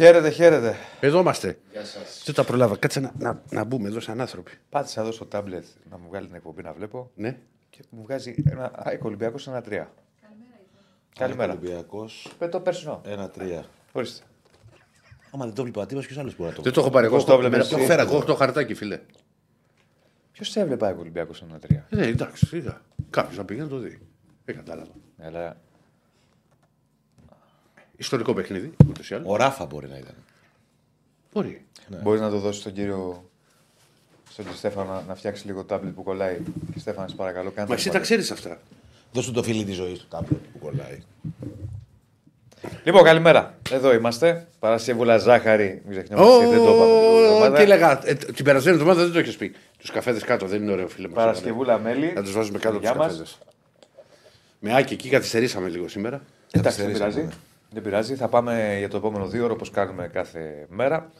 Χαίρετε, χαίρετε. Εδώ είμαστε. Δεν τα προλάβα. Κάτσε να, να, να μπούμε εδώ σαν άνθρωποι. Πάτησα εδώ στο τάμπλετ να μου βγάλει την εκπομπή να βλέπω Ναι. και μου βγάζει ένα ΑΕΚ Ολυμπιακός ένα τρία. Καλημέρα. Ολυμπιακός Με το περσινό. 1-3. Ορίστε. Άμα δεν το βλέπει ο Ατύπα, ποιος άλλος μπορεί να το Δεν το έχω πάρει. Εγώ Πώς το έχω- βλέπεις με- εσύ; φέρα, εγώ έχω το χαρτάκι, φίλε. Ποιος έβλεπε ΑΕΚ Ολυμπιακός ένα τρία; Ε, Ναι, εντάξει, είδα. Κάποιος να πήγε να το δει. Δεν κατάλαβα. Αλλά Ιστορικό παιχνίδι, ούτως ή άλλως. Ο Ράφα μπορεί να ήταν. Μπορεί. μπορείς να το δώσεις στον κύριο. Στον κύριο Στέφανο να, να φτιάξει λίγο τάμπλετ που κολλάει. Και Στέφανα, σε παρακαλώ, κάνε Μα εσύ τα ξέρεις αυτά. Δώσ' του το φίλι της ζωής του τάμπλετ που κολλάει. Λοιπόν, καλημέρα. Εδώ είμαστε. Παρασκευούλα ζάχαρη. Μην ξεχνιόμαστε. δεν το είπαμε την Ω, εβδομάδα. Τι έλεγα. ε, Την περασμένη εβδομάδα δεν το έχεις πει. Τους καφέδες κάτω δεν είναι ωραίο, φίλε μα. Παρασκευούλα μέλι. Να τους βάζουμε κάτω τους Γεια μας. καφέδες. Με άκη εκεί καθυστερήσαμε λίγο σήμερα. Εντάξει, δεν Καθυστερήσαμε, πειράζει. Δεν πειράζει. Θα πάμε για το επόμενο δύο ώρο όπως κάνουμε κάθε μέρα.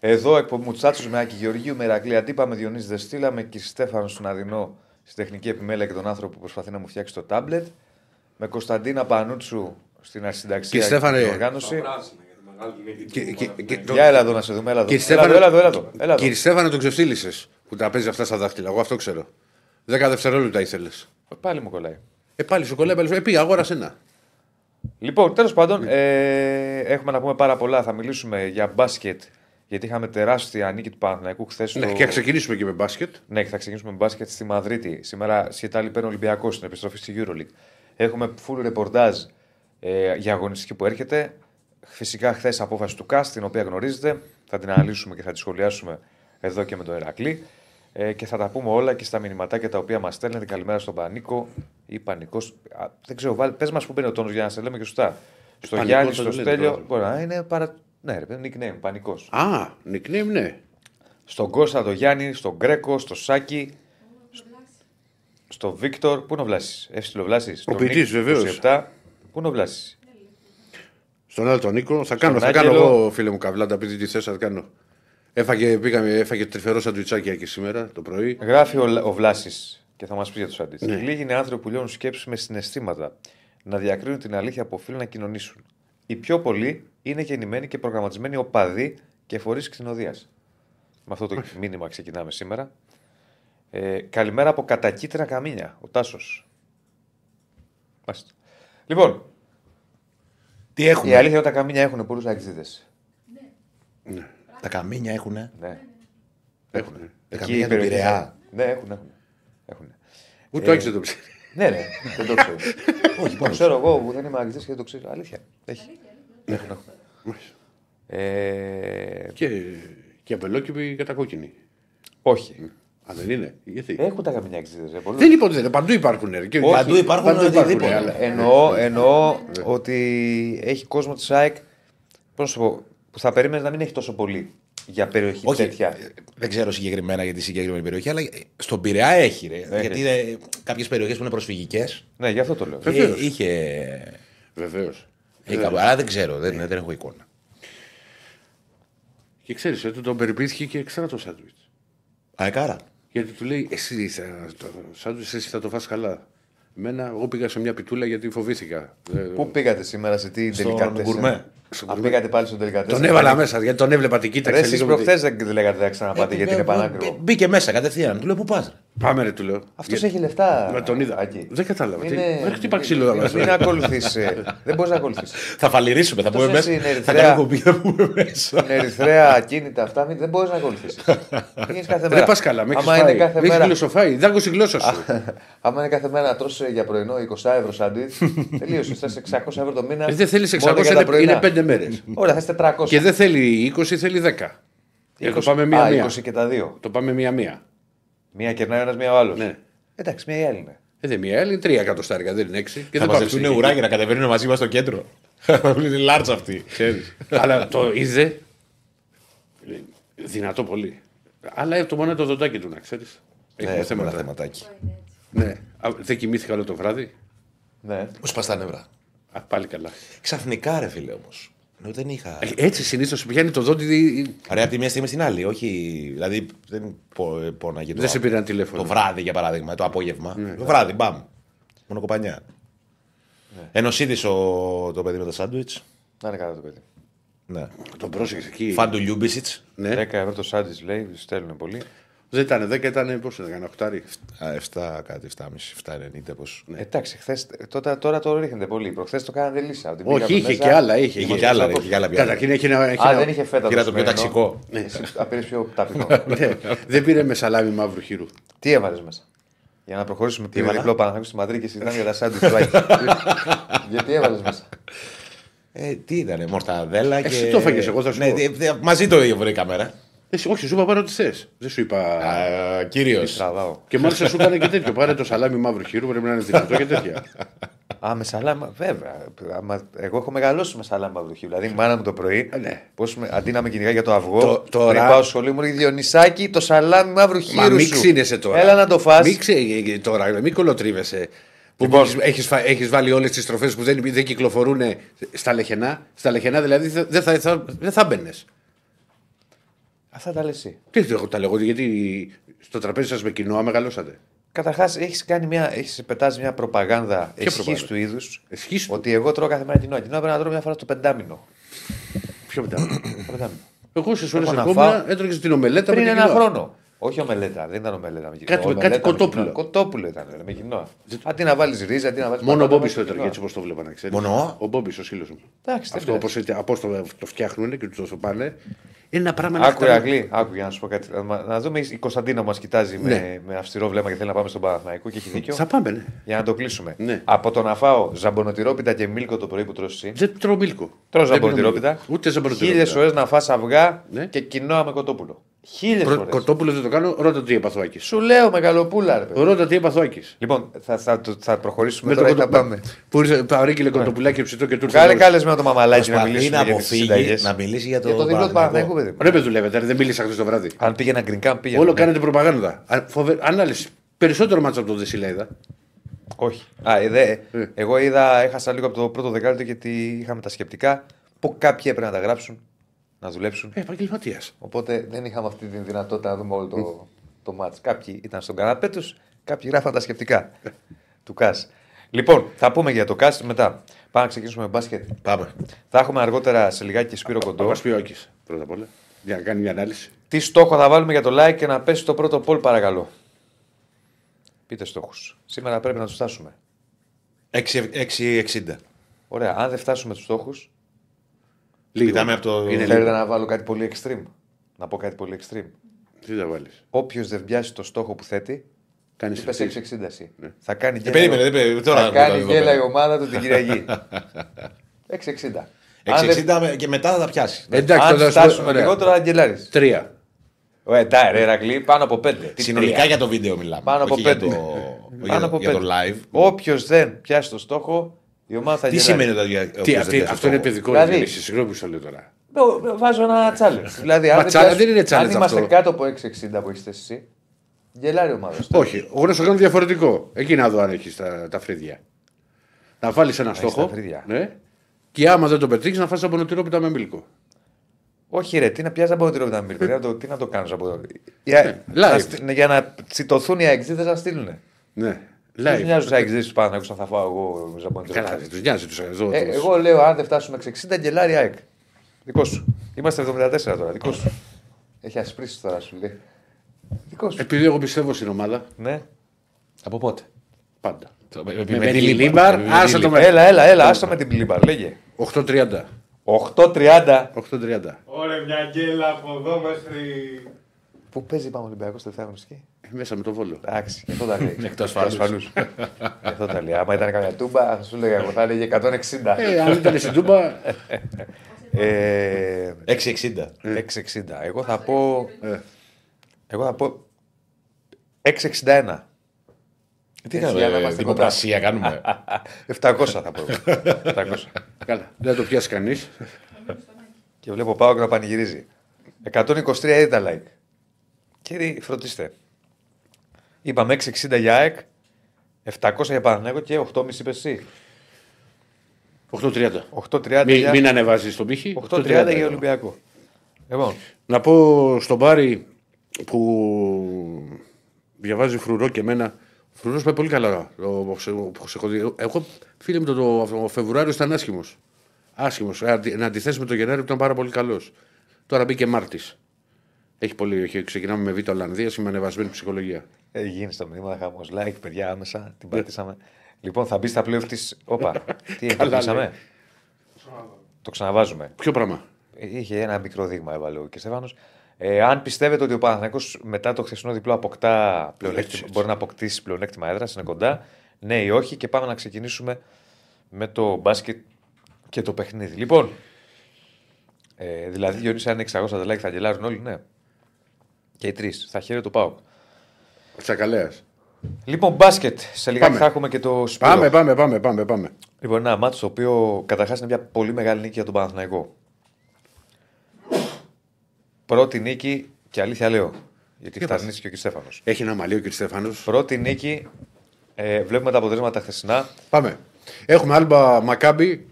Εδώ εκπομπή Μουτσάτσο με Άκη Γεωργίου, με Ηρακλή Αντίπα, με Διονύση Δεστήλα, με Κι Στέφανο Συναδεινό στη τεχνική επιμέλεια και τον άνθρωπο που προσπαθεί να μου φτιάξει το τάμπλετ. Με Κωνσταντίνα Πανούτσου στην αρχισυνταξία Κύριε Στέφανε, την οργάνωση. Και- και- και- το- Για έλα εδώ να σε δούμε. Έλα εδώ. Κύριε Έλα εδώ, Στέφανε, έλα εδώ, έλα εδώ, έλα εδώ. Κύριε Στέφανε, τον ξεφτύλισε που τα παίζει αυτά στα δάχτυλα. Εγώ αυτό ξέρω. Δέκα δευτερόλεπτα ήθελες. Πάλι μου κολλάει. Ε, πάλι σου κολλάει, πάλι σου. Ε, πήγα, αγόρασε ένα. Λοιπόν, τέλος πάντων, ε, έχουμε να πούμε πάρα πολλά. Θα μιλήσουμε για μπάσκετ. Γιατί είχαμε τεράστια νίκη του Παναθηναϊκού χθες. Ναι, και θα ξεκινήσουμε και με μπάσκετ. Ναι, και θα ξεκινήσουμε με μπάσκετ στη Μαδρίτη. Σήμερα σχετά παίρνει Ολυμπιακός στην επιστροφή στη Euroleague. Έχουμε full ρεπορτάζ ε, για αγωνιστική που έρχεται. Φυσικά χθες απόφαση του ΚΑΣ, την οποία γνωρίζετε. Θα την αναλύσουμε και θα τη σχολιάσουμε εδώ και με τον Ερακλή. Ε, και θα τα πούμε όλα και στα μηνυματάκια τα οποία μας στέλνετε. Καλημέρα στον Πανίκο ή Πανικός. Δεν ξέρω, πες μας που μπαίνει ο τόνος για να σε λέμε και σωστά. Στο Πανικός Γιάννη, θα στο το λένε Στέλιο. τώρα. Μπορεί να είναι παρα... Ναι, ρε, παιδί, nickname, Πανικός. Α, nickname, ναι. Στον Κώστα, τον Γιάννη, στον Γκρέκο, στο Σάκη, στο Βίκτορ. Πού είναι ο Βλάσης, Εύστηλο Βλάση. Ο ποιητής, βεβαίως. Πού είναι ο Βλάσης; Στον άλλο τον Νίκο. Θα κάνω, θα Άγγελο. κάνω εγώ, φίλε μου, καβλάντα, επειδή τι θες, θα κάνω. Έφαγε, πήγαμε, έφαγε τρυφερό σαντουιτσάκι εκεί σήμερα το πρωί. Γράφει ο, ο Βλάσης και θα μας πεις για τους αντίστοιχους. Ναι. Λίγοι είναι άνθρωποι που λιώνουν σκέψεις με συναισθήματα. Να διακρίνουν την αλήθεια από οφείλουν να κοινωνήσουν. Οι πιο πολλοί είναι γεννημένοι και προγραμματισμένοι οπαδοί και φορείς κτηνοδία. Με αυτό το μήνυμα ξεκινάμε σήμερα. Ε, καλημέρα από κατακίτρινα καμίνια, ο Τάσος. Λοιπόν, Τι η έχουμε. αλήθεια είναι ότι τα καμίνια έχουν πολλούς αεξίδε. Τα καμίνια έχουν. Ναι. Έχουν. Τα Εκεί καμίνια οι του περιοχές- Πειραιά. Ναι, έχουν. έχουν. Έχουν. Ούτε Ε, το έχεις δεν το ξέρεις. Ναι, ναι, δεν το ξέρω. Όχι, το μόνο. ξέρω εγώ που δεν είμαι αεξίδε και δεν το ξέρω. Αλήθεια. Έχει. Έχουν, έχουν. Ε, Και, και αμπελόκηπη κατακόκκινη. όχι. Α, δεν είναι. Γιατί; Έχουν τα καμίνια αεξίδε. Δεν είπα ότι δεν είναι. Παντού υπάρχουν. ρε. Και- Όχι. Παντού υπάρχουν Παντού υπάρχουν, οτιδήποτε. αλλά- Εννοώ, εννοώ ότι έχει κόσμο της ΑΕΚ. Πώς να σου πω, που θα περίμενες να μην έχει τόσο πολύ για περιοχή Όχι, τέτοια. ε, δεν ξέρω συγκεκριμένα για τη συγκεκριμένη περιοχή, αλλά ε, στον Πειραιά έχει. Ρε. Γιατί κάποιες περιοχές που είναι προσφυγικές Ναι, γι' αυτό το λέω. Βεβαίως. είχε. Βεβαίως. είχε κάπου- Αλλά δεν ξέρω, δεν, δεν έχω εικόνα. Και ξέρεις ότι τον περιποιήθηκε και εξτρά το σάντουιτς. Αεκάρα. Γιατί του λέει, εσύ θα, το σάντουιτς εσύ θα το φας καλά. Εμένα, εγώ πήγα σε μια πιτούλα γιατί φοβήθηκα. Ε, Πού πήγατε σήμερα, σε τι Στον τελικατέ. γκουρμέ. Α, πήγατε πάλι στον τελικατέ. Τον έβαλα μέσα γιατί τον έβλεπα την κοίταξε Εσείς λίγο. προχθές με τη- δεν λέγατε να ξαναπάτε γιατί είναι πανάκριβο. Ε, Μπήκε μέσα κατευθείαν. Του λέω πού πας. Πάμε ρε, του λέω. Αυτός Για- έχει λεφτά. Μα τον είδα. Άκη. Δεν κατάλαβα. Τι- Είναι- Δεν χτύπα ξύλο. Μην- αλλά- Μην ακολουθήσει. Δεν μπορείς να ακολουθήσει. Θα φαλυρίσουμε, θα Αυτός πούμε εσύ μέσα. είναι Θα Ερυθρέα. κάνουμε κομπή, θα πούμε μέσα. Στην Ερυθρέα, ακίνητα αυτά μην- δεν μπορείς να ακολουθήσει. Γίνει κάθε μέρα. Δεν πας καλά, με Άμα έχει είναι φάει. κάθε Με έχεις μέρα. γλωσσοφάει. Δάγκωσε η γλώσσα σου. Άμα είναι κάθε μέρα να τρώσει για πρωινό 20 ευρώ σάντουιτ, τελείωσε. Θα 600 ευρώ το μήνα. Ε, Δεν θέλεις μόνο 600, για τα είναι- πρωινά. είναι πέντε μέρες. Ωραία, θα είστε 300. Και δεν θέλει 20, θέλει 10. Ε, Το πάμε Α, μία-μία. 20 και τα δύο. Το πάμε μία-μία. Μία κερνάει ένας, μία ο άλλος. Ναι. Εντάξει, μία η άλλη είναι. Ε, δεν μία, άλλη είναι τρία εκατοστάρικα, δεν είναι έξι. Και Θα δεν πάμε μαζευτούν στην ουράκια να κατεβαίνουν μαζί μας στο κέντρο. Είναι λάρτσα αυτή. Ξέρεις. Αλλά το είδε. Δυνατό πολύ. Αλλά το μόνο είναι το δοντάκι του, να ξέρεις. Ναι, Έχει έχουμε ένα θέματα. θεματάκι. Ναι. Α, δεν κοιμήθηκα όλο το βράδυ. Ναι. Μου σπα τα νεύρα. Α, πάλι καλά. Ξαφνικά ρε φίλε όμως. Ενώ δεν είχα. Ε, Έτσι συνήθως πιάνει το δόντι. δι- Ρε από τη μία στιγμή στην άλλη. Όχι. Δηλαδή δεν πο- ε, πόναγε το, Δεν σε πήραν τηλέφωνο. το βράδυ για παράδειγμα, το απόγευμα. Το βράδυ, μπαμ. Μόνο κοπανιά. Ενωσίδη το παιδί με τα σάντουιτς. Να είναι καλά το παιδί. Ναι. Τον πρόσεξε εκεί. Φαν του Λιούμπισιτς. Ναι. 10 ευρώ το Σάντζ λέει, στέλνουν πολύ. Δεν ήταν 10, ήταν πώ ήταν, οχτάρι. 7 κάτι, 7,5, 7,90 πώς. Ναι. Εντάξει, χθες, τώρα, τώρα το ρίχνετε πολύ. Προχθές το κάνατε λύσα. Την Όχι, πήγαμε είχε μέσα. και άλλα. Είχε, Είχε και άλλα, ρε, είχε και άλλα πιάτα. Καταρχήν έχει ένα. έχει Α, ένα- δεν είχε φέτα. Κοίτα το πιο σημερινό. ταξικό. Ναι, εσύ απ' πιο ταπεινό. Ναι, δεν πήρε με σαλάμι μαύρου χείρου. Τι έβαλες μέσα; Για να προχωρήσουμε. Πήρε έβαλα; διπλό Παναθηναϊκό στη Μαδρίτη και συζητάμε για τα σάντουιτς του Άγιου. Γιατί έβαλες μέσα; Ε, τι ήταν, μορταδέλα και. Εσύ το έφαγες, εγώ θα σου ναι, πω. δε- δε- μαζί το ίδιο βρήκα μέρα. Εσύ, όχι, σου είπα πάρε ό,τι θες. Δεν σου είπα. Κυρίως. Τραβάω. Και μάλιστα σου έκανε και τέτοιο. Πάρε το σαλάμι μαύρου χείρου, πρέπει να είναι δυνατό και τέτοια. Α, με σαλάμα, βέβαια. Άμα- εγώ έχω μεγαλώσει με σαλάμα από Δηλαδή, η μάνα μου το πρωί, Ε, ναι. πώς με, αντί να με κυνηγάει για το αυγό, Το- τώρα- πριν πάω στο σχολείο μου, λέει Διονυσάκη, το σαλάμι μαύρου χείρου Μα μην σου. ξύνεσαι τώρα. Έλα να το φας. Μην ξύνεσαι τώρα, μην κολοτρίβεσαι. Που Λοιπόν. έχεις, έχεις, φα- έχεις βάλει όλες τις τροφές που δεν, δεν κυκλοφορούν στα λεχενά. Στα λεχενά δηλαδή θα- δεν θα, θα, δεν θα μπαινε. Αυτά τα λες εσύ. Τι εγώ τα λέγω, γιατί στο τραπέζι σας με κοινό μεγαλώσατε. Καταρχάς, έχεις κάνει μια, έχεις πετάσει μια προπαγάνδα Ποια εσχής προπαγάνδα; του είδους. Εσχής του; Ότι εγώ τρώω κάθε μέρα κοινό. Κοινό πρέπει να τρώω μια φορά το πεντάμινο. Ποιο μετά. Το πεντάμινο. Εγώ σε ώρες Έχω να ερχόμουν, φάω. έτρωγες την ομελέτα Πριν με ένα κοινό. χρόνο. Όχι ομελέτα, δεν ήταν ομελέτα. Με κοινό. Κάτι- Ομελέτα κάτι με κοτόπουλο. κοινό. Κοτόπουλο ήταν ρε, με κοινό. Αντί να βάλεις ρίζα, αντί να βάλεις. Μόνο ο Μπόμπι το έτρωγε έτσι όπως το βλέπα να ξέρεις. Μόνο; Ο Μπόμπι, ο σύλλος μου. Εντάξει, δεν Αυτό πειράζει. όπως το, το φτιάχνουν και τους το πάνε. Είναι ένα πράγμα Άκου να Αγγλί, άκου για να σου πω κάτι. Να, να δούμε η Κωνσταντίνα μας κοιτάζει με, Ναι. με αυστηρό βλέμμα και θέλει να πάμε στον Παναθηναϊκό και έχει δίκιο. Θα πάμε, ναι. Για να το κλείσουμε. Ναι. Από το να φάω ζαμπονοτυρόπιτα και μίλκο το πρωί που τρώσει εσύ. Δεν τρώω μίλκο. Τρώω Δεν πίνω ζαμπονοτυρόπιτα. μίλκο. Ούτε ζαμπονοτυρόπιτα. Χίλιες φορέ να φας αυγά Ναι. και κοινόα με κοτόπουλο. Χίλιες Προ- φορές. Κοτόπουλος δεν το κάνω, ρώτα τι έπαθε ο Άκης. Σου λέω μεγαλοπούλα, ρε παιδί. Ρώτα τι έπαθε ο Άκης. Λοιπόν, θα, θα, θα, θα προχωρήσουμε Με τώρα το ή θα κοτο- πάμε. Που ήρθε παρήγγειλε κοτοπουλάκι ψητό και του ήρθε. Κάλε όλος. κάλεσμα το μαμαλάκι να Προσπαθεί μιλήσουμε να για τις αποφύγει συνταγές. να μιλήσει για το. Για το διπλό του Παναθηναϊκού, παιδί. μου. Ρε με δουλεύετε, ρε, δεν μίλησα χθες το βράδυ. Αν πήγαινα γκρινκά, πήγαινα. Όλο ναι. κάνετε προπαγάνδα. Α, φοβε- Ανάλυση. Περισσότερο μάτσα από τον Δεσίλα είδα. Όχι. Α, ε, δε, Ε. Εγώ είδα, έχασα λίγο από το πρώτο δεκάλεπτο γιατί είχαμε τα σκεπτικά που κάποιοι έπρεπε να τα γράψουν, να δουλέψουν. Ε, επαγγελματίας. Οπότε δεν είχαμε αυτή τη δυνατότητα να δούμε όλο το, το μάτς. Κάποιοι ήταν στον καναπέ τους, κάποιοι γράφαν τα σκεπτικά του ΚΑΣ. Λοιπόν, θα πούμε για το ΚΑΣ μετά. Πάμε να ξεκινήσουμε με μπάσκετ. Πάμε. Θα έχουμε αργότερα σε λιγάκι και Σπύρο Θα Κοντό. μα πει ο Άκης, πρώτα απ' όλα. Για να κάνει μια ανάλυση. Τι στόχο θα βάλουμε για το like και να πέσει το πρώτο πόλ, παρακαλώ. Πείτε στόχους. Σήμερα πρέπει να τους φτάσουμε. 6,60. Ωραία. Αν δεν φτάσουμε τους στόχους, Λίγο. Κοιτάμε από το- Είναι θέλετε λίγο. να βάλω κάτι πολύ extreme; Να πω κάτι πολύ extreme. Τι θα βάλεις; Όποιος δεν πιάσει το στόχο που θέτει, Κάνει είπε 6,60 εσύ. Θα κάνει Ε, γκέλα, περίμενε, δεν περίμενε, τώρα θα να κάνει το δω γκέλα πέρα. η ομάδα του την Κυριακή. 6,60. Αν δεν- 6,60 με- και μετά θα τα πιάσει. Εντάξει, Αν τώρα φτάσουμε ωραία. λιγότερο, θα γκελάρει. Τρία. Ωραία, τα ρε, Ρακλή, πάνω από πέντε. Τι Συνολικά τρία. για το βίντεο μιλάμε. Πάνω από όχι για πέντε. το, όχι Πάνω για, από για το πέντε. live. Όποιος δεν πιάσει το στόχο, η ομάδα θα Τι γελάρει. σημαίνει ότι. ο Τι, οποίος αυτή, δεν πιάσει αυτό είναι το- παιδικό Δηλαδή- δηλαδή... Συγγνώμη που σου το λέω τώρα. Βα- Βάζω ένα challenge. δηλαδή, αν Μα δεν, challenge πιάσουμε- δεν είναι challenge αν είμαστε αυτό. κάτω από 6,60 που έχει θέσει εσύ, γελάρει η ομάδα. σου. Όχι, εγώ να σου κάνω διαφορετικό. Εκεί να δω αν έχεις τα, τα φρύδια. Να βάλεις ένα στόχο. τα φρύδια. Ναι, και άμα δεν το πετύχεις, να φας από νοτηρόπιτα με μίλκο. Όχι, ρε, τι να πιάσεις από την να μιλήσει. το, τι να το κάνεις από Για, Ναι, να live. στείλ- για να τσιτωθούν οι αεξίδε να στείλουν. Ναι, Δεν live. μοιάζουν του αεξίδε του πάνω να θα φάω εγώ ζαμπονιτρό. Καλά, δεν του νοιάζει του εδώ. Ε, τους- εγώ λέω αν δεν φτάσουμε 6,60 γκελάρι ΑΕΚ. Δικό σου. Είμαστε 74 τώρα, δικό σου. Έχει ασπρίσει τώρα σου λέει. Δικό σου. Επειδή εγώ πιστεύω στην ομάδα, Ναι. Από πότε; πάντα. Το- Με, Με, με, με τη τη Λίμπαρ. Λίμπαρ, Με τη άσε το Λίμπαρ. με. Έλα, έλα, έλα, άστο με την πλήμπα, λέγε. 8.30. 8.30. 8.30. Ωραία, μια γκέλα από εδώ μέχρι. Πού παίζει πάμε Ολυμπιακός τελευταία γνωστική. Ε, Μέσα με το βόλο. Εντάξει, και αυτό τα λέει. Εκτός ασφαλούς. Και αυτό τα λέει. Άμα ήταν καμιά τούμπα, θα σου λέγα εγώ θα έλεγε 160. Ε, αν ήταν στην Τούμπα, Ε, 6,60. 660. Εγώ θα πω. ε, Εγώ θα πω. 661. Τι Έτσι, κάνουμε, για να ε, είμαστε δημοπρασία κάνουμε. 700 θα πω. 700. καλά. Δεν θα το πιάσεις κανείς. Και βλέπω πάω και να πανηγυρίζει. 123 είδε τα like. Κύριοι, φροντίστε. Είπαμε 660 για ΑΕΚ, 700 για Παναγιώτο και 8,5 είπες εσύ. 8.30. 8,30 Μην, για, μην ανεβάζει τον πύχη. 8,30 για Ολυμπιακό. Λοιπόν, Να πω στον Πάρη που διαβάζει φρουρό και εμένα. Ο φρουρός πάει πολύ καλά. Όπω έχω δει. Εγώ, φίλε μου, το, το, ο Φεβρουάριο ήταν άσχημος. Άσχημος. Να αντιθέσει με το Γενάρη που ήταν πάρα πολύ καλός. Τώρα μπήκε Μάρτης. Έχει πολύ. έχει- Ξεκινάμε με Β' Ολλανδίας με ανεβασμένη ψυχολογία. Ε, γίνει στο μήνυμα χαμός. Like, παιδιά, άμεσα. Την πατήσαμε. λοιπόν, θα μπει στα πλοία της. Όπα. Τι έγινε, Καλά, το κλείσαμε; λέει. Το ξαναβάζουμε. Ποιο πράγμα; Ε, Είχε ένα μικρό δείγμα, έβαλε ο κ. Στέφανος. Ε, αν πιστεύετε ότι ο Παναθηναϊκός μετά το χθεσινό διπλό αποκτά πλεονέκτημα, Έτσι. μπορεί να αποκτήσει πλεονέκτημα έδρας, είναι κοντά, ναι ή όχι, και πάμε να ξεκινήσουμε με το μπάσκετ και το παιχνίδι. Λοιπόν, ε, δηλαδή, Διονύση, αν έχει 600 like θα γελάρουν όλοι, ναι. Και οι τρεις. Στα χέρια του πάω. Τσακαλέας. Λοιπόν, μπάσκετ. Σε λιγάκι Πάμε. θα έχουμε και το Σπύρο. Πάμε, πάμε, πάμε, πάμε. πάμε. Λοιπόν, ένα μάτσο το οποίο καταρχάς είναι μια πολύ μεγάλη νίκη για τον Παναθηναϊκό. Πρώτη νίκη και αλήθεια λέω. Γιατί φταρνήσει και ο κ. Στέφανος. Έχει ένα μαλλίο, κύριε Στέφανος. Πρώτη νίκη. Ε, βλέπουμε τα αποτελέσματα χθεσινά. Πάμε. Έχουμε άλμπα Μακάμπι.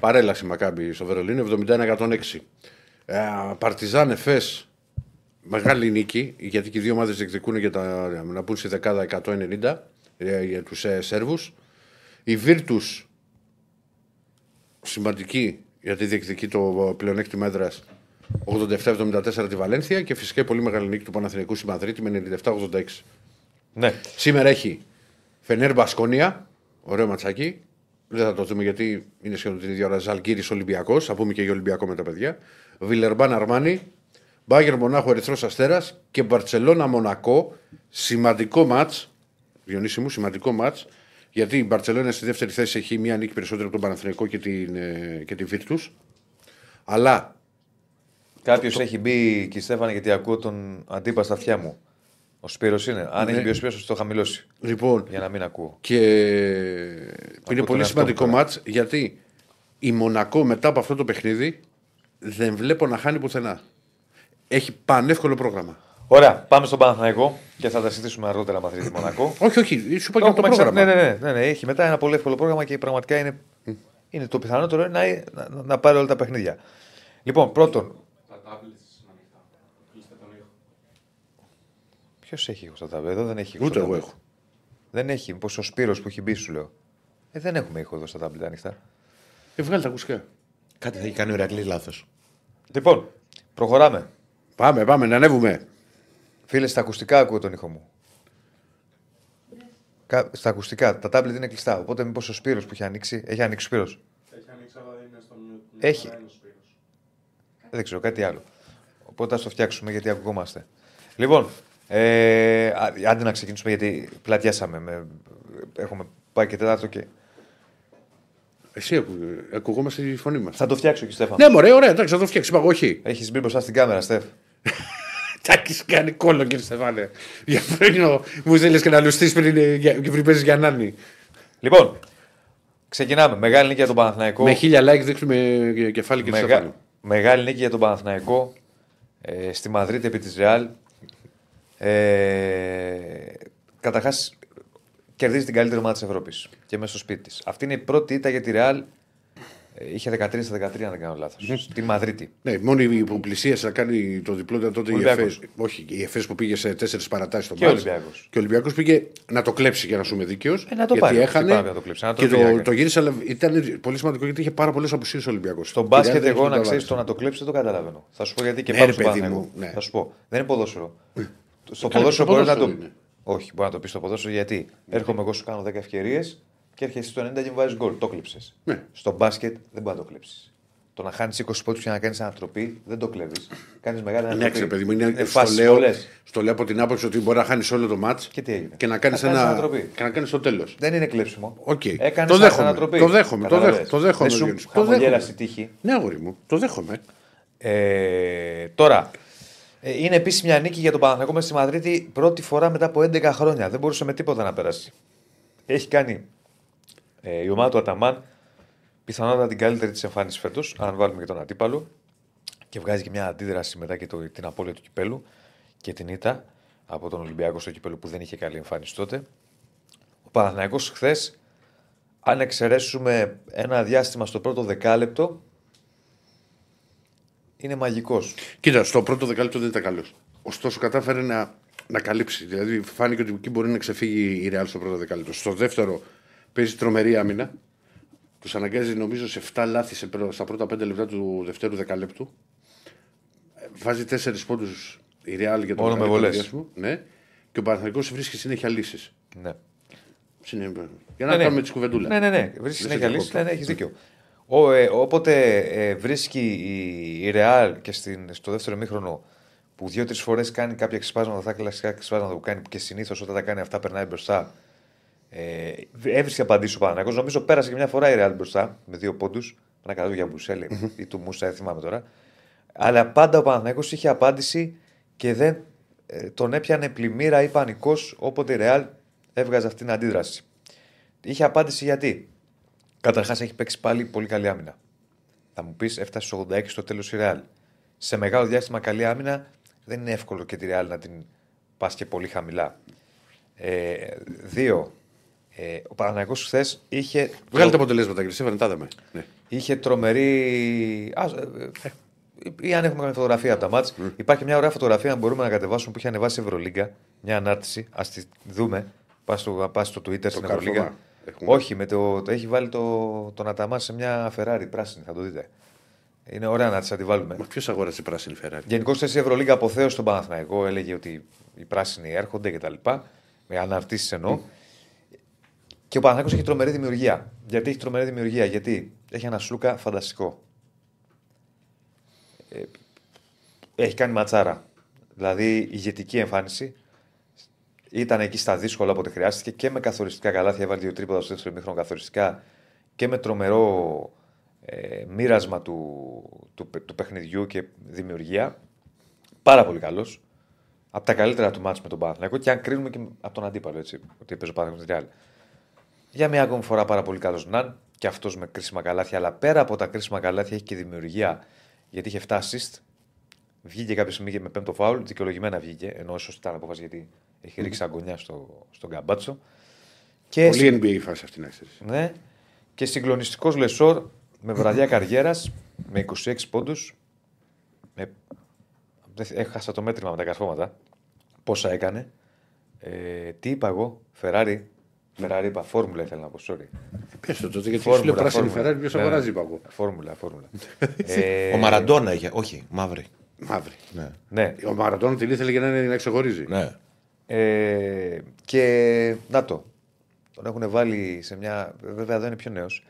Παρέλαση Μακάμπι στο Βερολίνο 71-106. Ε, Παρτιζάν Εφές. Μεγάλη νίκη γιατί και οι δύο ομάδες διεκδικούν για τα, να πούν στη δεκάδα 190 ε, για τους ε, Σέρβους. Η Βίρτους σημαντική γιατί διεκδικεί το πλεονέκτημα έδρας 87-74 τη Βαλένθια και φυσικά η πολύ μεγάλη νίκη του Παναθηναϊκού στη Μαδρίτη με 97-86. Ναι. Σήμερα έχει Φενέρ Μπασκόνια, ωραίο ματσάκι. Δεν θα το δούμε γιατί είναι σχεδόν την ίδια ώρα. Ζαλγκύρη Ολυμπιακός, θα πούμε και για Ολυμπιακό με τα παιδιά. Βιλερμπάν Αρμάνι, Μπάγκερ Μονάχο Ερυθρός Αστέρας και Μπαρσελόνα Μονακό. Σημαντικό ματ. Διονύση μου, σημαντικό ματ. Γιατί η Μπαρσελόνα στη δεύτερη θέση έχει μία νίκη περισσότερο από τον Παναθηναϊκό και την, ε, και την Virtus. Αλλά Κάποιος έχει μπει, κ. Στέφανε, γιατί ακούω τον αντίπα στα αυτιά μου. Ο Σπύρος είναι. Αν έχει μπει ο Σπύρος, θα το χαμηλώσει. λοιπόν, Για να μην ακούω. Και είναι τον πολύ εαυτό σημαντικό μου τώρα. μάτς γιατί η Μονακό μετά από αυτό το παιχνίδι δεν βλέπω να χάνει πουθενά. Έχει πανεύκολο πρόγραμμα. Ωραία, πάμε στον Παναθηναϊκό και θα τα συζητήσουμε αργότερα με αυτή τη Μονακό. Όχι, όχι, σου είπα και Το το έχουμε ξα- πρόγραμμα. Ναι, ναι, ναι, ναι, ναι, Έχει μετά ένα πολύ εύκολο πρόγραμμα και πραγματικά είναι, είναι το πιθανότερο να, να, να πάρει όλα τα παιχνίδια. Λοιπόν, πρώτον, Τα tablets είναι ανοιχτά. Κλείστε τον ήχο. ποιος έχει ήχο στα ταμπλετ, εδώ δεν έχει ήχο. Ούτε στα εγώ ταμπλετ. έχω. Δεν έχει, μήπως ο Σπύρος που έχει μπει, σου λέω. Ε, δεν έχουμε ήχο εδώ στα τάμπλετ ανοιχτά. Ε, βγάλει τα ακουστικά. Κάτι θα έχει κάνει ο Ηρακλής λάθος. Λοιπόν, προχωράμε. Πάμε, πάμε, να ανέβουμε. Φίλε, στα ακουστικά ακούω τον ήχο μου. Κα- Στα ακουστικά. Τα τάμπλετ είναι κλειστά. Οπότε μήπως ο Σπύρος που έχει ανοίξει. Έχει ανοίξει ο Σπύρος; Έχει ανοίξει, αλλά είναι στο mute. Έχει. Δεν είναι ο Σπύρος. Δεν ξέρω, κάτι άλλο. Οπότε θα το φτιάξουμε γιατί ακουγόμαστε. Λοιπόν, ε, α- άντε να ξεκινήσουμε γιατί πλατιάσαμε. Με, έχουμε πάει και τέταρτο και. Εσύ ακου... ακουγόμαστε τη φωνή μας. Θα το φτιάξω και Στέφανο. Ναι, μωρέ, ωραία, εντάξει, θα το φτιάξεις. Είπα εγώ, όχι. Έχεις μπει μπροστά στην κάμερα, Στεφ. Τα έχει κάνει κόλλο, κύριε Στεφάνε. Για πριν ο- μου θέλει και να λουστείς πριν, ε, για- και πριν παίζεις για Νάνη. Λοιπόν, ξεκινάμε. Μεγάλη νίκη για τον Παναθηναϊκό. Με χίλια like δείχνουμε ε, κεφάλι και Μεγα- Στεφάνου. Μεγάλη νίκη για τον Παναθηναϊκό ε, στη Μαδρίτη επί της Ρεάλ. Ε, Καταρχάς, κερδίζει την καλύτερη ομάδα της Ευρώπης και μέσα στο σπίτι της. Αυτή είναι η πρώτη ήττα για τη Ρεάλ. Ε, είχε 13 στα 13, αν δεν κάνω λάθος. Στη Μαδρίτη. Ναι, μόνο η που πλησίασε να κάνει το διπλό ήταν τότε η Ολυμπιακός. ΕΦΕΣ. Όχι, η ΕΦΕΣ που πήγε σε τέσσερις παρατάσεις στο Και ο μάτς. Ολυμπιακός. Και ο Ολυμπιακός πήγε να το κλέψει για να σου είμαι δίκαιος. Ε, να το γιατί πάρει, όχι έχανε. πάρα να το κλέψει, να το και βρει, το, έκανε. το γύρισε, αλλά ήταν πολύ σημαντικό γιατί είχε πάρα πολλές απουσίες ο Ολυμπιακός. Στο μπάσκετ, εγώ να ξέρεις το να το κλέψει δεν το καταλαβαίνω. Θα σου πω γιατί και Ναι, πάνω ρε στο παιδί Παναθηναϊκό. μου, ναι. Θα σου πω. Δεν είναι ποδόσφαιρο. στο Καλά, ποδόσφαιρο στο μπορεί να το. ποδόσφαιρο είναι. Όχι, μπορεί να το πεις στο ποδόσφαιρο γιατί; Έρχομαι εγώ σου κάνω 10 ευκαιρίες και έρχεσαι στο 90 και μου βάζεις γκολ. Το κλέψες. Ναι. Στο μπάσκετ δεν μπορεί να το κλέψεις. Το να χάνεις 20 πόντους και να κάνεις ανατροπή δεν το κλέβεις. Κάνεις μεγάλη Ναι, ανατροπή. ξέρω, παιδί μου, είναι, στο, φάσεις λέω, πολλές. στο λέω από την άποψη ότι μπορεί να χάνεις όλο το ματς Και τι έγινε. και να κάνεις Να κάνεις ένα. ανατροπή. Και να κάνεις το τέλος. Δεν είναι κλέψιμο. Οκ. Έκανες Το δέχομαι. ανατροπή. Το δέχομαι, το Καταλαβες. δέχομαι, το δέχομαι, Δεν σου Γιώργη. Το χαμογέλασε η δέχομαι. τύχη. Ναι, αγόρι μου, το δέχομαι. Ε, τώρα, ε, είναι επίσης μια νίκη για τον Παναθηναϊκό μέσα στη Μαδρίτη πρώτη φορά μετά από 11 χρόνια. Δεν μπορούσε με τίποτα να περάσει. Έχει κάνει ε, η ομάδα του Αταμάν πιθανότατα την καλύτερη της εμφάνισης φέτος, αν βάλουμε και τον αντίπαλο. Και βγάζει και μια αντίδραση μετά και το, την απώλεια του κυπέλου και την ήττα από τον Ολυμπιακό στο κυπέλο που δεν είχε καλή εμφάνιση τότε. Ο Παναθηναϊκός χθες, αν εξαιρέσουμε ένα διάστημα στο πρώτο δεκάλεπτο, είναι μαγικός. Κοίτα, στο πρώτο δεκάλεπτο δεν ήταν καλός. Ωστόσο, κατάφερε να, να καλύψει. Δηλαδή, φάνηκε ότι εκεί μπορεί να ξεφύγει η Ρεάλ στο πρώτο δεκάλεπτο. Στο δεύτερο, παίζει τρομερή άμυνα. Τους αναγκάζει νομίζω σε 7 λάθη σε, πρω- στα πρώτα 5 λεπτά του δευτέρου δεκαλέπτου. Ε, Βάζει 4 πόντους η Real για το Μόνο με μεγαλύτερο βολές. διάστημα. Ναι. Και ο Παναθηναϊκός βρίσκει συνέχεια λύσεις. Ναι. Για να κάνουμε τη κουβεντούλα. Ναι, ναι, ναι. Βρίσκει Δεν συνέχεια σε λύση. διακόπτω. Ναι, ναι, έχεις δίκιο. Ο, ε, όποτε ε, βρίσκει η, η Real και στην, στο δεύτερο μήχρονο που δύο-τρεις φορές κάνει κάποια ξεσπάσματα, τα κλασικά ξεσπάσματα που κάνει και συνήθως όταν τα κάνει αυτά περνάει μπροστά. Ε, έβρισκε απαντήσεις ο Παναγιώ. Νομίζω πέρασε και μια φορά η Real μπροστά με δύο πόντους. Ένα καλό για Μπουσέλη ή του Μούσα, δεν θυμάμαι τώρα. Αλλά πάντα ο Παναθηναϊκός είχε απάντηση και δεν ε, τον έπιανε πλημμύρα ή πανικός όποτε η Real έβγαζε αυτή την αντίδραση. Είχε απάντηση γιατί. Καταρχάς έχει παίξει πάλι πολύ καλή άμυνα. Θα μου πεις, έφτασε στους 86 στο τέλος η Real. Σε μεγάλο διάστημα καλή άμυνα δεν είναι εύκολο και τη Real να την πας και πολύ χαμηλά. Ε, δύο. Ε, ο Παναγιώτο χθες είχε, Βγάλε τα αποτελέσματα, κύριε Σέφανε, τα είδαμε. Ναι. είχε τρομερή. Α, ε, ε, ή αν έχουμε καμία φωτογραφία από τα μάτς. Υπάρχει μια ωραία φωτογραφία να μπορούμε να κατεβάσουμε που είχε ανεβάσει η Ευρωλίγκα. Μια ανάρτηση. Α τη δούμε. Πας στο, πας στο Twitter στην κάρφωμα Ευρωλίγκα. έχουμε. Όχι, με το, το έχει βάλει το, τον Αταμά σε μια Ferrari πράσινη. Θα το δείτε. Είναι ωραία να της αντιβάλουμε. Μα ποιος αγόρασε πράσινη Φεράρι. Γενικώς η Ευρωλίγκα αποθέωσε τον Παναθηναϊκό. Έλεγε ότι οι πράσινοι έρχονται κτλ. Με αναρτήσεις εννοώ. Και ο Παναθηναϊκός έχει τρομερή δημιουργία. Γιατί έχει τρομερή δημιουργία, Γιατί έχει ένα σλούκα φανταστικό. Ε, έχει κάνει ματσάρα. Δηλαδή ηγετική εμφάνιση. Ήταν εκεί στα δύσκολα όποτε χρειάστηκε και με καθοριστικά καλάθια. Έβαλε δύο τρίποδα στο δεύτερο μήχρονο καθοριστικά και με τρομερό ε, μοίρασμα του, του, του παιχνιδιού και δημιουργία. Πάρα πολύ καλός. Από τα καλύτερα του μάτς με τον Παναθηναϊκό και αν κρίνουμε και από τον αντίπαλο, έτσι, ότι έπαιζε ο Παναθηναϊκός με τη Real. Για μια ακόμη φορά πάρα πολύ καλός Ναν και αυτός με κρίσιμα καλάθια. Αλλά πέρα από τα κρίσιμα καλάθια έχει και δημιουργία γιατί είχε 7 assist. Βγήκε κάποια στιγμή και με πέμπτο φάουλ. Δικαιολογημένα βγήκε, ενώ ίσως ήταν απόφαση γιατί έχει ρίξει αγκωνιά στο, στον Καμπάτσο. Και Πολύ NBA η φάση αυτή να ξέρεις. ναι. Και συγκλονιστικός Λεσόρ με βραδιά καριέρας με 26 πόντους. Με... δεν θ- Έχασα το μέτρημα με τα καρφώματα. Πόσα έκανε. Ε, τι είπα εγώ, Φεράρι. Φεράρι είπα, φόρμουλα ήθελα να πω, sorry. Πες το τότε, γιατί σου Φόρμουλα, λέω πράσινη φόρμουλα. Φεράρι, ποιος Ναι, αγοράζει, ναι. είπα εγώ. Φόρμουλα, φόρμουλα. ε, Ο Μαραντόνα είχε. Όχι, μαύρη. Μαύρη. Ναι. ναι. Ο Μαρατών την ήθελε για να, είναι- να ξεχωρίζει. ναι. Ε, και να το. Τον έχουν βάλει σε μια. Βέβαια εδώ είναι πιο νέος.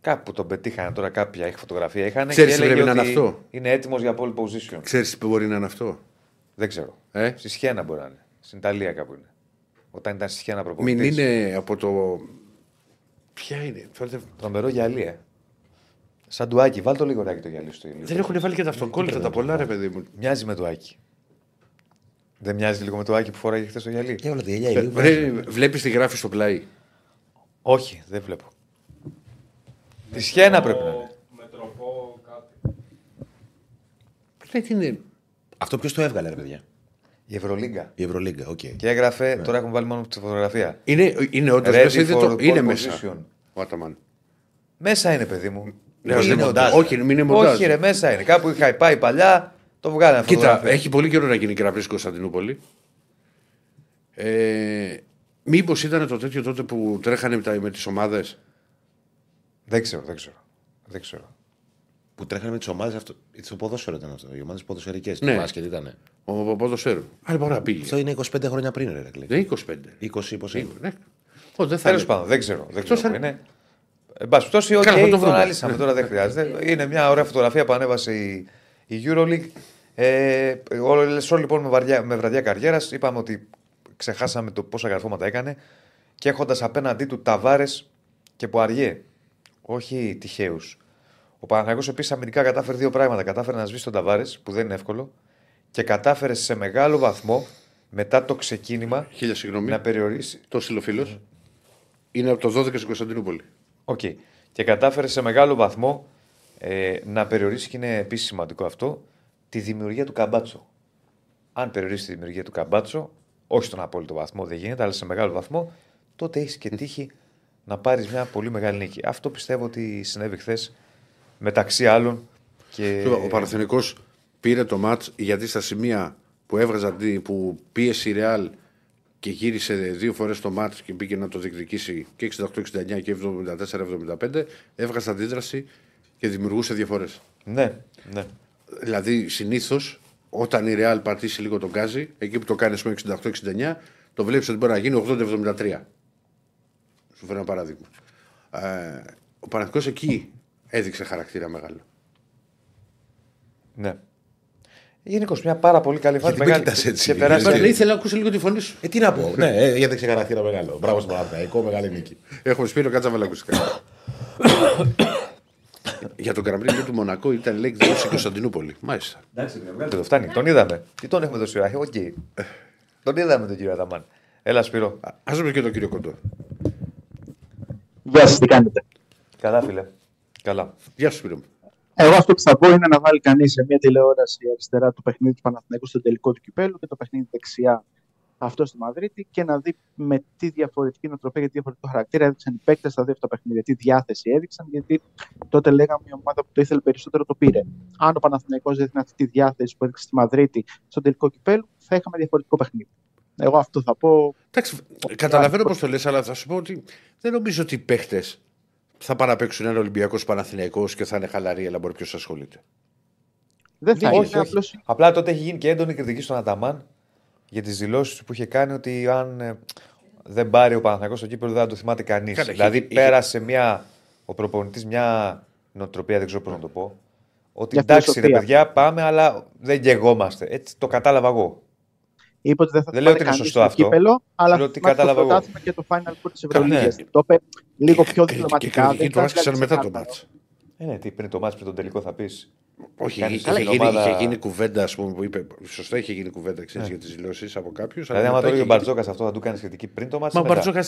Κάπου τον πετύχανε τώρα κάποια έχει φωτογραφία. Είχαν Ξέρεις και τι έλεγε πρέπει να ότι είναι αυτό; Είναι έτοιμος για pole position. Ξέρεις τι μπορεί να είναι αυτό; Δεν ξέρω. Ε; Στη Σιένα μπορεί να είναι. Στην Ιταλία κάπου είναι. Όταν ήταν στη Σιένα Μην προπονητής. είναι από το. Ποια είναι; Φέρτε- Τρομερό γυαλί, ε. Σαν του Άκη. Βάλ το λίγο ράκι το γυαλί στο ηλίου. Δεν έχουν βάλει και τα αυτοκόλλητα τα πολλά, ρε παιδί μου. Μοιάζει με το Άκη. Δεν μοιάζει λίγο με το Άκη που φοράγε χθες το γυαλί. Και όλα τα γυαλιά. οι δύο Βλέπεις τη γράφει στο πλάι. Όχι, δεν βλέπω. Τη Σιένα πρέπει να είναι. Με τροπό κάτι. Δεν είναι; Αυτό ποιος το έβγαλε, ρε παιδιά; Η Ευρωλίγκα. Η Ευρωλίγκα, οκ. Και έγραφε, τώρα έχουν βάλει μόνο τη φωτογραφία. Είναι, είναι όντως Ready μέσα. Είναι, for το, pole είναι position. μέσα. Ο Άταμαν. Μέσα είναι, παιδί μου. Ναι, Όχι, είναι είναι μοντάζ. μοντάζ. Όχι, μην είναι μοντάζ. Όχι, ρε, μέσα είναι. Κάπου είχα πάει παλιά, το βγάλανε Κοίτα, φωτογραφία. έχει πολύ καιρό να γίνει γραφή στην Κωνσταντινούπολη. Ε, Μήπως ήταν το τέτοιο τότε που τρέχανε με, τα- με τις ομάδες; Δεν ξέρω, δεν ξέρω. Δεν ξέρω. Που τρέχανε με τις ομάδες αυτό. Στο ποδόσφαιρο ήταν αυτό. Οι ομάδες ποδοσφαιρικές. Ναι. Ναι. Μπάσκετ ήταν. Ο, ο ποδοσφαίρο. Άλλη μπορεί να πήγε. Αυτό είναι 25 χρόνια πριν, ρε. Κλή. Δεν είναι 25. 20 πώς είναι. Ναι. Ω, δεν θα Τέλος είναι. πάντων, δεν ξέρω. Δεν Εκτός ξέρω αν- που είναι. Εν πάση περιπτώσει, οκ, Καλά, θα το το βρούμε. αναλύσαμε τώρα, δεν χρειάζεται. Είναι μια ωραία φωτογραφία που ανέβασε η, η Euroleague. Ε, ο Λεσόρ λοιπόν με, βαριά, με βραδιά καριέρας, είπαμε ότι ξεχάσαμε το πόσα καρφώματα έκανε και έχοντας απέναντί του Ταβάρες και Ποαριέ. Όχι τυχαίους. Ο Παναθηναϊκός επίσης αμυντικά κατάφερε δύο πράγματα. Κατάφερε να σβήσει τον Ταβάρες, που δεν είναι εύκολο, και κατάφερε σε μεγάλο βαθμό μετά το ξεκίνημα Χίλια συγγνώμη. να περιορίσει. Το στέλνω φίλο. Είναι από το 12 στην Κωνσταντινούπολη. Οκ. Και κατάφερε σε μεγάλο βαθμό ε, να περιορίσει, και είναι επίσης σημαντικό αυτό, τη δημιουργία του Καμπάτσο. Αν περιορίσει τη δημιουργία του Καμπάτσο, όχι στον απόλυτο βαθμό, δεν γίνεται, αλλά σε μεγάλο βαθμό, τότε έχεις και τύχη να πάρεις μια πολύ μεγάλη νίκη. Αυτό πιστεύω ότι συνέβη χθες μεταξύ άλλων. Και... Ο Παναθηναϊκός πήρε το μάτς γιατί στα σημεία που έβγαζαν, τη- που πίεσε η Ρεάλ και γύρισε δύο φορές το μάτς και μπήκε να το διεκδικήσει και 68-69 και 74-75, έβγαζε αντίδραση και δημιουργούσε διαφορέ. Ναι, ναι. Δηλαδή συνήθως όταν η Real πατήσει λίγο τον γκάζι, εκεί που το κάνει με 68-69, το βλέπεις ότι μπορεί να γίνει 80-73. Σου φέρω ένα παράδειγμα. Ε, ο Παναθηναϊκός εκεί έδειξε χαρακτήρα μεγάλο. ναι. Γενικώς μια πάρα πολύ καλή φάση. Γιατί με Μεγάλη... κοιτάς έτσι, και γιατί περάσει. Μα, ναι, ήθελα να ακούσει λίγο τη φωνή σου. Ε, τι να πω. ναι, ε, γιατί σε χαρακτήρα μεγάλο. Μπράβο στο Παναθηναϊκό, μεγάλη νίκη. Έχουμε Σπύρο. Κάτσε, βάλε ακουστικά. Για τον Καραμπρίνο του Μονακό ήταν λέει εκδήλωση στην Κωνσταντινούπολη. Μάλιστα. Εντάξει, ρε, βγάλτε το, φτάνει. Τον είδαμε. Τι τον έχουμε δώσει ώρα. Οκ. Τον είδαμε τον κύριο Αταμάν. Έλα, Σπύρο. Α δούμε και τον κύριο Κοντό. Γεια σας, τι κάνετε; Καλά, φίλε. Καλά. Γεια σου, Σπύρο. μου. Εγώ αυτό που θα πω είναι να βάλει κανείς σε μια τηλεόραση αριστερά το παιχνίδι του Παναθηναϊκού στο τελικό του κυπέλου και το παιχνίδι δεξιά αυτό στη Μαδρίτη και να δει με τι διαφορετική νοοτροπία και τι διαφορετικό χαρακτήρα έδειξαν οι παίκτες στα δύο αυτά παιχνίδια. Τι διάθεση έδειξαν, γιατί τότε λέγαμε η ομάδα που το ήθελε περισσότερο το πήρε. Αν ο Παναθηναϊκός έδειχνε αυτή τη διάθεση που έδειξε στη Μαδρίτη στο τελικό κυπέλου, θα είχαμε διαφορετικό παιχνίδι. Εγώ αυτό θα πω. Εντάξει, καταλαβαίνω πώς το λες, αλλά θα σου πω ότι δεν νομίζω ότι οι παίχτε θα παραπέξουν ένα Ολυμπιακός Παναθηναϊκός και θα είναι χαλαροί, αλλά μπορεί ποιος ασχολείται. Δεν θα όχι, είναι. όχι. Απλώς Απλά τότε έχει γίνει και έντονη κριτική στον Αταμάν για τις δηλώσεις που είχε κάνει ότι αν ε, δεν πάρει ο Παναθηναϊκός στο κύπελο δεν θα το θυμάται κανείς. Καλά, Δηλαδή είχε- πέρασε μια, ο προπονητής μια νοοτροπία, δεν ξέρω πώς να το πω. Ότι Μια εντάξει ρε φιλοσοφία. παιδιά, πάμε, αλλά δεν γεγόμαστε. Έτσι το κατάλαβα εγώ. Είπε ότι δεν θα Δεν λέω πάρει ότι είναι κανείς σωστό το αυτό. κύπελο, αλλά λέω θα ότι πάρει το κατάλαβα εγώ. πρωτάθλημα και το Final Four της Ευρωλίγας. ναι. Το είπε λίγο πιο Και- και- διπλωματικά. Και δεν κριτική το ήταν άσκησαν δηλαδή μετά το ξεκάθαρο. μάτς. Ε, ναι, τι πριν το μάτς, πριν τον τελικό θα πεις. Όχι, Κάνεις είχε, στην γίνει, ομάδα- είχε γίνει κουβέντα, ας πούμε, που είπε. Σωστά είχε γίνει κουβέντα ξέρεις, για τις δηλώσεις από κάποιους. Δηλαδή, άμα το έλεγε ο Μπαρτζόκας αυτό, θα του κάνεις σχετική πριν το μάτς. Μα ή ο μετά. Μπαρτζόκας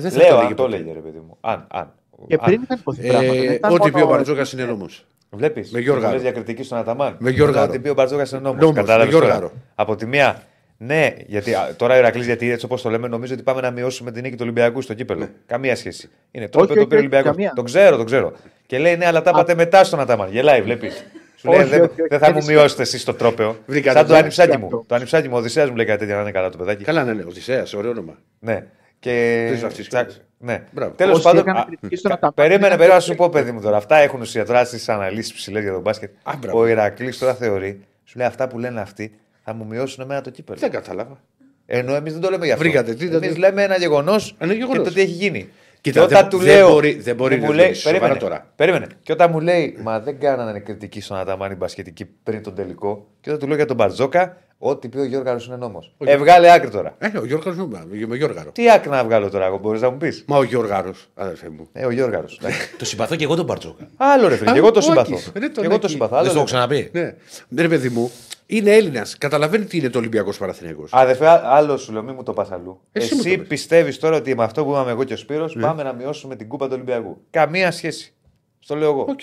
δεν θα Λέω, το αν έλεγε το ποτέ. έλεγε, ρε παιδί μου. Αν, αν. Και πριν είχαν υποθεί πράγματα. δεν Ε, ήταν Ό,τι μόνο- πει ο Μπαρτζόκας είναι νόμος. Βλέπεις. Με Γιώργαρο. Λες για κριτική στον Αταμάν. Με Γιώργαρο. Ότι πει ο Μπαρτζόκας είναι νόμος. Νόμος, Κατάλαβες. με Γιώργαρο. Από τη μία, ναι, γιατί α, τώρα ο Ηρακλής, γιατί έτσι όπως το λέμε, νομίζω ότι πάμε να μειώσουμε την νίκη του Ολυμπιακού στο κύπελο. Καμία σχέση. Είναι το Όχι, είπε το όχι, πήρε ο όχι, Ολυμπιακός. καμία. Το ξέρω, το ξέρω. Και λέει ναι, αλλά τα είπατε μετά στον Αταμάν. Γελάει, βλέπεις. Σου λέει Όχι, δεν όχι, όχι, δεν θα δεν μου ισχύει. μειώσετε εσείς το τρόπαιο. Βρήκατε Σαν το το- ανιψάκι και μου. αυτό. Το ανιψάκι μου, ο Οδυσσέας μου λέει κάτι τέτοια να είναι καλά το παιδάκι. Καλά, ναι, ναι. Οδυσσέας, ωραίο όνομα. Ναι. Και. Τρεις αυτής Τσακ, κιόλας. Ναι. Μπράβο. Τέλος Όσοι πάντων. έκαναν α, κριτική στον κα- Αταμάν Περίμενε, ήταν περίμενε να σου πιο- πω, παιδί μου τώρα. Αυτά έχουν ουσία τώρα στις αναλύσεις ψηλές για τον μπάσκετ. Α, μπράβο. Ο Ηρακλής τώρα θεωρεί, σου λέει αυτά που λένε αυτοί θα μου μειώσουν εμένα το κύπελο. Δεν κατάλαβα. Ενώ εμείς δεν το λέμε γι' αυτό. Βρήκατε, τι ήταν- Εμείς λέμε ένα γεγονός Ένα και γεγονός. το τι έχει γίνει. Κοίτα, και όταν δεν- του δεν λέω. μπορεί- δεν μπορεί και να μου το λέει, λύσει. Σοβαρά περίμενε, τώρα. περίμενε. Και όταν μου λέει, Μα δεν κάνανε κριτική στον Αταμάνι μπασκετική πριν τον τελικό. Και όταν του λέω για τον Μπαρτζόκα, ό,τι πει ο Γιώργαρος είναι νόμος. Ε, βγάλε άκρη τώρα. Ε, ο Γιώργαρος με Γιώργαρο. Τι άκρη να βγάλω τώρα, εγώ μπορείς να μου πεις; Μα ο Γιώργαρος, αδερφέ μου. Ε, ο Γιώργαρος. Το συμπαθώ και εγώ τον Μπαρτζόκα. Άλλο ρε φίλε, Α, και εγώ το όχι, συμπαθώ. ρε, τον Και εγώ το εκεί. συμπαθώ. Δεν Άλλο στο έχω ρε. ξαναπεί. Ναι. Ναι, ρε παιδί μου, είναι Έλληνας. Καταλαβαίνει τι είναι το Ολυμπιακός-Παναθηναϊκός. Αδερφέ, α- άλλος σου λέω, μη μου το πας αλλού. Εσύ μου το Εσύ πες. πιστεύεις τώρα ότι με αυτό που είπαμε εγώ και ο Σπύρος πάμε να μειώσουμε την κούπα του Ολυμπιακού. Καμία σχέση. Στο λέω εγώ. Οκ.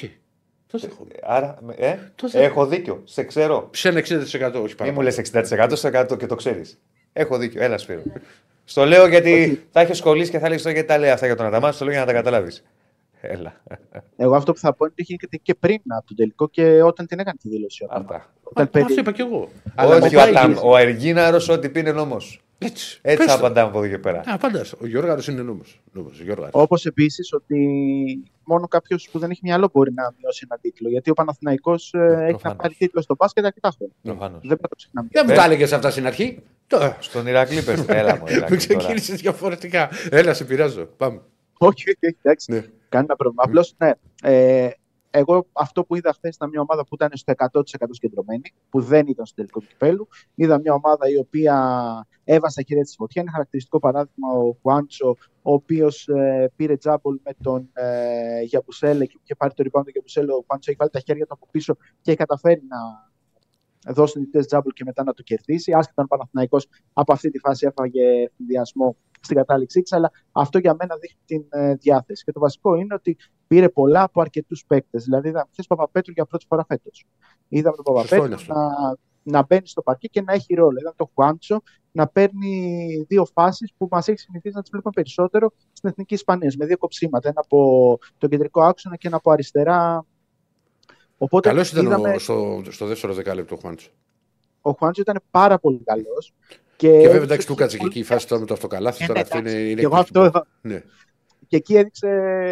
Το δέχομαι. Άρα, ε, Το δέχομαι. έχω δίκιο. Σε ξέρω. Σε ένα 60% όχι Μη πάρα μου λες 60% στο 100 και το ξέρεις. Έχω δίκιο. Έλα, Σπύρο. Στο λέω γιατί θα έχεις σχολάσει και θα λέει γιατί τα λέει αυτά για τον Αταμάν. Στο λέω για να τα καταλάβεις. Έλα. Εγώ αυτό που θα πω είναι ότι είχε κριτική και πριν από τον τελικό και όταν την έκανε τη δήλωση. ο Αταμάν. Αυτά. Όταν Μα περί- αυτό είπα κι εγώ. Όχι, ο, μετά Αταμ, έγινε- ο Αεργίναρο, ό,τι πει είναι νόμος. Έτσι. Έτσι Πες το. απαντάμε από εδώ και πέρα. Α, απαντάς. Ο Γιώργαρος είναι νόμος. Ο Όπως επίσης ότι μόνο κάποιος που δεν έχει μυαλό μπορεί να μειώσει ένα τίτλο. Γιατί ο Παναθηναϊκός ε, έχει να προφανώς. πάρει τίτλο στο μπάσκετ αρκετά χρόνια. Προφανώς. Δεν πρέπει να το ξεχνάμε. Δεν μου Ε. τα έλεγε αυτά στην αρχή; Τώρα. Στον Ηρακλή πες. Έλα μου, Με Ηρακλή, τώρα. ξεκίνησες διαφορετικά. Έλα, σε πειράζω. Πάμε. Όχι, όχι, όχι, εντάξει. Ναι. Κανένα πρόβλημα. Απλώς, ναι. Ε, εγώ αυτό που είδα χθες ήταν μια ομάδα που ήταν στο 100% συγκεντρωμένη, που δεν ήταν στο τελικό του κυπέλου. Είδα μια ομάδα η οποία έβασε τα χέρια της φωτιά. Είναι χαρακτηριστικό παράδειγμα ο Χουάντσο, ο οποίος ε, πήρε τζάμπολ με τον ε, Γιαμπουσέλε και είχε πάρει το rebound του Γιαμπουσέλε. Ο Χουάντσο έχει βάλει τα χέρια του από πίσω και έχει καταφέρει να δώσει νικητέ τζάμπολ και μετά να το κερδίσει. Άσχετα αν ο Παναθηναϊκός από αυτή τη φάση έφαγε ενδιασμό στην κατάληξή της, αλλά αυτό για μένα δείχνει την ε, διάθεση. Και το βασικό είναι ότι πήρε πολλά από αρκετούς παίκτες. Δηλαδή, είδαμε χθε Παπαπέτρου για πρώτη φορά φέτος. Είδαμε τον Σωστό είναι Παπαπέτρου αυτό. να, να μπαίνει στο παρκή και να έχει ρόλο. Είδαμε τον Χουάντσο να παίρνει δύο φάσεις που μας έχει συνηθίσει να τις βλέπουμε περισσότερο στην εθνική Ισπανία. Με δύο κοψίματα. Ένα από τον κεντρικό άξονα και ένα από αριστερά. Οπότε Καλός ήταν είδαμε- ο- στο, στο δεύτερο δεκάλεπτο ο Χουάντσο. ο Χουάντσο ήταν πάρα πολύ καλός. Και βέβαια εντάξει, του κάτσε και εκεί η φάση τώρα με το αυτοκαλάθι. Ε, Τώρα ναι, αυτό είναι. εντάξει. είναι Και εγώ εκπληκτικό. αυτό- Ναι. Και εκεί έδειξε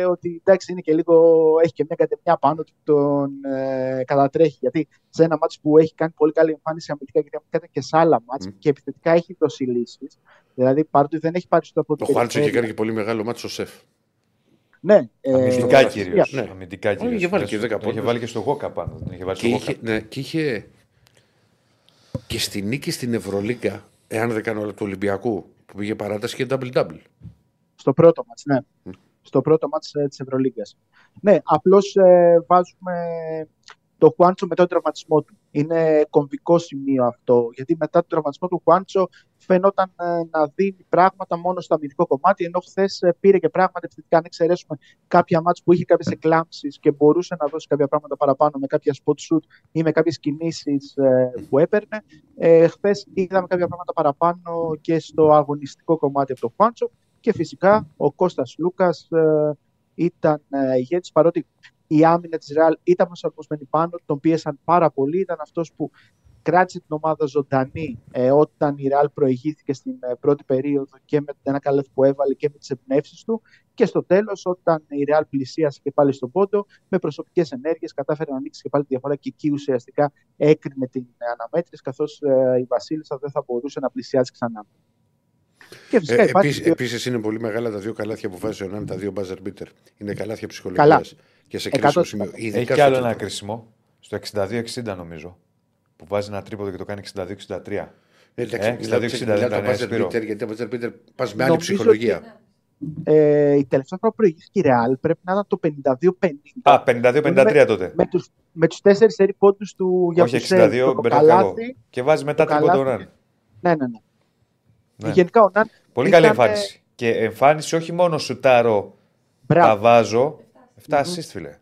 ότι εντάξει, είναι και λίγο, έχει και μια κατεμιά πάνω του, τον ε, κατατρέχει. Γιατί σε ένα μάτσο που έχει κάνει πολύ καλή εμφάνιση αμυντικά, γιατί αμυντικά ήταν και σε άλλα μάτς Μμ. και επιθετικά έχει δώσει λύσεις. Δηλαδή παρότι δεν έχει πάρει στο από Το την Χουάντσο είχε περιφέρεια. κάνει και πολύ μεγάλο μάτσο σεφ. Ναι, ε, Αμυντικά στο- κυρίως. ναι. Αμυντικά Όχι, κυρίως. είχε βάλει και 10 Είχε πόντους. βάλει και στο Γόκα πάνω. Δεν είχε βάλει Και στο είχε, Γόκα. ναι, και είχε και στη νίκη στην Ευρωλίγκα, εάν δεν κάνω όλα του Ολυμπιακού, που πήγε παράταση και double-double. Στο πρώτο μάτς, ναι. Στο πρώτο μάτς ε, της Ευρωλίγκας. Ναι, απλώς ε, βάζουμε το Χουάντσο μετά τον τραυματισμό του. Είναι κομβικό σημείο αυτό, γιατί μετά τον τραυματισμό του Χουάντσο φαινόταν ε, να δίνει πράγματα μόνο στο αμυντικό κομμάτι, ενώ χθες πήρε και πράγματα επιθετικά. Αν εξαιρέσουμε κάποια μάτς που είχε κάποιες εκλάμψεις και μπορούσε να δώσει κάποια πράγματα παραπάνω με κάποια spot shoot ή με κάποιες κινήσεις ε, που έπαιρνε, ε, χθες είδαμε κάποια πράγματα παραπάνω και στο αγωνιστικό κομμάτι από το Χουάντσο και φυσικά ο Κώστας Λούκας ε, ήταν ε, ηγέτης παρότι η άμυνα της Ρεάλ ήταν προσαρμοσμένη πάνω, τον πίεσαν πάρα πολύ, ήταν αυτός που κράτησε την ομάδα ζωντανή ε, όταν η Ρεάλ προηγήθηκε στην ε, πρώτη περίοδο και με ένα καλάθι που έβαλε και με τις εμπνεύσεις του και στο τέλος όταν η Ρεάλ πλησίασε και πάλι στον πόντο με προσωπικές ενέργειες κατάφερε να ανοίξει και πάλι τη διαφορά και εκεί ουσιαστικά έκρινε την ε, αναμέτρηση καθώς ε, η Βασίλισσα δεν θα μπορούσε να πλησιάσει ξανά. Και φυσικά Ε, υπάρχει επίσης, και- επίσης είναι πολύ μεγάλα τα δύο καλάθια που βάζει ο Νάν, τα δύο buzzer beater. Είναι καλάθια ψυχολογίας Καλά. και σε 100%. κρίσιμο σημείο. Έχει Ειδικά κι στο άλλο ένα τρίτο. κρίσιμο. Στο 62-60 νομίζω. Που βάζει ένα τρίποδο και το κάνει 62-63. Ε, εντάξει, Ε, μιλάω- 62-60 μιλάω δεν το ήταν, buzzer Σπύρο. beater, γιατί το buzzer beater πας με άλλη Νομίζω ψυχολογία. Ε, η τελευταία φορά που προηγήθηκε η Real πρέπει να ήταν το 52-50. Α, 52-53 τότε. Με τους, με τους τέσσερις σερί πόντους του Όχι Γιαβουσέλ. 62, το μπερδεύω εγώ. καλάθι. Και βάζει μετά το τρίποδο καλάθι. ραν. Ναι, ναι, ναι. Ναι. Γενικά ο Ναν Πολύ ήταν, καλή εμφάνιση. Και εμφάνιση όχι μόνο σουτάρω, τα Μπράβο. βάζω. 7 assist, φίλε.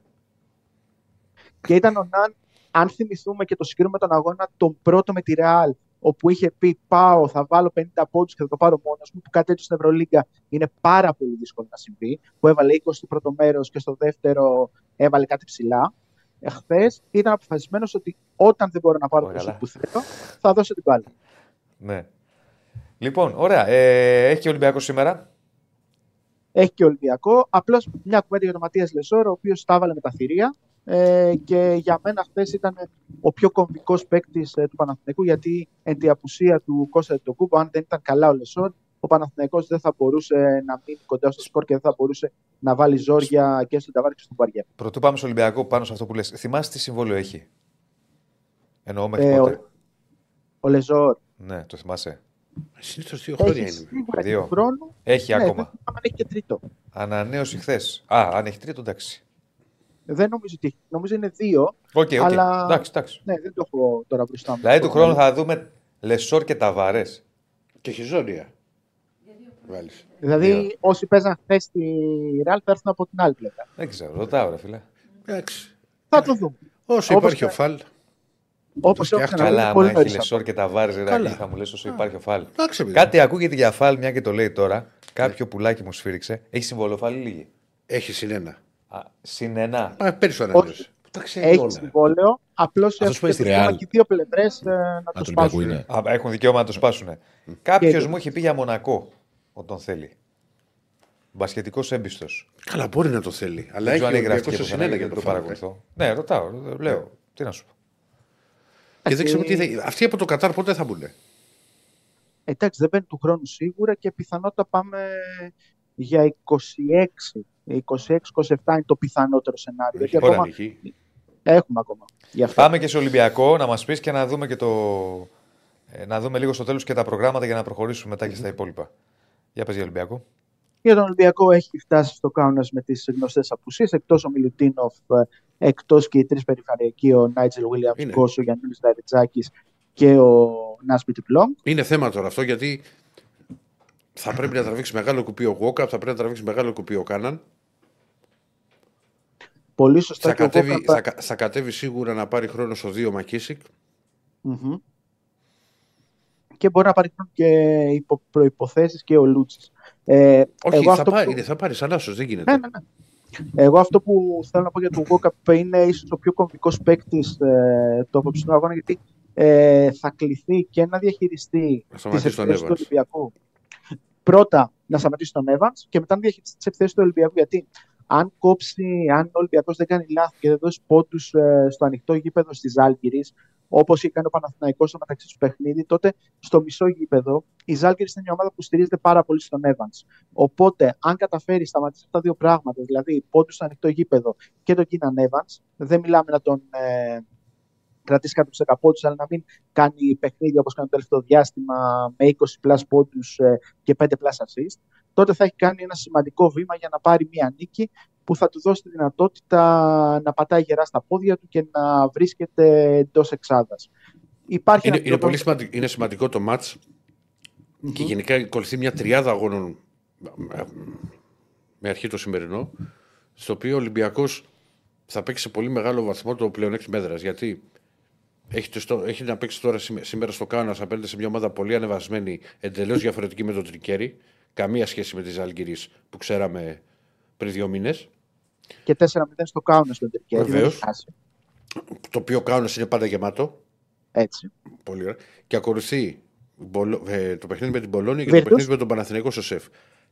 Και ήταν ο Ναν, αν θυμηθούμε και το συγκρίνουμε τον αγώνα, τον πρώτο με τη Real, όπου είχε πει πάω, θα βάλω 50 πόντους και θα το πάρω μόνος μου, που κάτι τέτοιο στην Ευρωλίγκα είναι πάρα πολύ δύσκολο να συμβεί, που έβαλε 20 στο πρώτο μέρος και στο δεύτερο έβαλε κάτι ψηλά. Εχθές ήταν αποφασισμένος ότι όταν δεν μπορώ να πάρω Ωραία, το καλά. σουτ που θέλω, θα δώσω την μπάλα. Ναι. Λοιπόν, ωραία. Ε, έχει και ο Ολυμπιακός σήμερα. Έχει και Ολυμπιακό. Απλώς μια κουβέντα για τον Ματίας Λεσόρ, ο οποίος τα έβαλε με τα θηρία. Ε, και για μένα χθες ήταν ο πιο κομβικός παίκτης ε, του Παναθηναϊκού, γιατί εν τη απουσία του Κώστα Τοκούμπο, αν δεν ήταν καλά ο Λεσόρ, ο Παναθηναϊκός δεν θα μπορούσε να μείνει κοντά στο σκορ και δεν θα μπορούσε να βάλει ζόρια και στον Ταβάρη και στον Παριέ. Πρωτού πάμε στο Ολυμπιακό πάνω σε αυτό που λες. Θυμάσαι τι συμβόλαιο έχει; Εννοώ μέχρι Ε, πότε. ο, ο Λεζόρ Ναι, το θυμάσαι. Συνήθω δύο χρόνια έχει είναι. σίγουρα Δύο. και χρόνο. Έχει Ναι, δεν ακόμα. θυμάμαι αν έχει και τρίτο. Ανανέωση χθες. Α, αν έχει τρίτο, εντάξει. Δεν νομίζω ότι έχει. Νομίζω είναι δύο. Οκ, οκ. Αλλά- Εντάξει, εντάξει. Ναι, δεν το έχω τώρα μπροστά μου. Δηλαδή του χρόνου θα δούμε Λεσόρ και Ταβάρες. Και έχει ζώνια. Βάλεις. Δηλαδή, Δύο. όσοι παίζαν χθες στη Ρεάλ θα έρθουν από την άλλη πλευρά. Δεν ξέρω, ρωτάω, ρε φίλε. Εντάξει. Θα το δούμε. Όσο Όπως υπάρχει και- ο Φαλ. Όπως και έχω αυτός. ξαναπεί, Καλά, είναι άμα πολύ έχει νωρίς Λεσόρ και Ταβάρες, ρε Καλά. Άκη, θα μου λες όσο υπάρχει ο Φάλ. Εντάξει, παιδί. Κάτι ακούγεται για Φάλ, μια και το λέει τώρα. Κάποιο πουλάκι μου σφύριξε. Έχει συμβολοφάλ ή λίγη. Έχει συνένα. Α, συν ένα. Α, πέρυσι Όχι. ανανέωσε. Τα ξέρει Έχει όλα. συμβόλαιο. Απλώς που πάει στη Real. και δύο πλευρές να Α, το του Ολυμπιακού σπάσουν. είναι. Α, έχουν δικαίωμα να το σπάσουν. Κάποιος Και- μου έχει πει για Μονακό όταν θέλει. Μπασχετικός έμπιστος. Καλά, μπορεί να το θέλει. Αλλά Δεν έχει ξέρω αν ο έχει γραφτεί Ολυμπιακός και το πουθενά συνένα γιατί για δεν το το Φαλ. παρακολουθώ. Ναι, ρωτάω, λέω. Τι να σου πω. Και δεν ξέρω τι Ε, θα... Αυτοί από το Κατάρ πότε θα μπουν. Εντάξει, δεν μπαίνει του χρόνου σίγουρα και πιθανότατα πάμε για 26. 26-27 είναι το πιθανότερο σενάριο. Γιατί Ωραία, ακόμα Νική. έχουμε ακόμα. Γι' αυτό. Πάμε και σε Ολυμπιακό να μας πεις και να δούμε και το. ε, να δούμε λίγο στο τέλος και τα προγράμματα για να προχωρήσουμε μετά και στα υπόλοιπα. Για πες για Ολυμπιακό. Για τον Ολυμπιακό έχει φτάσει στο κάουνα με τις γνωστές απουσίες. Εκτός ο Μιλουτίνοφ, εκτός και οι τρεις περιφερειακοί, ο Νάιτζελ Βίλιαμς Είναι. Κόσο, ο Γιάννης Δαριτζάκης και ο Νάσμπιτ Μπλόμ. Είναι θέμα τώρα αυτό γιατί θα πρέπει να τραβήξει μεγάλο κουπί ο Γουόκα, θα πρέπει να τραβήξει μεγάλο κουπί ο Κάναν. Πολύ σωστά Θα και ο κατέβει, Βόκα- θα, κα- θα κατέβει σίγουρα να πάρει χρόνο στο 2 Μακίσικ. Μμμ. Και μπορεί να πάρει χρόνο και υπό προϋποθέσεις και ο Λούτσης. Ε, Όχι, εγώ θα, αυτό πάρει, που- θα πάρει σαν άσος, δεν γίνεται. Ναι, ναι, ναι. Εγώ αυτό που θέλω να πω για τον Γόκα είναι ίσως ο πιο κομβικός παίκτης ε, του απόψινού αγώνα γιατί ε, θα κληθεί και να διαχειριστεί Να τις σταματήσει τον επιθέσει του Evans. Ολυμπιακού. Πρώτα να σταματήσει τον Evans και μετά να διαχειριστεί τις επιθέσει του Ολυμπιακού. Γιατί αν κόψει, αν ο Ολυμπιακός δεν κάνει λάθη και δεν δώσει πόντους στο ανοιχτό γήπεδο τη Ζάλγκηρη, όπως είχε κάνει ο Παναθηναϊκός στο μεταξύ τους παιχνίδι, τότε στο μισό γήπεδο η Ζάλγκηρη είναι μια ομάδα που στηρίζεται πάρα πολύ στον Evans. Οπότε, αν καταφέρει να σταματήσει αυτά τα δύο πράγματα, δηλαδή πόντους στο ανοιχτό γήπεδο και τον Κίναν Evans, δεν μιλάμε να τον ε, κρατήσει κάτω τους 10 πόντους, αλλά να μην κάνει παιχνίδια όπως κάνει το τελευταίο διάστημα με 20 πλάσ πόντους και 5 πλάσ assist, τότε θα έχει κάνει ένα σημαντικό βήμα για να πάρει μια νίκη που θα του δώσει τη δυνατότητα να πατάει γερά στα πόδια του και να βρίσκεται εντός εξάδας. Υπάρχει Είναι, ένα είναι, τρόπο- πολύ σημαντικό, είναι σημαντικό το μάτς και γενικά ακολουθεί μια τριάδα αγώνων ε, με αρχή το σημερινό, στο οποίο ο Ολυμπιακός θα παίξει σε πολύ μεγάλο βαθμό το πλεονέκτημα έδρα. Γιατί έχει, το στο- έχει να παίξει τώρα σήμε- σήμερα στο Κάνα απέναντι σε μια ομάδα πολύ ανεβασμένη, εντελώς διαφορετική με τον Τρικέρι. Καμία σχέση με τη Ζαλγκυρή που ξέραμε πριν δύο μήνες. και 4-0 στο κάουνο στον τελικό. δεν Βεβαίως. έχει χάσει. Το οποίο Κάνα είναι πάντα γεμάτο. Έτσι. Πολύ ωραία. Και ακολουθεί η Μπολο- ε, το παιχνίδι με την Πολώνια και Virtus. το παιχνίδι με τον Παναθηναϊκό στο ΣΕΦ.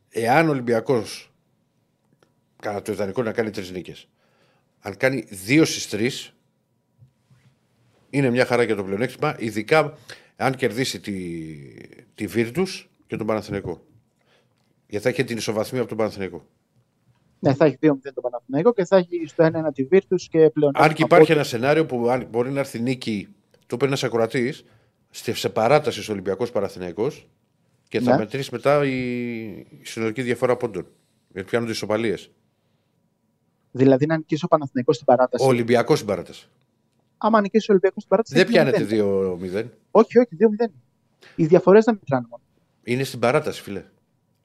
Εάν ο Ολυμπιακός κατά το ιδανικό να κάνει τρεις νίκες, αν κάνει δύο στις τρεις, είναι μια χαρά για το πλεονέκτημα, ειδικά αν κερδίσει τη, τη Virtus και τον Παναθηναϊκό. Γιατί θα έχει την ισοβαθμία από τον Παναθηναϊκό. Ναι, θα έχει 2-0 τον Παναθηναϊκό και θα έχει στο 1-1 τη Virtus και πλέον. Αν και υπάρχει ένα σενάριο που αν μπορεί να έρθει νίκη, το είπε ένας ακροατής, σε παράταση ο Ολυμπιακός Παραθυναϊκό και θα Ναι. μετρήσει μετά η, η συνολική διαφορά πόντων. Γιατί πιάνονται ισοπαλίες. Δηλαδή να νικήσει ο Παναθηναϊκός στην παράταση. Ο Ολυμπιακός στην παράταση. Άμα νικήσει ο Ολυμπιακός στην παράταση. Δεν θα έχει πιάνεται 2-0. 2-0. Όχι, όχι, 2-0. Οι διαφορές δεν μετράνε μόνο. Είναι στην παράταση, φίλε.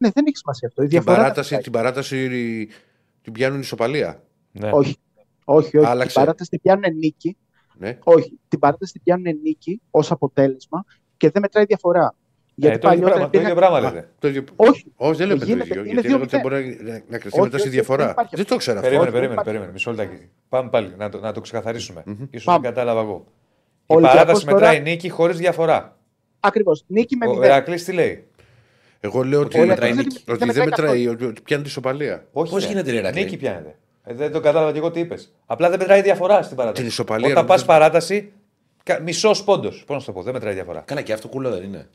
Ναι, δεν έχει σημασία αυτό. Η Την διαφορά δεν παράταση, μετράει. την παράταση την πιάνουν ισοπαλία. Ναι. Όχι. Όχι, όχι. Άλλαξε. Την παράταση την πιάνουν νίκη. Ναι. Όχι. Την παράταση την πιάνουν νίκη ως αποτέλεσμα και δεν μετράει διαφορά. Ε, Γιατί το, ίδιο παλιότερα πράγμα, το ίδιο πράγμα Α, λέτε. το ίδιο. Όχι. Όχι, δεν λέμε το Γίνεται, ίδιο. είναι Γιατί λέμε 2-0. ότι μπορεί να, να κρυφτεί Όχι, μετά στη όχι, διαφορά. δεν υπάρχει Δεν το ξέρω αυτό. Περίμενε, Όχι, περίμενε, υπάρχει. περίμενε. Μισό λεπτάκι. Πάμε πάλι να το, να το ξεκαθαρίσουμε. ίσως Πάμε. δεν κατάλαβα εγώ. Ο Η Ολυμπιακός παράταση τώρα- μετράει νίκη χωρίς διαφορά. Ακριβώς. Νίκη με Ο 0. Ερακλής τι λέει; Εγώ λέω ότι, δεν ότι, μετράει ότι, νίκη. Δεν δεν μετράει μετράει, ότι ότι πιάνει τη ισοπαλία. Όχι, Πώς ρε. γίνεται, ρε, Ερακλή; Νίκη πιάνεται. Ε, δεν το κατάλαβα και εγώ τι είπες. Απλά δεν μετράει διαφορά στην παράταση. Την ισοπαλία Όταν νομίζω- πα παράταση, μισός πόντος. Πώς να σου το πω, δεν μετράει διαφορά. Καλά, και αυτό κούλο δεν είναι.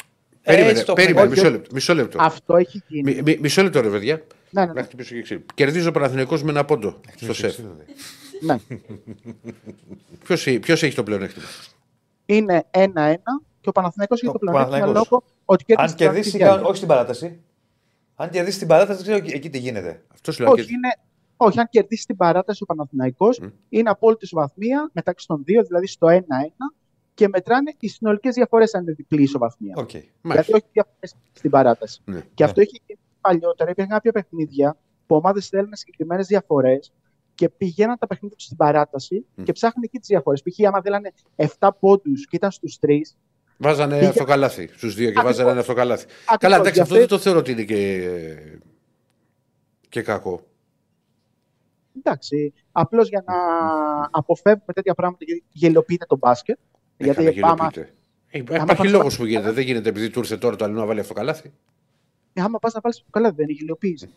Περίμενε, έτσι το περίμενε, έχουμε. μισό λεπτό. Μισό λεπτό. Αυτό έχει γίνει. Μι- μι- Μισό λεπτό, ρε παιδιά. Ναι, ναι, Να ναι. χτυπήσω και ξύλο. Κερδίζει ο Παναθηναϊκός με ένα πόντο στο σεφ. ναι. Ποιο έχει το πλεονέκτημα; Είναι 1-1 και ο Παναθηναϊκός έχει Ο το πλεονέκτημα Παναθηναϊκός. λόγω ότι κέρδισε Αν την κερδίσεις, Αττική Διάρκεια. όχι στην παράταση. Αν κερδίσεις την παράταση, δεν ξέρω εκεί τι γίνεται. Αυτός λέω. Όχι, είναι, όχι, αν κερδίσεις την παράταση ο Παναθηναϊκός, Μμ. είναι απόλυτη ισοβαθμία μεταξύ των δύο, δηλαδή στο 1-1 και μετράνε οι συνολικές διαφορές αν είναι διπλή ισοβαθμία. Οκ. Δηλαδή όχι διαφορές στην παράταση. Ναι. Και αυτό έχει γίνει παλιότερα. Υπήρχαν κάποια παιχνίδια που ομάδες θέλουν συγκεκριμένες διαφορές και πηγαίναν τα παιχνίδια τους στην παράταση Μμ. και ψάχνουν εκεί τις διαφορές. Π.χ. άμα θέλανε 7 πόντους και ήταν στους 3. Βάζανε Πήγε- αυτοκαλάθι. Στους δύο και Ακριβώς. βάζανε ένα αυτοκαλάθι. Καλά, εντάξει, αυτό δεν το θεωρώ ότι είναι και, και κακό. Εντάξει. Απλώς για να αποφεύγουμε τέτοια πράγματα γιατί γελιοποιείται το μπάσκετ. Έκανε γιατί άμα, γελιοποιείται. Ε, άμα Υπάρχει πας- λόγος που γίνεται. Δεν γίνεται επειδή του ήρθε τώρα το άλλο να βάλει αυτοκαλάθι. ε, άμα πας να βάλεις το καλά, δεν είναι γελιοποίηση.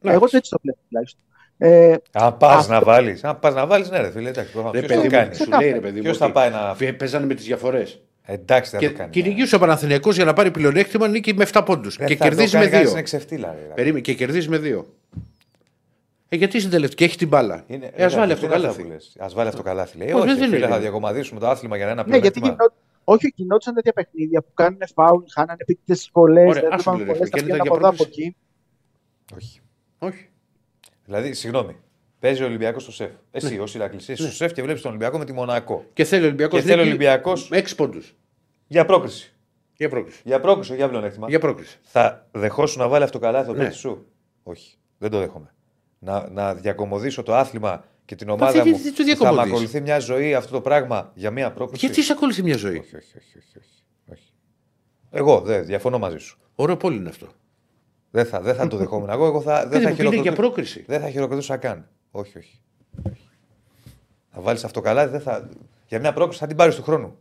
Ναι. Εγώ έτσι το βλέπω τουλάχιστον. Ε, Αν πας Αυτό- να βάλεις. Αν πας να βάλεις, ναι, ρε φίλε. Εντάξει, προφανώς. Ρε Ποιος παιδί το μου, κάνει; σου λέει ρε παιδί μου. Ποιο θα ότι πάει να. φε- Παίζανε με τις διαφορές. Εντάξει, δεν Και το κάνει. κυνηγούσε ο Παναθηναϊκός για να πάρει πλεονέκτημα νίκη με 7 πόντους. Δεν Και θα το κερδίζεις κάνει με κανείς, 2. Είναι ξεφτύλα. ρε. Περίμενε και κερδίζεις με 2. Ε, γιατί στην τελευταία και έχει την μπάλα. Είναι- ε, ας εντάξει, βάλει τι αυτό είναι καλάθι. που λες. Ας βάλει αυτό καλάθι. Λέει, Όχι, όχι, δεν φίλε, είναι. θα διακομματίσουμε το άθλημα για ένα ναι, γιατί πλεονέκτημα. γινό... όχι, γινόντουσαν τέτοια παιχνίδια που κάνουν φάουλ, χάνανε επίτηδες βολέ, Ωραία, δεν άσε είπαν με, ρε, βολέ, και τα αν πήγαν ήταν από για εδώ από πρόκληση. εκεί. Όχι. Όχι. Δηλαδή, συγγνώμη. Παίζει ο Ολυμπιακός στο σεφ. Εσύ, Ναι. ω Ηρακλή, είσαι στο σεφ και βλέπεις τον Ολυμπιακό με τη Μονακό. Και θέλει ο Ολυμπιακός. Και θέλει ο Ολυμπιακός Με 6 πόντους. για πρόκριση. Για πρόκληση. Για πρόκριση, όχι για πλεονέκτημα. Για πρόκληση. Θα δεχόσουν να βάλει αυτό το καλάθι το Ναι. παίκτη σου; Όχι. Δεν το δέχομαι. Να, να διακομωδήσω το άθλημα και την ομάδα τι- μου. τι το που θα με διακομωδείς; ακολουθεί μια ζωή αυτό το πράγμα για μια πρόκριση; Γιατί σε ακολουθεί μια ζωή; Όχι, όχι, όχι, όχι, όχι, όχι. Εγώ δεν διαφωνώ μαζί σου. Ωραίο πόλη είναι αυτό. Δεν θα, δεν θα το δεχόμουν εγώ. εγώ θα, δεν, Παιδί θα μου, είναι για χειροκροτούσα- πρόκριση. δεν θα χειροκροτούσα καν. Όχι, όχι. όχι. Θα βάλεις αυτό καλά, δεν θα... για μια πρόκληση θα την πάρεις του χρόνου.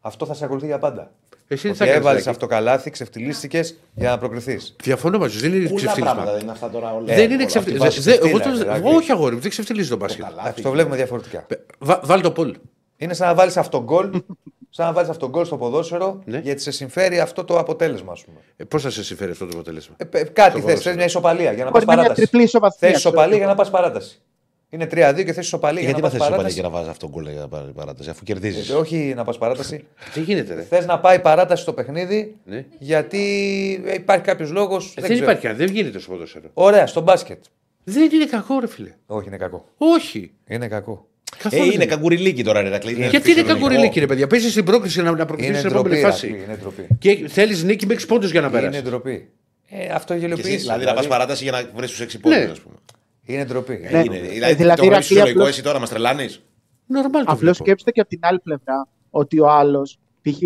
Αυτό θα σε ακολουθεί για πάντα. Εσύ τι Ότι θα κάνεις, έβαλες Τάκη; αυτοκαλάθι, ξεφτυλίστηκε για να προκριθείς. Διαφωνώ μαζί σου. Δεν είναι Πολλά ξεφτύλισμα. πράγματα δεν είναι αυτά τώρα όλα. Δεν είναι όλα. ξεφτύλισμα. βάση Δε- δε- εγώ ξεφτύλα, το- δηλαδή. Όχι, αγόρι μου, δεν ξεφτυλίζει το μπάσκετ. Καλά. Το βλέπουμε διαφορετικά. Βα- Βάλ το πόλ. Είναι σαν να βάλεις αυτογκολ σαν να βάλει αυτογκολ στο ποδόσφαιρο Ναι. γιατί σε συμφέρει αυτό το αποτέλεσμα, ας πούμε. Ε, Πώς θα σε συμφέρει αυτό το αποτέλεσμα; Ε, πε- κάτι θες, ποδόσφαιρο. θες μια ισοπαλία για να πας Μπορεί να είναι μια παράταση. τριπλή ισοβαθμία. Θες ξέρω ισοπαλία εγώ. για να πας παράταση. Είναι 3-2 και θες ισοπαλία Γιατί για δεν να θες πα ισοπαλία και παράταση. να βάζεις αυτόν γκολ για να πάρει παράταση, αφού κερδίζεις. Ε, Όχι να πας παράταση. Τι γίνεται, ρε; Θες να πάει παράταση στο παιχνίδι Ναι. γιατί ε, υπάρχει κάποιος λόγος. Ε, Δεν υπάρχει, δεν γίνεται στο ποδόσφαιρο. Ωραία, στο μπάσκετ. Δεν είναι κακό, ρε φίλε. Όχι, είναι κακό. Όχι. Είναι κακό. Ε, Καθόλου είναι δεν κακουριλίκι τώρα, ρε Ρακλή. Γιατί είναι φυσιολογικό. κακοριλίκη, ρε παιδιά. Παίζει στην πρόκληση να, να προκριθείς Είναι στην επόμενη ντροπή. φάση. Ρακλή, Είναι ντροπή. Και θέλεις νίκη με 6 πόντους για να Είναι περάσεις. ντροπή. Ε, αυτό Και εσύ, γελιοποιήσει. Δηλαδή να πας παράταση για να βρεις τους 6 πόντους, Ναι. ας πούμε. Είναι ντροπή. Ναι. Είναι, Ε, δηλαδή, δηλαδή, το Ρακλή, βρίσκει φυσιολογικό απλώς- εσύ τώρα, μας τρελάνεις. Νορμάλ το Απλώς βλέπω. σκέψτε και από την άλλη πλευρά ότι ο άλλος, π.χ.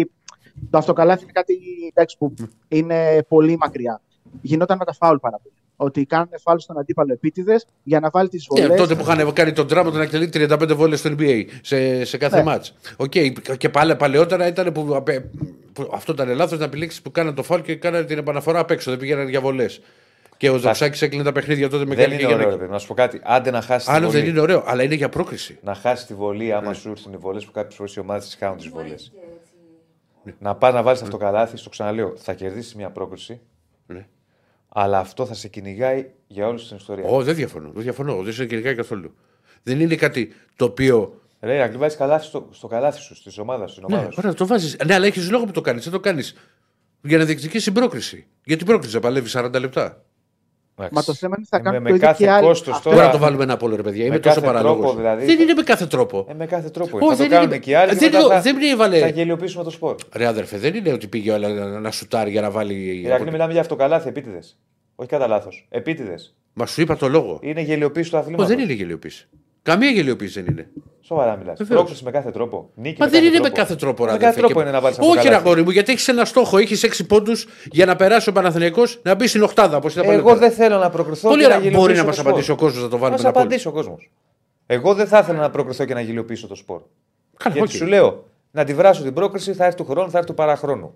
το αυτοκαλάθι είναι κάτι εντάξει, που είναι πολύ μακριά. Γινόταν με τα φάουλ πάρα πολύ. Ότι κάνουν φάουλ στον αντίπαλο επίτηδες για να βάλει τις Ναι, βολές. τότε που είχαν κάνει τον Ντράμοντ να εκτελεί 35 βόλες στο NBA σε, σε κάθε Ναι. μάτς. Οκ, και πάλι παλαιότερα ήταν που, απε- που αυτό ήταν λάθος να επιλέξεις που κάναν το φάουλ και κάνανε την επαναφορά απ' έξω. Δεν πήγαιναν για βολές. Και ο Ζαψάκης έκλεινε τα παιχνίδια τότε με Δεν καλή είναι και ωραίο, ρε για παιδί. Να σου πω κάτι. Άντε να χάσει τη Άλλο δεν βολή. είναι ωραίο, αλλά είναι για πρόκριση. Να χάσει τη βολή Ναι. άμα σου έρθουν οι βολές που κάποιες φορές οι ομάδες τι κάνουν τις βολές. Να πας να βάλεις αυτό το καλάθι, στο ξαναλέω, θα κερδίσεις μια πρόκριση. Ναι. Αλλά αυτό θα σε κυνηγάει για όλη την ιστορία. Ω, δεν διαφωνώ. Δεν διαφωνώ. Δεν σε κυνηγάει καθόλου. Δεν είναι κάτι το οποίο. Ρε, Αγγλί, βάζει καλάθι στο, στο καλάθι σου, στη ομάδα σου. Στην ομάδα Ναι, σου. ωραία, το βάζεις. Ναι, αλλά έχεις λόγο που το κάνεις. Δεν το κάνεις για να διεκδικήσεις την πρόκριση. Γιατί πρόκριση θα παλεύεις 40 λεπτά. Εντάξει. Μα το θέμα είναι ότι θα Ε, κάνουν με, το με ίδιο κάθε και άλλοι. κόστος Αυτό Τώρα τώρα. να το βάλουμε ένα από ρε παιδιά. Είμαι με τόσο κάθε παράλογος. τρόπο, δηλαδή. Δεν είναι με κάθε τρόπο. Ε, με κάθε τρόπο. Ω, θα δεν το κάνουν είναι- και οι άλλοι. δεν και μετά είναι- θα, δεν είναι, βάλε. θα γελιοποιήσουμε το σπορ. Ρε αδερφέ, δεν είναι ότι πήγε όλα να, να σουτάρει για να βάλει. Η Αγγλί, μιλάμε για αυτοκαλάθι, επίτηδες. Όχι κατά λάθος. Επίτηδες. Μα σου είπα το λόγο. Είναι γελιοποίηση του Ω, αθλήματο. δεν είναι γελιοποίηση; Καμία γελιοποίηση δεν είναι. Σοβαρά μιλάς. Βεβαίως. Πρόκληση με κάθε τρόπο. Νίκη Μα με δεν κάθε είναι με τρόπο. κάθε τρόπο, ρε Με αδερφέ. κάθε τρόπο Και- είναι να βάλεις Όχι, ρε αγόρι μου, γιατί έχεις ένα στόχο. Έχεις 6 πόντους για να περάσει ο Παναθηναϊκός να μπει στην Οχτάδα. Όπως ήταν Εγώ παλαιότερα. δεν θέλω να προκριθώ. Πολύ και να ωραία. Μπορεί γελιοποιήσω να το μα σπορ. απαντήσει ο κόσμος να το Να βάλουμε μας ένα πόλ. απαντήσει ο κόσμος. Εγώ δεν θα ήθελα να προκριθώ και να γελιοποιήσω το σπορ. Καλά, Γιατί οκ. σου λέω, να τη βράσω την πρόκριση θα έρθει του χρόνου, θα έρθει του παραχρόνου.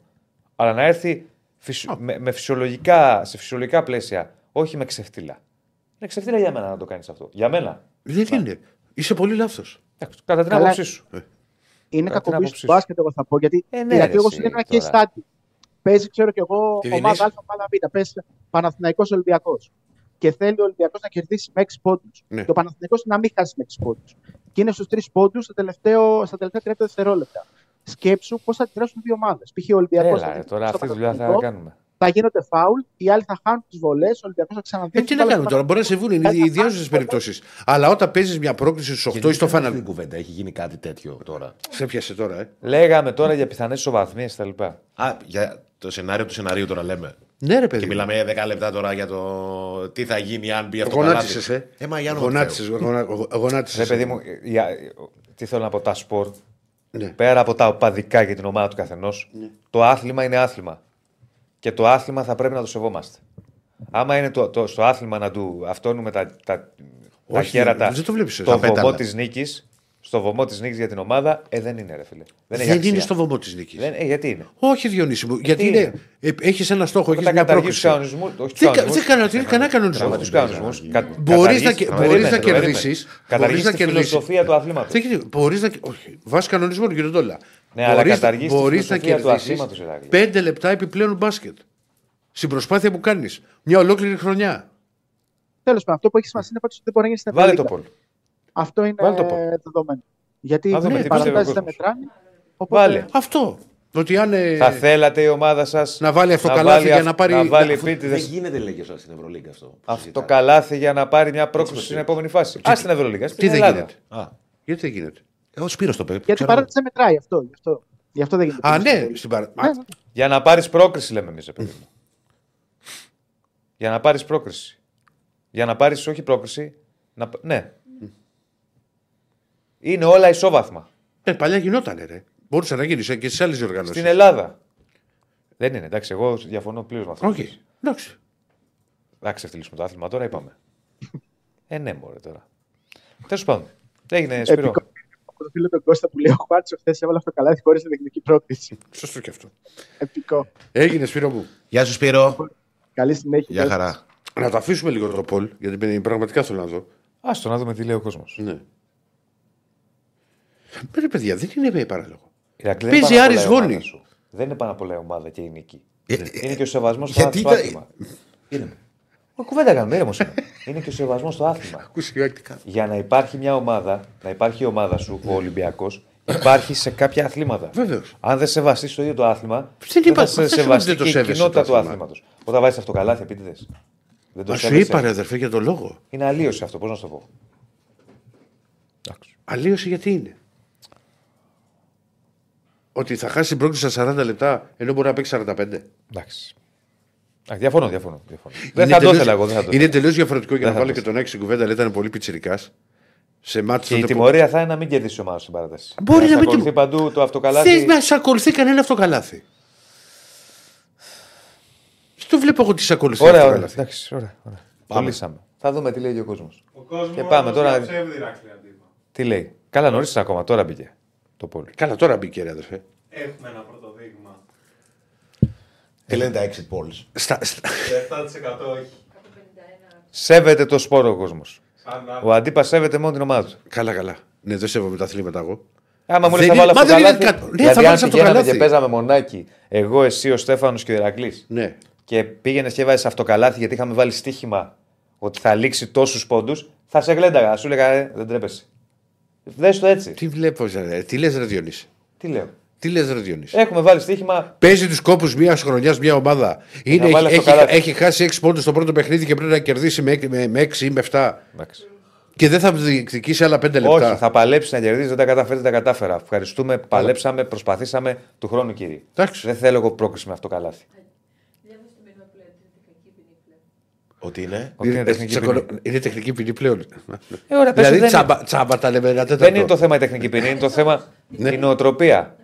Αλλά να έρθει φυσι- με, με φυσιολογικά, σε φυσιολογικά πλαίσια, όχι με ξεφτίλα. Είναι ξεφτίλα για μένα να το κάνεις αυτό. Για μένα. Δεν είναι. Είσαι πολύ λάθος. Εντάξει, Κατά την Καλά. άποψή σου. Είναι Κατά την κακοποίηση άποψή του σου. μπάσκετ, εγώ θα πω. Γιατί Ε, ναι, γιατί ρε, εγώ εσύ, σου δίνω ένα τώρα. case study. Παίζει, ξέρω κι εγώ, Τι ομάδα Α, δίνεις; ομάδα Β. Παίζει Παναθηναϊκός Ολυμπιακός. Και θέλει ο Ολυμπιακός να κερδίσει με 6 πόντους. Ναι. Και ο Παναθηναϊκός να μην χάσει με 6 πόντους. Και είναι στους 3 πόντους στα, τελευταίο- στα τελευταία 30 δευτερόλεπτα. Σκέψου πώς θα αντιδράσουν οι δύο ομάδες. Π.χ. ο Ολυμπιακός. Έλα, ρε, τώρα αυτή τη δουλειά θα κάνουμε. θα γίνονται φάουλ, οι άλλοι θα χάνουν τις βολές, ο Ολυμπιακός θα Ε, ξαναδίνει. τι να κάνουμε τώρα, μπορείς να συμβούν, είναι Ε, ιδιάζουσε περιπτώσει. Αλλά όταν παίζεις μια πρόκληση στους 8 ή στο Αυτή Final. την κουβέντα έχει γίνει κάτι τέτοιο τώρα. Σε πιάσε τώρα, ε. Λέγαμε τώρα για πιθανές ισοβαθμίες κτλ. Α, για το σενάριο του σενάριου τώρα λέμε. Ναι, ρε Και παιδί. μιλάμε 10 λεπτά τώρα για το τι θα γίνει αν μπει αυτό Γονάτισες, ε. Ε, μα για όνομα του Γονάτισε, Θεού. γονα- γονάτισες. Ρε παιδί μου, ε, για- ε, τι θέλω να πω, τα σπορ, Ναι. πέρα από τα οπαδικά για την ομάδα του καθενός, το άθλημα είναι άθλημα. Και το άθλημα θα πρέπει να το σεβόμαστε. Άμα είναι το, το, στο άθλημα να του αυτόνουμε τα, τα, τα Όχι, κέρατα δεν το βλέπεις εσύ. στο Τα βωμό πέταλα. της νίκης, στο βωμό της νίκης για την ομάδα, ε, δεν είναι ρε φίλε. Δεν, έχει Δεν αξία. είναι στο βωμό της νίκης. Δεν, ε, γιατί είναι; Όχι, Διονύση μου. Γιατί είναι; είναι; Έχεις ένα στόχο, έχεις Θα μια καταργήσει τους πρόκληση. κανονισμούς. Όχι τους Δεν κα- κανονισμούς. δεν κανένα κανένα κανονισμό. Με τους κανονισμούς. Μπορείς να κε- μπορείς να κερδίσεις, μπορείς Καταργήσει να τη κερδίσεις. φιλοσοφία του αθλήματος. Μπορείς να. Όχι, βάσει κανονισμό, κύριε Ντόλα. Ναι, αλλά Μπορείς- καταργείς τη μπορείς να φιλοσοφία του κερδίσεις αθλήματος, Ηράκλειο. πέντε λεπτά επιπλέον μπάσκετ. Στην προσπάθεια που κάνεις. Μια ολόκληρη χρονιά. Τέλος πάντων, αυτό που έχεις σημασία είναι πάντως ότι δεν μπορεί να γίνει στην Βάλε το Ευρωλίγκα. πόλ. Αυτό είναι Βάλε το πόλ. δεδομένο. Γιατί Να δούμε ναι, τι παραστάσεις πιστεύει ο δεν κόσμος. μετράνε. Οπότε, Βάλε. Αυτό. Ότι αν. ε, Θα θέλατε η ομάδα σας να βάλει αυτό καλάθι για να πάρει- Να βάλει αφού- Δεν επίτηδε γίνεται, λέγε στην Ευρωλίγκα αυτό. αυτό καλάθι για να πάρει μια πρόκληση στην επόμενη φάση. Α στην Ευρωλίγα. Τι δεν γίνεται; Α, Γιατί δεν γίνεται; ο Σπύρος το είπε. Γιατί η παράταση δεν μετράει αυτό. Γι' αυτό, γι αυτό δεν γίνεται. Α, ναι, στην παρα... Ναι, ναι. Για να πάρεις πρόκριση, λέμε εμείς, παιδί μου. Για να πάρεις πρόκριση. Για να πάρεις, όχι πρόκριση. Να... π- Ναι. Είναι όλα ισόβαθμα. Ε, παλιά γινόταν, ρε. Μπορούσε να γίνεις και στις άλλες διοργανώσεις. Στην Ελλάδα. Δεν είναι, εντάξει, εγώ διαφωνώ πλήρως με αυτό. Όχι. Εντάξει. Να ξεφτυλίσουμε το άθλημα τώρα, είπαμε. ε, ναι, μωρέ τώρα. Τέλος πάντων. Έγινε Σπύρο. Επικό- από το φίλο τον Κώστα που λέει: Ο Χουάτσο χθες έβαλε αυτό καλά χωρίς τεχνική πρόκληση. Σωστό και αυτό. Επικό. Έγινε Σπύρο μου. Γεια σου Σπύρο. Καλή συνέχεια. Γεια χαρά. Να το αφήσουμε λίγο το Πολ, γιατί πραγματικά θέλω να δω. Άστο να δούμε τι λέει ο κόσμος. Ναι. Ρε παιδιά, δεν είναι παράλογο. Παίζει Άρης Γόνη. Δεν είναι πάνω απ' όλα η ομάδα και η νίκη. Ε, Είναι και ο σεβασμός στο γιατί στο τα- άθλημα. Είναι. Μα κουβέντα κάνουμε, ήρεμος είμαι. Είναι και ο σεβασμός στο άθλημα. Ακούσει και κάτι. Για να υπάρχει μια ομάδα, να υπάρχει η ομάδα σου, ο Ολυμπιακός, υπάρχει σε κάποια αθλήματα. Βεβαίως. Αν δεν σεβαστείς το ίδιο το άθλημα, Δεν δεν είπα- θα σε δεν σου σεβαστεί δεν το και η σέβεσαι κοινότητα το του άθλημα; άθληματος. Όταν βάζεις αυτοκαλάθι, επίτηδε. Δεν το Μα σου σέβεσαι. είπα, ρε αδερφέ, για τον λόγο. Είναι αλλίωση αυτό, πώς να σου το πω. Εντάξει. Αλλίωση γιατί είναι; Ότι θα χάσει την πρόκληση στα 40 λεπτά ενώ μπορεί να παίξει 45. Εντάξει. Α, διαφωνώ, διαφωνώ. διαφωνώ. Δεν Είναι θα το τελείως- ήθελα εγώ. Δεν θα το Είναι ήθελα. τελείως διαφορετικό για Δεν να θα βάλω το και ήθελα. τον έξι στην κουβέντα, αλλά ήταν πολύ πιτσυρικά. Σε μάτι Και η τιμωρία θα είναι να μην κερδίσει η ομάδα στην παράταση. Μπορεί να σε μην ακολουθεί τιμ- παντού το αυτοκαλάθι. Δεν να σε ακολουθεί κανένα αυτοκαλάθι. Στο βλέπω εγώ τι σε ακολουθεί Ωραία, ωραία. αυτοκαλάθι. Εντάξει, ωραία, ωραία. Το λύσαμε. Θα δούμε τι λέει και ο κόσμος. Ο κόσμος Και πάμε τώρα- ψεύδι Ηράκλειο αντίπα. Τι λέει. Καλά, νωρίς ακόμα, τώρα μπήκε το πόλι. Καλά, τώρα μπήκε ρε αδερφέ. Έχουμε ένα πρώτο δείγμα. Τι λένε τα exit polls. Στα, στα... 7% όχι. Σέβεται το σπόρο ο κόσμος. Σαν να Ο αντίπας σέβεται μόνο την ομάδα του. Καλά, καλά. Ναι, δεν σέβομαι τα αθλήματα εγώ. Άμα μου λες Δεν θα είναι- βάλω μα αυτό δεν το είναι καλάθι. κα- ναι, θα γιατί αν βάλεις αυτό το πηγαίναμε καλάθι. και παίζαμε μονάκι, εγώ, εσύ, ο Στέφανος και ο Ηρακλή. Ναι. Και πήγαινες και έβαζε αυτοκαλάθι γιατί είχαμε βάλει στοίχημα ότι θα λήξει τόσους πόντους, θα σε γλένταγα. Σου έλεγα «Ε, δεν τρέπεσαι. Δες το έτσι. Τι βλέπω, ρε, τι λες, Ρε Διονύση; Τι λέω; Τι λες, Ρε Διονύση; Έχουμε βάλει στοίχημα. Παίζει τους κόπους μιας χρονιάς μια ομάδα. Είναι, βάλει έχει, αυτό έχει, καλάθι. έχει χάσει 6 πόντους στο πρώτο παιχνίδι και πρέπει να κερδίσει με, με, με 6 ή με 7. Εντάξει. Και δεν θα διεκδικήσει άλλα 5 λεπτά. Όχι, θα παλέψει να κερδίσει, δεν τα καταφέρει, δεν τα κατάφερα. Ευχαριστούμε, παλέψαμε, προσπαθήσαμε του χρόνου, κύριε. Εντάξει. Δεν θέλω εγώ πρόκριση με αυτό το καλάθι. Ότι είναι. Ότι είναι Είναι, τεχνική τσακωνο- ποινή. είναι τεχνική ποινή πλέον. Ε, ωραία, πες, δηλαδή δεν, τσάμπα, τσάμπα τα λέμε ένα τέταρτο. δεν είναι το θέμα η τεχνική ποινή, είναι το θέμα η νοοτροπία.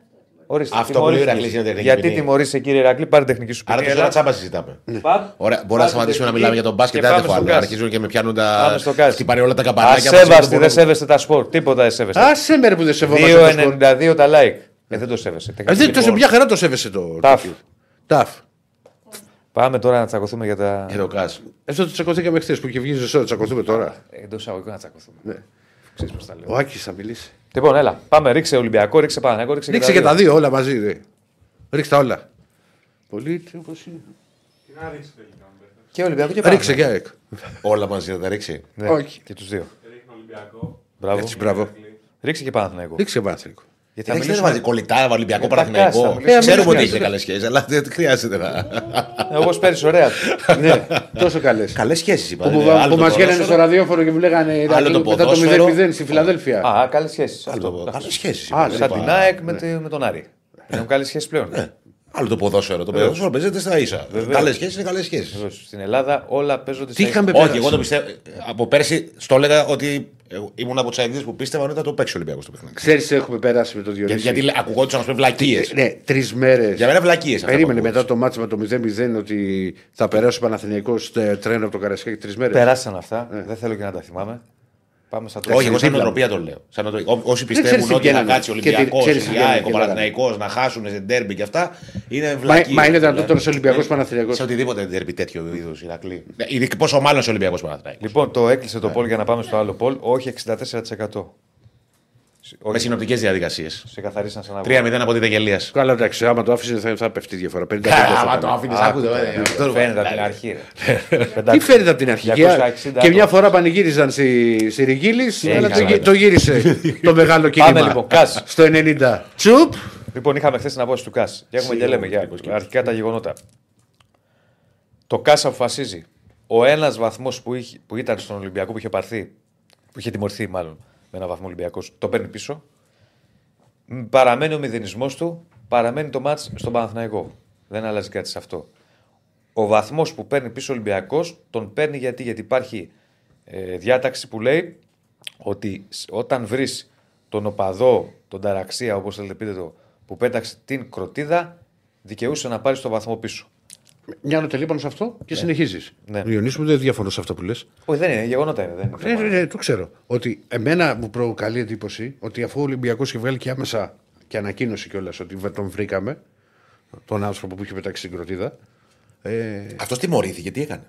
Ορίστε, Αυτό τιμωρήθηκε. που λέει ο Ηρακλής είναι τεχνική Γιατί ποινή. τιμωρήσε, κύριε Ηρακλή, πάρε τεχνική σου Άρα ποινή. τόσο ώρα έλα. τσάμπα συζητάμε. Παπ, Ωραία, μπορεί να πάρε σταματήσουμε να τεχνική μιλάμε για τον μπάσκετ. και Δεν πάμε έχω στο άλλο. κάζ. Αρχίζουν και με πιάνουν τα. Πάμε στο κάζ. Χτυπάνε όλα τα καμπανάκια. Ασέβαστη, μας, δεν σέβεστε τα σπορ. Τίποτα δεν σέβεστε. Α σε μέρε που δεν σεβόμαστε. το σκορ. 2,92 τα like. Ε, δεν το σέβεσαι. Ε, Τεχνική δεν το σε ποινή. μια χαρά το σέβεσαι το. Ταφ. το- Ταφ. Πάμε τώρα να τσακωθούμε για τα. Και το κάζ. Αυτό το τσακωθήκαμε χθες που είχε βγει ζεσό, τσακωθούμε τώρα. Εντός εισαγωγικών να τσακωθούμε. Ναι. Ξέρεις πώς τα λέω. Ο Άκης θα μιλήσει. Λοιπόν, έλα. Πάμε, ρίξε Ολυμπιακό, ρίξε Παναγιώτο, ρίξε, Ρίξε και τα δύο όλα μαζί. Δε. Ρίξε τα όλα. Πολύ όπως είναι. Τι να ρίξει τελικά. μου πέφτει. Και Ολυμπιακό και Ρίξε Παναθηναϊκό. και ΑΕΚ. Όλα μαζί θα τα ρίξει. Ναι, Όχι. Και τους δύο. Ρίχνω Ολυμπιακό. Μπράβο. Έτσι, μπράβο. Ρίξε και Παναθηναϊκό. Ρίξε Παναθηναϊκό. Γιατί θα Εντάξει, δεν μιλήσουμε. βάζει κολλητά, Ολυμπιακό Ε, τα Παναθηναϊκό. κάσα, μιλήσουμε. Ξέρουμε Ε, ότι μιλήσουμε. έχει καλές σχέσεις, αλλά δεν χρειάζεται να. Όπως πέρυσι, ωραία. ναι, τόσο καλές. Καλές σχέσεις είπα. Που, δεν που, είναι άλλο που το μας βγαίνανε στο ποδόσφαιρο, ραδιόφωνο και μου λέγανε Άλλο «Ηρακλή, το μετά το ποδόσφαιρο. 0-0 στη Φιλαδέλφια. Α, καλές σχέσεις. άλλο το- Καλές σχέσεις. Α, είπα, Σαν δεν την είπα. ΑΕΚ με, τη- με τον Άρη. Έχουν καλές σχέσεις πλέον. Άλλο το ποδόσφαιρο. Το ποδόσφαιρο παίζεται στα ίσα. Βεβαίως. Καλές σχέσεις είναι καλές σχέσεις. Βεβαίως, Στην Ελλάδα όλα παίζονται Τι στα είχαμε ίσα. Όχι, πέρασει. εγώ το πιστεύω. Από πέρσι στο έλεγα ότι εγώ ήμουν από τους αειδίε που πίστευαν ότι θα το παίξει ο Ολυμπιακός το παιχνίδι. Ξέρεις, έχουμε περάσει με τον Για- Διονύση; Γιατί λέ- ακουγόντουσαν να πούμε βλακίες. Ναι, τρεις μέρες. Για μένα βλακίες. Περίμενε μετά το μάτσο με το 0-0 ότι θα περάσει ο Παναθηναϊκός ε, τρένο από το Καρασκάκι τρεις μέρες. Περάσαν αυτά. Δεν θέλω και να τα θυμάμαι. Πάμε στα Όχι, εγώ σαν δίπλα. νοοτροπία το λέω. Σαν νοοτροπία. Ό- Όσοι ξέρεις πιστεύουν τι ότι θα βγαίνανε. κάτσει ο Και τι- Ολυμπιακό, ξέρεις τι η βγαίνανε ΑΕΚ, ο και λέγανε. Παναθηναϊκός να χάσουν σε ντέρμπι και αυτά, είναι Μα, βλακίες. μα είναι δυνατόν τώρα σε Ολυμπιακός Παναθηναϊκός. Σε οτιδήποτε ντέρμπι τέτοιο είδους Ηρακλή. Ναι, Πόσο μάλλον σε Ολυμπιακός Παναθηναϊκός. Λοιπόν, το έκλεισε το πόλ για να πάμε στο άλλο πόλ. Όχι 64%. Με Όχι, συνοπτικές διαδικασίες. σε καθαρίσαν σε ένα 3-0 από την Τεγελία. Καλά, εντάξει, άμα το άφησες θα, θα πέφτεις η διαφορά. 50 Άμα το άφηνες, άκουτο. Φαίνεται από την αρχή. ρε. Τι φαίνεται από την αρχή. 260 Και, και μια φορά πανηγύριζαν στη, στη Ριγίλης, αλλά το, γυ- το γύρισε το μεγάλο κίνημα. Πάμε λοιπόν, Κας. Στο 90. Τσουπ. Λοιπόν, είχαμε χθες την απόφαση του ΚΑΣ. Και έχουμε και λέμε για αρχικά τα γεγονότα. Το ΚΑΣ αποφασίζει ο ένας βαθμός που, είχε- που ήταν στον Ολυμπιακό που είχε πάρθει, που είχε τιμωρηθεί μάλλον με ένα βαθμό Ολυμπιακός, το παίρνει πίσω. Μ, Παραμένει ο μηδενισμός του, παραμένει το μάτς στον Παναθηναϊκό. Δεν αλλάζει κάτι σε αυτό. Ο βαθμός που παίρνει πίσω ο Ολυμπιακός τον παίρνει γιατί, γιατί υπάρχει ε, διάταξη που λέει ότι σ- όταν βρεις τον οπαδό, τον ταραξία, όπως θέλετε πείτε το, που πέταξε την κροτίδα, δικαιούσε να πάρει το βαθμό πίσω. Μια νοτελή πάνω σε αυτό και συνεχίζεις. Ναι. Ο Ιωνίσου δεν διαφωνώ σε αυτά που λες. Όχι, δεν είναι, γεγονότα είναι. Δεν είναι Ναι, θέμα. ναι, ναι, το ξέρω. Ότι εμένα μου προκαλεί εντύπωση ότι αφού ο Ολυμπιακός είχε βγάλει και άμεσα και ανακοίνωσε κιόλας ότι βε- τον βρήκαμε, τον άνθρωπο που είχε πετάξει στην κροτίδα. Ε, Αυτό τιμωρήθηκε, τι έκανε;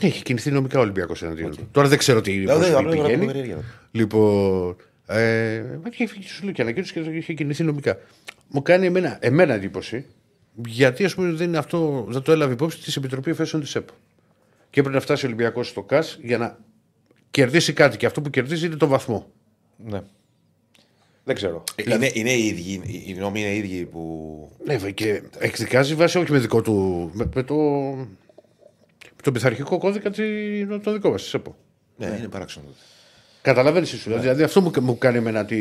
έχει κινηθεί νομικά ο Ολυμπιακός εναντίον του. Τώρα δεν ξέρω τι Δεν- πώς δεν- απλά πηγαίνει. ρωτώ περίεργα. Λοιπόν. Ε, είχε φύγει σου λέω και ανακοίνωσε και είχε κινηθεί νομικά. Μου κάνει εμένα, εμένα εντύπωση γιατί ας πούμε, δεν, είναι αυτό, δεν το έλαβε υπόψη της Επιτροπή Εφέσεων της ΕΠΟ. Και έπρεπε να φτάσει ο Ολυμπιακός στο ΚΑΣ για να κερδίσει κάτι. Και αυτό που κερδίζει είναι το βαθμό. Ναι. Δεν ξέρω. Είναι, είναι οι ίδιοι, οι νόμοι είναι οι ίδιοι που. Ναι, βε, και εκδικάζει βάσει όχι με δικό του. με, με το, με τον πειθαρχικό κώδικα τη- το δικό μα, της ΕΠΟ. Ναι, είναι παράξενο. Καταλαβαίνεις εσύ. Δηλαδή αυτό μου, μου κάνει εμένα τη.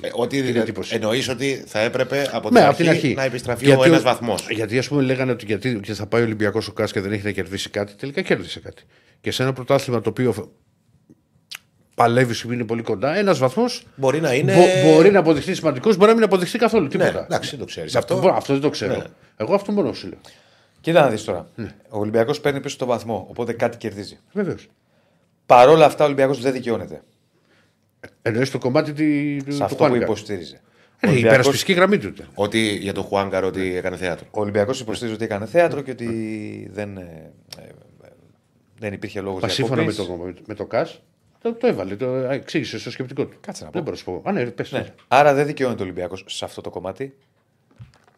Ε, ότι την εντύπωση. εννοείς ότι θα έπρεπε από την, Ναι, αρχή, από την αρχή. να επιστραφεί Γιατί ο ένα βαθμός. Γιατί ας πούμε λέγανε ότι γιατί και θα πάει ο Ολυμπιακός ο Κάς και δεν έχει να κερδίσει κάτι, τελικά κέρδισε κάτι. Και σε ένα πρωτάθλημα το οποίο παλεύει σου είναι πολύ κοντά, ένας βαθμός Μπορεί να είναι. μπορεί να αποδειχθεί σημαντικός, μπορεί να μην αποδειχθεί καθόλου Ναι, τίποτα. εντάξει, δεν το ξέρεις. αυτό, Αυτό. αυτό δεν το ξέρω. Ναι. Εγώ αυτό μόνο σου λέω. Κοίτα να δεις τώρα. Ναι. Ο Ολυμπιακός παίρνει πίσω το βαθμό, οπότε κάτι κερδίζει. Βεβαίως. Παρ' όλα αυτά ο Ολυμπιακός δεν δικαιώνεται Εννοείς το κομμάτι τη- του σε του αυτό που Χουάνκα. υποστήριζε. Ε, Ο Η Ολυμπιακός- υπερασπιστική γραμμή του. ήταν. Ότι για τον Χουάνκαρ ότι έκανε θέατρο. Ο Ολυμπιακός υποστήριζε ότι έκανε θέατρο και ότι δεν, ε, ε, δεν υπήρχε λόγος Μα για σύμφωνα με το, με το ΚΑΣ, το, το έβαλε, το εξήγησε στο σκεπτικό του. Κάτσε να πω. Δεν μπορώ να σου πω. Α, ναι, πες. Ναι. Άρα δεν δικαιώνεται ο Ολυμπιακός σε αυτό το κομμάτι.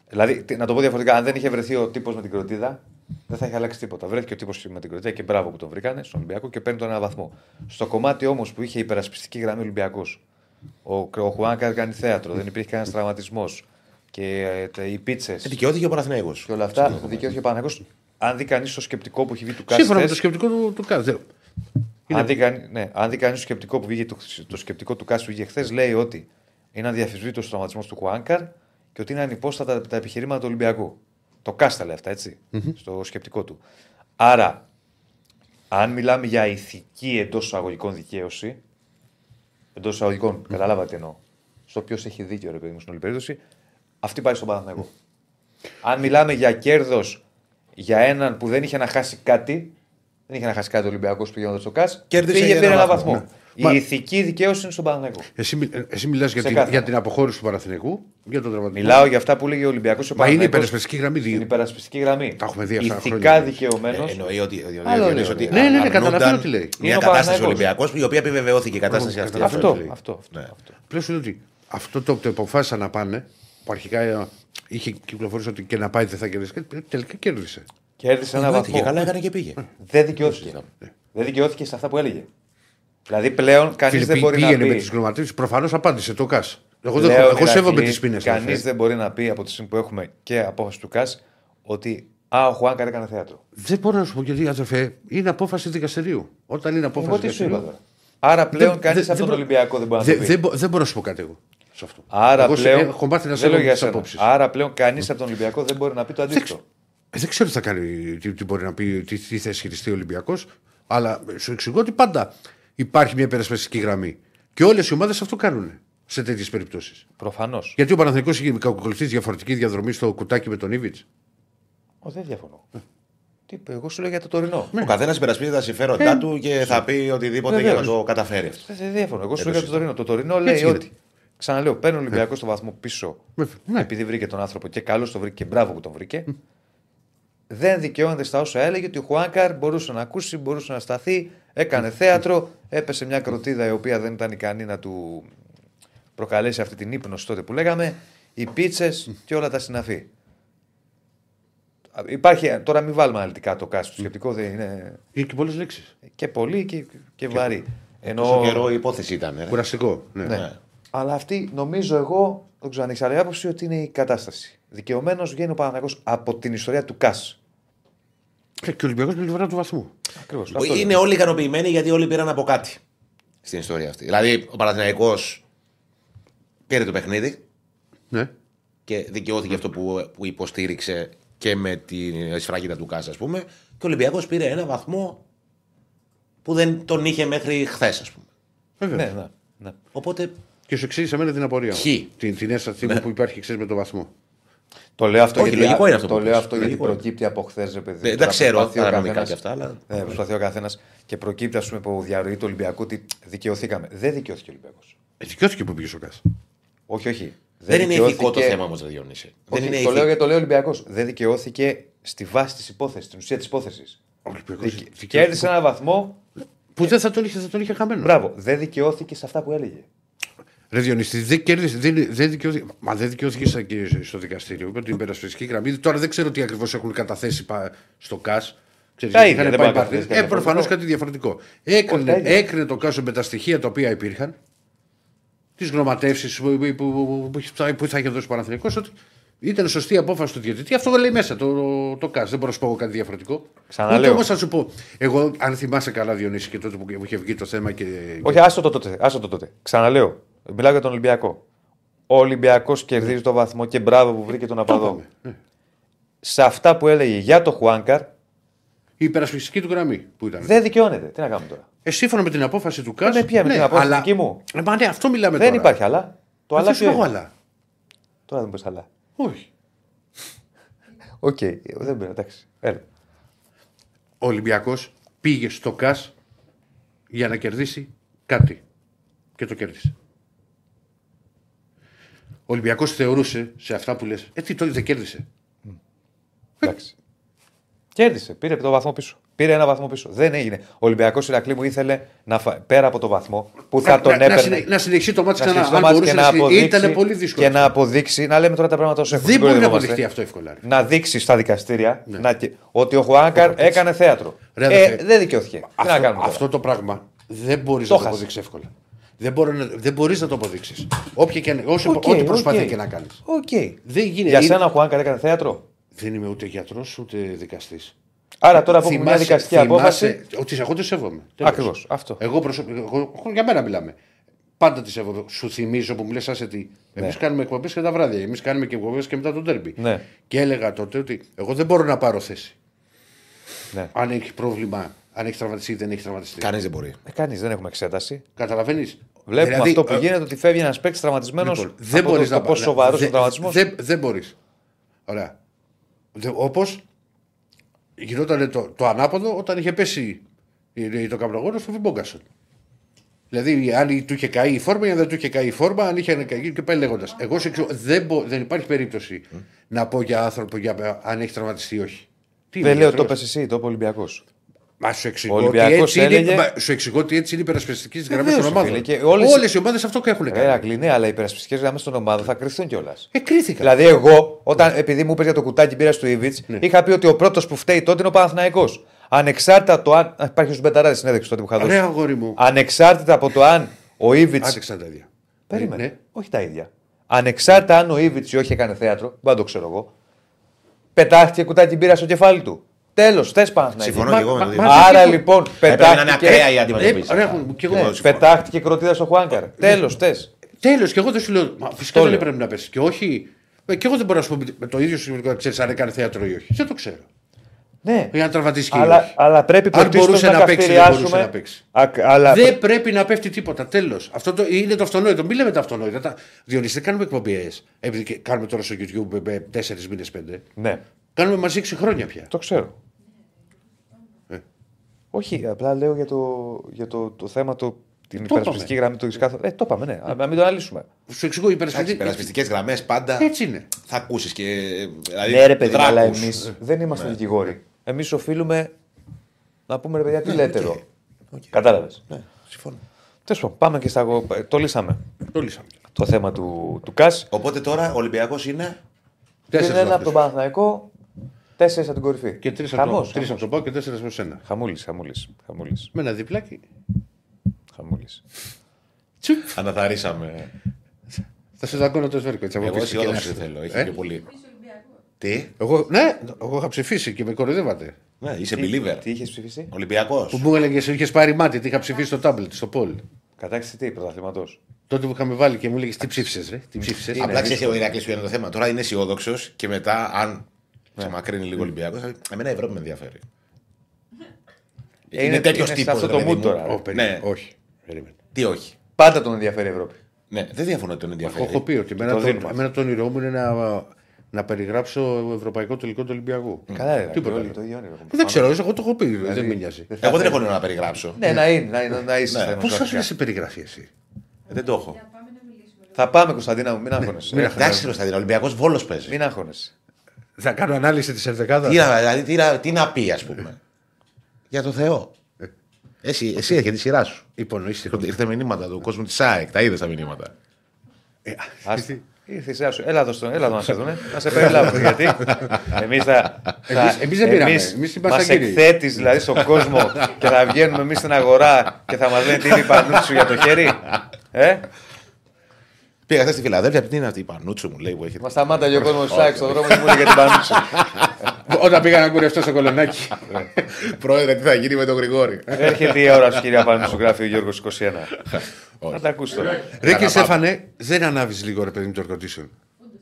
Δηλαδή, τι- να το πω διαφορετικά, αν δεν είχε βρεθεί ο τύπος με την κροτίδα, δεν θα είχε αλλάξει τίποτα. Βρέθηκε ο τύπος με την κροτίδα και μπράβο που τον βρήκανε στον Ολυμπιακό και παίρνει τον ένα βαθμό. Στο κομμάτι όμως που είχε υπερασπιστική γραμμή Ολυμπιακός, ο, ο Χουάνκα κάνει θέατρο, δεν υπήρχε κανένας τραυματισμός και ε, τα- οι πίτσες Ε, Δικαιώθηκε ο Παναθηναίκος. και όλα αυτά, δικαιώθηκε ο Παναγό. Αν δει κανείς το σκεπτικό που έχει βγει του Σύμφωνα με Κάστερ. το σκεπτικό του, του ΚΑΣ. δεν- Αν δει κανεί ναι, αν δει κανείς το σκεπτικό που βγήκε, το, το σκεπτικό του Κάσου που βγήκε χθες, λέει ότι είναι αδιαφυσβήτητος ο τραυματισμός του Χουάνκαρ και ότι είναι ανυπόστατα τα επιχειρήματα του Ολυμπιακού. Το Κάστα λέει αυτά, έτσι, στο σκεπτικό του. Άρα, αν μιλάμε για ηθική εντός εισαγωγικών δικαίωση, εντός εισαγωγικών, καταλάβατε τι εννοώ, στο ποιος έχει δίκιο, ρε παιδί μου, στην όλη περίπτωση, αυτή πάει στον Παναθηναϊκό. Αν μιλάμε για κέρδος για έναν που δεν είχε να χάσει κάτι, δεν είχε να χάσει κάτι ο Ολυμπιακός πηγαίνοντα στο ΚΑΣ, Κέρδισε πήγε για πήρε ένα ένα βαθμό. βαθμό. Η Μα- ηθική δικαίωση είναι στον Παναθηναϊκό. Εσύ, μι- ε, εσύ μιλάς για, την- Ξεκάθαρα. για την αποχώρηση του Παναθηνικού, για τον τραυματισμό. Μιλάω για αυτά που λέγει ο Ολυμπιακός. Μα είναι υπερασπιστική γραμμή. Στην δι- υπερασπιστική γραμμή. Τα έχουμε δει αυτά Ηθικά χρόνια. δικαιωμένος. Ε, εννοεί ότι, ότι, Άλλο ότι, λέω, ότι ρε. Ναι, ναι, ναι, αρνούνταν καταλαβαίνω τι λέει. Μια Είναι ο κατάσταση Παναθηναϊκός. Ολυμπιακός η οποία επιβεβαιώθηκε η κατάσταση αυτή. καταλαβαίνω. Αυτό, τι λέει. αυτό, αυτό, Ναι. αυτό. Πλέον σου λέω ότι αυτό το που αποφάσισαν να πάνε, που αρχικά ε, είχε κυκλοφορήσει ότι και να πάει δεν θα κερδίσει, και τελικά κέρδισε. Κέρδισε ένα Εννοείται, βαθμό. Και καλά έκανε και πήγε. Δεν δικαιώθηκε. Δεν δικαιώθηκε σε αυτά που έλεγε. Δηλαδή πλέον κανείς Φίλε, δεν πή- μπορεί να πήγαινε με πει. τις γνωματίε, προφανώς απάντησε το ΚΑΣ. Εγώ, δεν, Λέω, έχω- εγώ Ηρακλή, σέβομαι τις πίνες. Κανείς δεν μπορεί να πει από τη στιγμή που έχουμε και απόφαση του ΚΑΣ ότι Α, ο Χουάνκαρ έκανε θέατρο. Δεν μπορώ να σου πω γιατί, αδερφέ, είναι απόφαση δικαστηρίου. Όταν είναι απόφαση Εγώ τι σου είπα δικαστηρίου. τώρα. Άρα πλέον Δεν- κανείς δεν- από τον δεν μπο- Ολυμπιακό δεν μπορεί να Δεν το πει. δεν μπο- δεν μπορώ να σου πω κάτι εγώ. Σε αυτό. Άρα εγώ σε- πλέον. έχω μάθει να δεν λέω για σέβομαι τις σένα. απόψεις. Άρα πλέον κανείς από τον Ολυμπιακό δεν μπορεί να πει το αντίθετο. Δεν ξέρω τι θα κάνει, τι, τι μπορεί να πει, τι, τι θα ισχυριστεί ο Ολυμπιακός, αλλά σου εξηγώ ότι πάντα υπάρχει μια υπερασπιστική γραμμή. Και όλες οι ομάδες αυτό κάνουν σε τέτοιες περιπτώσεις. Προφανώς. Γιατί ο Παναθηνικό έχει ακολουθήσει διαφορετική διαδρομή στο κουτάκι με τον Ήβιτ. Δεν διαφωνώ. Τι είπε, εγώ σου λέω για το τωρινό. Ο καθένας υπερασπίζεται τα συμφέροντά του και θα πει οτιδήποτε για να Βεβαίως. το καταφέρει αυτό. Δεν διαφωνώ. Εγώ σου λέω το για το τωρινό. Το τωρινό λέει Έτσι είναι. ότι. Ξαναλέω, παίρνει ο Ολυμπιακός στο βαθμό πίσω. Ναι. Επειδή βρήκε τον άνθρωπο και καλώ τον βρήκε και μπράβο που τον βρήκε. Δεν δικαιώνεται στα όσα έλεγε ότι ο Χουάνκαρ μπορούσε να ακούσει, μπορούσε να σταθεί, έκανε θέατρο, έπεσε μια κροτίδα η οποία δεν ήταν ικανή να του προκαλέσει αυτή την ύπνωση τότε που λέγαμε, οι πίτσες και όλα τα συναφή. Υπάρχει, τώρα μην βάλουμε αναλυτικά το κάστρο, το σκεπτικό δεν είναι Είναι και πολλές λέξεις. και πολύ και, και βαρύ. Τόσο καιρό η υπόθεση ήταν. ρε. Κουραστικό. Ναι. Ναι. Αλλά αυτή νομίζω εγώ, δεν ξέρω αν έχει άλλη άποψη, ότι είναι η κατάσταση. Δικαιωμένος βγαίνει ο Παναγιώ από την ιστορία του ΚΑΣ. Και ο Ολυμπιακός με την πλευρά του βαθμού. Ακριβώς. Είναι όλοι ικανοποιημένοι γιατί όλοι πήραν από κάτι στην ιστορία αυτή. Δηλαδή, ο Παναθηναϊκός πήρε το παιχνίδι Ναι. και δικαιώθηκε αυτό που, που υποστήριξε και με τη σφραγίδα του Κάσα, ας πούμε. Και ο Ολυμπιακός πήρε ένα βαθμό που δεν τον είχε μέχρι χθες, ας πούμε. Βέβαια. Ναι, ναι, ναι. Οπότε Και σου εξήγησα εμένα την απορία. μου. Χ. Την, την αίσθηση Ναι. που υπάρχει ξέρεις με το βαθμό. Το λέω αυτό, Όχι, γιατί, λογικό είναι αυτό το που λέω πες. αυτό γιατί Λογικό είναι. προκύπτει από χθες, ρε παιδί. Δεν Τώρα τα ξέρω προσπαθεί ο τα νομικά καθένας- και αυτά, αλλά. Ναι, προσπαθεί ο καθένας και προκύπτει, ας πούμε, από διαρροή του Ολυμπιακού ότι δικαιωθήκαμε. Δεν δικαιώθηκε ο Ολυμπιακός. Ε, δικαιώθηκε που πήγε στο ΚΑΣ. Όχι, όχι. Δεν είναι ηθικό το δικαιώθηκε- θέμα όμως, Ρε Διονύση. Όχι, Δεν είναι το ηθικό. λέω γιατί το λέει ο Ολυμπιακός. Δεν δικαιώθηκε στη βάση της υπόθεσης, στην ουσία της υπόθεσης. Ο Ολυμπιακός Δικαι... δικαιώθηκε Κέρδισε που- ένα βαθμό. Που δεν θα τον είχε, θα τον είχε χαμένο. Μπράβο. Δεν δικαιώθηκε σε αυτά που έλεγε. Ρε Διονύση, δεν κέρδισε, δεν, δεν δικαιώθηκε. Μα δεν δικαιώθηκε στα- και στο δικαστήριο. Είπε την υπερασπιστική γραμμή. Τώρα δεν ξέρω τι ακριβώς έχουν καταθέσει πα- στο ΚΑΣ. Ξέρεις, Τα είχαν ίδια, δεν πάει μπορεί να πάρτι- καταθέσει Ε, κάτι προφανώς διαφορετικό. κάτι διαφορετικό. Όχι, Έκρινε, τα ίδια. έκρινε το Κάσο με τα στοιχεία τα οποία υπήρχαν, τις γνωματεύσεις που, που, που, που, που θα είχε δώσει ο Παναθηναϊκός, ότι ήταν σωστή η απόφαση του διαιτητή. Αυτό λέει μέσα το, το, το ΚΑΣ. Δεν μπορώ να σου πω εγώ κάτι διαφορετικό. Ξαναλέω. Ούτε όμως θα σου πω. Εγώ, αν θυμάσαι καλά, Διονύση, και τότε που που είχε βγει το θέμα και. Όχι, άστο το τότε. Άστο το τότε. Ξαναλέω. Μιλάω για τον Ολυμπιακό. Ο Ολυμπιακός κερδίζει το βαθμό και μπράβο που βρήκε τον Το Απαδό. είπαμε. Ναι. Σε αυτά που έλεγε για το Χουάνκαρ Η υπερασπιστική του γραμμή που ήταν. δεν δικαιώνεται. Τι να κάνουμε τώρα; Ε, σύμφωνα με την απόφαση του ΚΑΣ. με ποια, με την απόφαση δική μου. Ε, μα ναι, αυτό μιλάμε δεν τώρα. υπάρχει άλλα. Το Ε, άλλα δεν σου ποιο λέω είναι; άλλα; Τώρα δεν πει άλλα. Όχι. Οκ, δεν πειράζει. Εντάξει. Έλα. Ο Ολυμπιακός πήγε στο ΚΑΣ για να κερδίσει κάτι. Και το κέρδισε. Ο Ολυμπιακός θεωρούσε σε αυτά που λες. Ε, τι τότε δεν κέρδισε. Εντάξει. Κέρδισε. Πήρε το βαθμό πίσω. Πήρε ένα βαθμό πίσω. Δεν έγινε. Ο Ολυμπιακός Ηρακλή μου ήθελε να φα... πέρα από το βαθμό που θα να, τον να, να, έπαιρνε. συνε- να συνεχίσει το ματς να ξανά. συνεχίσει το Αν μάτς μπορούσε και να, να συνεχίσει. αποδείξει, Ήταν πολύ δύσκολο. Και να αποδείξει, να λέμε τώρα τα πράγματα όσο έχουν. Δεν μπορεί να κοροϊδευόμαστε. αποδειχτεί αυτό εύκολα. ρε. Να δείξει στα δικαστήρια να... και- ότι ο Χουάνκαρ έκανε θέατρο. Ρε, ε, αδερφέ, δεν δικαιώθηκε. Τι να Αυτό, κάνουμε τώρα; αυτό το πράγμα δεν μπορείς Το να το χάσε. αποδείξεις εύκολα. Δεν, μπορεί να, δεν μπορείς να το αποδείξεις. Όποια και, όσο, Οκ, ό,τι προσπάθεια οκ. και να κάνεις. Οκ. Δεν γίνεται. Για είναι- σένα ο Χουάνκαρ έκανε θέατρο; Δεν είμαι ούτε γιατρός ούτε δικαστής. Άρα τώρα που έχουμε μια δικαστική απόφαση. Ότι εγώ τη σέβομαι. Τέλος. Ακριβώς. Αυτό. Εγώ, προσωπικά, εγώ, εγώ για μένα μιλάμε. Πάντα τη σέβομαι. Σου θυμίζω που μου λες, άσε τι. Εμείς κάνουμε εκπομπές και τα βράδια. Εμείς κάνουμε και εκπομπές και μετά τον τέρμπι. Ναι. Και έλεγα τότε ότι εγώ δεν μπορώ να πάρω θέση. Ναι. Αν έχει πρόβλημα, αν έχει τραυματιστεί ή δεν έχει τραυματιστεί. Κανείς δεν μπορεί. Ε, Κανείς δεν έχουμε εξέταση. Καταλαβαίνεις. Βλέπουμε αυτό που γίνεται ότι φεύγει ένας παίκτης τραυματισμένος. Λοιπόν, δεν από μπορείς το, να το πόσο σοβαρό είναι ο τραυματισμός. Δεν, δεν μπορείς. Ωραία. Όπως γινόταν το, το ανάποδο όταν είχε πέσει ε, το καπνογόνος στο Βιμπόγκασον. Δηλαδή, αν του είχε καεί η φόρμα ή αν δεν του είχε καεί η φόρμα, αν είχε καεί και πάει λέγοντας. Εγώ σου εξηγώ, δεν, μπο- δεν υπάρχει περίπτωση να πω για άνθρωπο για, αν έχει τραυματιστεί ή όχι. Τι Δεν είμαι, λέω το γιατρός. πες εσύ, το είπε ο Ολυμπιακός. Μα σου εξηγώ, Ο ότι Ολυμπιακός έτσι είναι, έλεγε- μα, σου εξηγώ ότι έτσι είναι η υπερασπιστική γραμμή Βεβαίως, των ομάδων. φίλε, και όλες- Όλες οι ομάδες αυτό και έχουν κάνει. Ρε, ναι, αλλά οι υπερασπιστικές γραμμές των ομάδων θα κρυφθούν κιόλας. Ε, κρίθηκαν. Δηλαδή, εγώ, όταν, επειδή μου είπε για το κουτάκι μπύρα του Ιβιτς, Ναι. είχα πει ότι ο πρώτος που φταίει τότε είναι ο Παναθηναϊκός. Ανεξάρτητα το αν. Α, Υπάρχει στου Μπεταράδε συνέντευξη τότε που είχα δώσει. Ρε αγόρι μου. Ανεξάρτητα από το αν ο Ιβιτ. Άντεξαν τα ίδια. Περίμενε. Ναι. Όχι τα ίδια. Ανεξάρτητα αν ο Ιβιτς ή όχι έκανε θέατρο, δεν το ξέρω εγώ. Πετάχτηκε κουτάκι μπύρα στο κεφάλι του. Τέλος, θες Παναθηναϊκή. Συμφωνώ Μα- και εγώ με μα- το μα- ίδιο. Άρα και- λοιπόν Έπρεπε να είναι ακραία η πετάχτηκε. αντιμετώπιση. Ε, ρε, αγόρι μου, και εγώ Ναι, δεν συμφωνώ. πετάχτηκε κροτίδα στο Χουάνκαρ. Τέλος, θες. Τέλος, και εγώ δεν σου λέω. Μα, φυσικά Το δεν λέω. πρέπει να πέσει. Και όχι. ε, Και εγώ δεν μπορώ να σου πω με το ίδιο σημαντικό ξέρεις αν έκανε θέατρο ή όχι. Δεν το ξέρω. Ναι. Ή αν τραυματίστηκε ή Αλλά, όχι. αλλά πρέπει Αν πρωτίστως μπορούσε να, να παίξει, δεν μπορούσε καυτηριάσουμε. να παίξει. Ακ- αλλά... Δεν πρέπει να πέφτει τίποτα. Τέλος. Αυτό το, είναι το αυτονόητο. Μην λέμε τα αυτονόητα. Τα... Διονύση, δεν κάνουμε εκπομπές. Επειδή και κάνουμε τώρα στο YouTube με τέσσερις μήνες πέντε. Ναι, Κάνουμε μαζί 6 χρόνια πια. το ξέρω. Ε. Όχι, απλά λέω για το, για το, το θέμα το, την Το υπερασπιστική γραμμή του κάθε. Ε, το είπαμε, ναι. Να μην το αναλύσουμε. Σου εξηγώ Οι υπερασπιστική. υπερασπιστικές γραμμές πάντα Έτσι είναι. θα ακούσεις και. Δηλαδή, ναι, ρε παιδί, δράκους. αλλά εμείς δεν είμαστε δικηγόροι. Εμείς οφείλουμε να πούμε ρε παιδιά τι λέτε εδώ. Κατάλαβες. Ναι, συμφωνώ. Τέλος πάντων, πάμε και στα. Το λύσαμε Το λύσαμε. το θέμα του, του ΚΑΣ. Οπότε τώρα ο Ολυμπιακός είναι. Τέσσερις είναι ένα από βαθμούς. τον Παναθηναϊκό, τέσσερις από την κορυφή. Και τρεις από, το- Χαμός, τρεις χαμός. από τον Πάο και τέσσερα από σένα. Χαμούλης, χαμούλης, χαμούλης, Με ένα διπλάκι. χαμούλης. Τσουπ. Αναθαρίσαμε. Θα σε δακώνω το σβέρκο. Έτσι, από Εγώ πίσω αισιόδοξο και να- θέλω. Έχει Ε; πιο πολύ. Τι; Εγώ, ναι, εγώ είχα ψηφίσει και με κοροϊδεύατε. Ναι, είσαι believer. Τι είχες ψηφίσει, Ολυμπιακός. Που μου έλεγες, είχες πάρει μάτι, τι είχα ψηφίσει στο τάμπλετ, στο πόλ. Κατάξυση τι, πρωταθλήματο. Τότε που είχαμε βάλει και μου έλεγες τι ψήφισες, ρε. Τι ψήφισες. Απλά ξέρεις ο Ηρακλής που είναι το θέμα. Τώρα είναι αισιόδοξος και μετά, αν σε μακρύνει λίγο ο Ολυμπιακός, εμένα η Ευρώπη με ενδιαφέρει. Ε, Είναι τέτοιος είναι σε τύπος. αυτό το mood τώρα. Ω, περίμενε. Ναι. Όχι. Περίμενε. Τι όχι. Πάντα τον ενδιαφέρει η Ευρώπη. Ναι, δεν διαφωνώ ότι τον Εγώ ενδιαφέρει. έχω πει ότι εμένα το το, δίνουμε. εμένα το όνειρό μου είναι να να περιγράψω ευρωπαϊκό τελικό του Ολυμπιακού. Καλά, ρε, Τίποτα. όλοι το ίδιο όνειρο έχουμε. Δεν ξέρω, εγώ το έχω πει, Δηλαδή, δεν με νοιάζει. Εγώ δεν έχω νόημα να περιγράψω. Ναι, να είναι, να, είναι, να είσαι. στα Πώς θα δημοσιογραφικά. σε περιγραφεί εσύ; Ε, Δεν το έχω. Θα πάμε, Κωνσταντίνα μου, μην αγχώνεσαι. μην Εντάξει, Κωνσταντίνα, Ολυμπιακός Βόλος παίζει. Μην αγχώνεσαι. Θα κάνω ανάλυση της ενδεκάδα. Τι, να- δηλαδή, τι, να- τι να πει, ας πούμε. Για το Θεό. Εσύ, εσύ έχετε τη σειρά σου. Υπονοήσει. Ήρθε μηνύματα του κόσμου της ΑΕΚ. Τα είδες τα μηνύματα. Άστα. Ήρθε η σειρά σου. Έλα εδώ, στο, έλα εδώ να σε δούνε. Να σε περιλάβουν. γιατί εμείς θα. Εμείς- εμείς δεν πήραμε. Εμείς είμαστε Μας κύριοι. εκθέτεις δηλαδή στον κόσμο και θα βγαίνουμε εμείς στην αγορά και θα μας λένε τι είναι η πανούτσι για το χέρι. Ε, Πήγα χθες στη Φιλαδέλφια, τι είναι αυτή η πανούτσου μου λέει που έχετε. μα σταμάταγε ο κόσμος σάκ στον δρόμος και μου έλεγε για την πανούτσι. Όταν πήγα να κουρευτώ στο κολονάκι. Πρόεδρε, τι θα γίνει με τον Γρηγόρη; Έρχεται η ώρα σου, κυρία Πανούτσου, γράφει ο Γιώργος 21. Θα τα ακούσει τώρα. Ρε και Στέφανε, δεν ανάβεις λίγο ρε παιδί μου το air condition.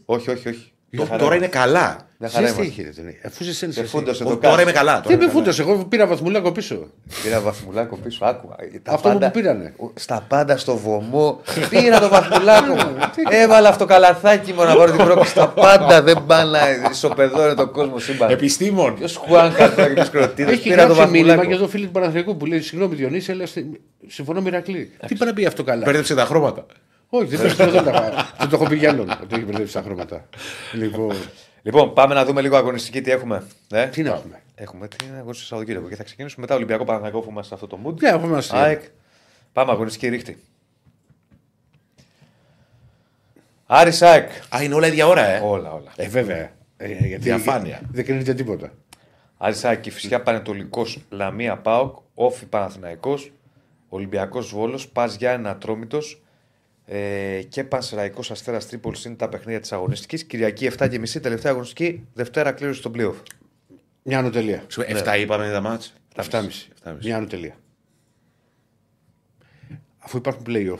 Όχι, όχι, όχι. Τώρα είναι καλά. Μια χαρά Ζέστη είμαστε. είχε, δεν είναι. Αφού σε Σε φούντωσε το Όχι, Τώρα είμαι κάτω. καλά. Δεν τώρα. με φούντωσε, εγώ πήρα βαθμουλάκο πίσω. Πήρα βαθμουλάκο πίσω, άκουα. Τα Αυτό που πήρανε. Στα πάντα στο βωμό. Πήρα το βαθμουλάκο μου. Έβαλα αυτό καλαθάκι μου να πάρω την πρόκληση. Στα πάντα δεν πάνε να ισοπεδώνει το κόσμο σύμπαν. Επιστήμον. Ποιος Χουάνκα τώρα και ποιος κροτίδε. Έχει Πήρα το γράψει μήνυμα βαθμουλάκο. και εδώ φίλοι του Παναθηναϊκού που λέει Συγγνώμη Διονύση, αλλά στη- συμφωνώ με Ηρακλή. Τι πάει να πει αυτό καλά; Μπέρδεψε τα χρώματα. Όχι, δεν πες, δεν τα- δεν το έχω πει κι άλλον. ότι έχει μπερδέψει τα χρώματα. Λοιπόν, Λοιπόν, πάμε να δούμε λίγο αγωνιστική τι έχουμε. Ε, τι να έχουμε; Έχουμε την αγωνιστική στο Σαββατοκύριακο και θα ξεκινήσουμε μετά Ολυμπιακό Παναγιακό που είμαστε σε αυτό το mood. Ναι, έχουμε μας- ΑΕΚ. Πάμε αγωνιστική ρίχτη. Άρης ΑΕΚ. Α, είναι όλα ίδια ώρα, ε; Όλα, όλα. Ε, βέβαια. Ε, γιατί Διαφάνεια. Δεν κρίνεται τίποτα. Άρης ΑΕΚ, Κηφισιά Πανετολικός, Λαμία Πάοκ, Όφη Παναθηναϊκός, Ολυμπιακός Βόλος, Πας Γιάννη Ατρόμητος ε, και Πανσεραϊκό Αστέρας Τρίπολης είναι τα παιχνίδια της αγωνιστικής. Κυριακή 7.30 τελευταία αγωνιστική, Δευτέρα κλήρωση στο playoff. Μια ανωτελεία. Σου, 7 είπαμε τα μάτς. 7,5. 7,5. Μια ανωτελεία. Αφού υπάρχουν playoff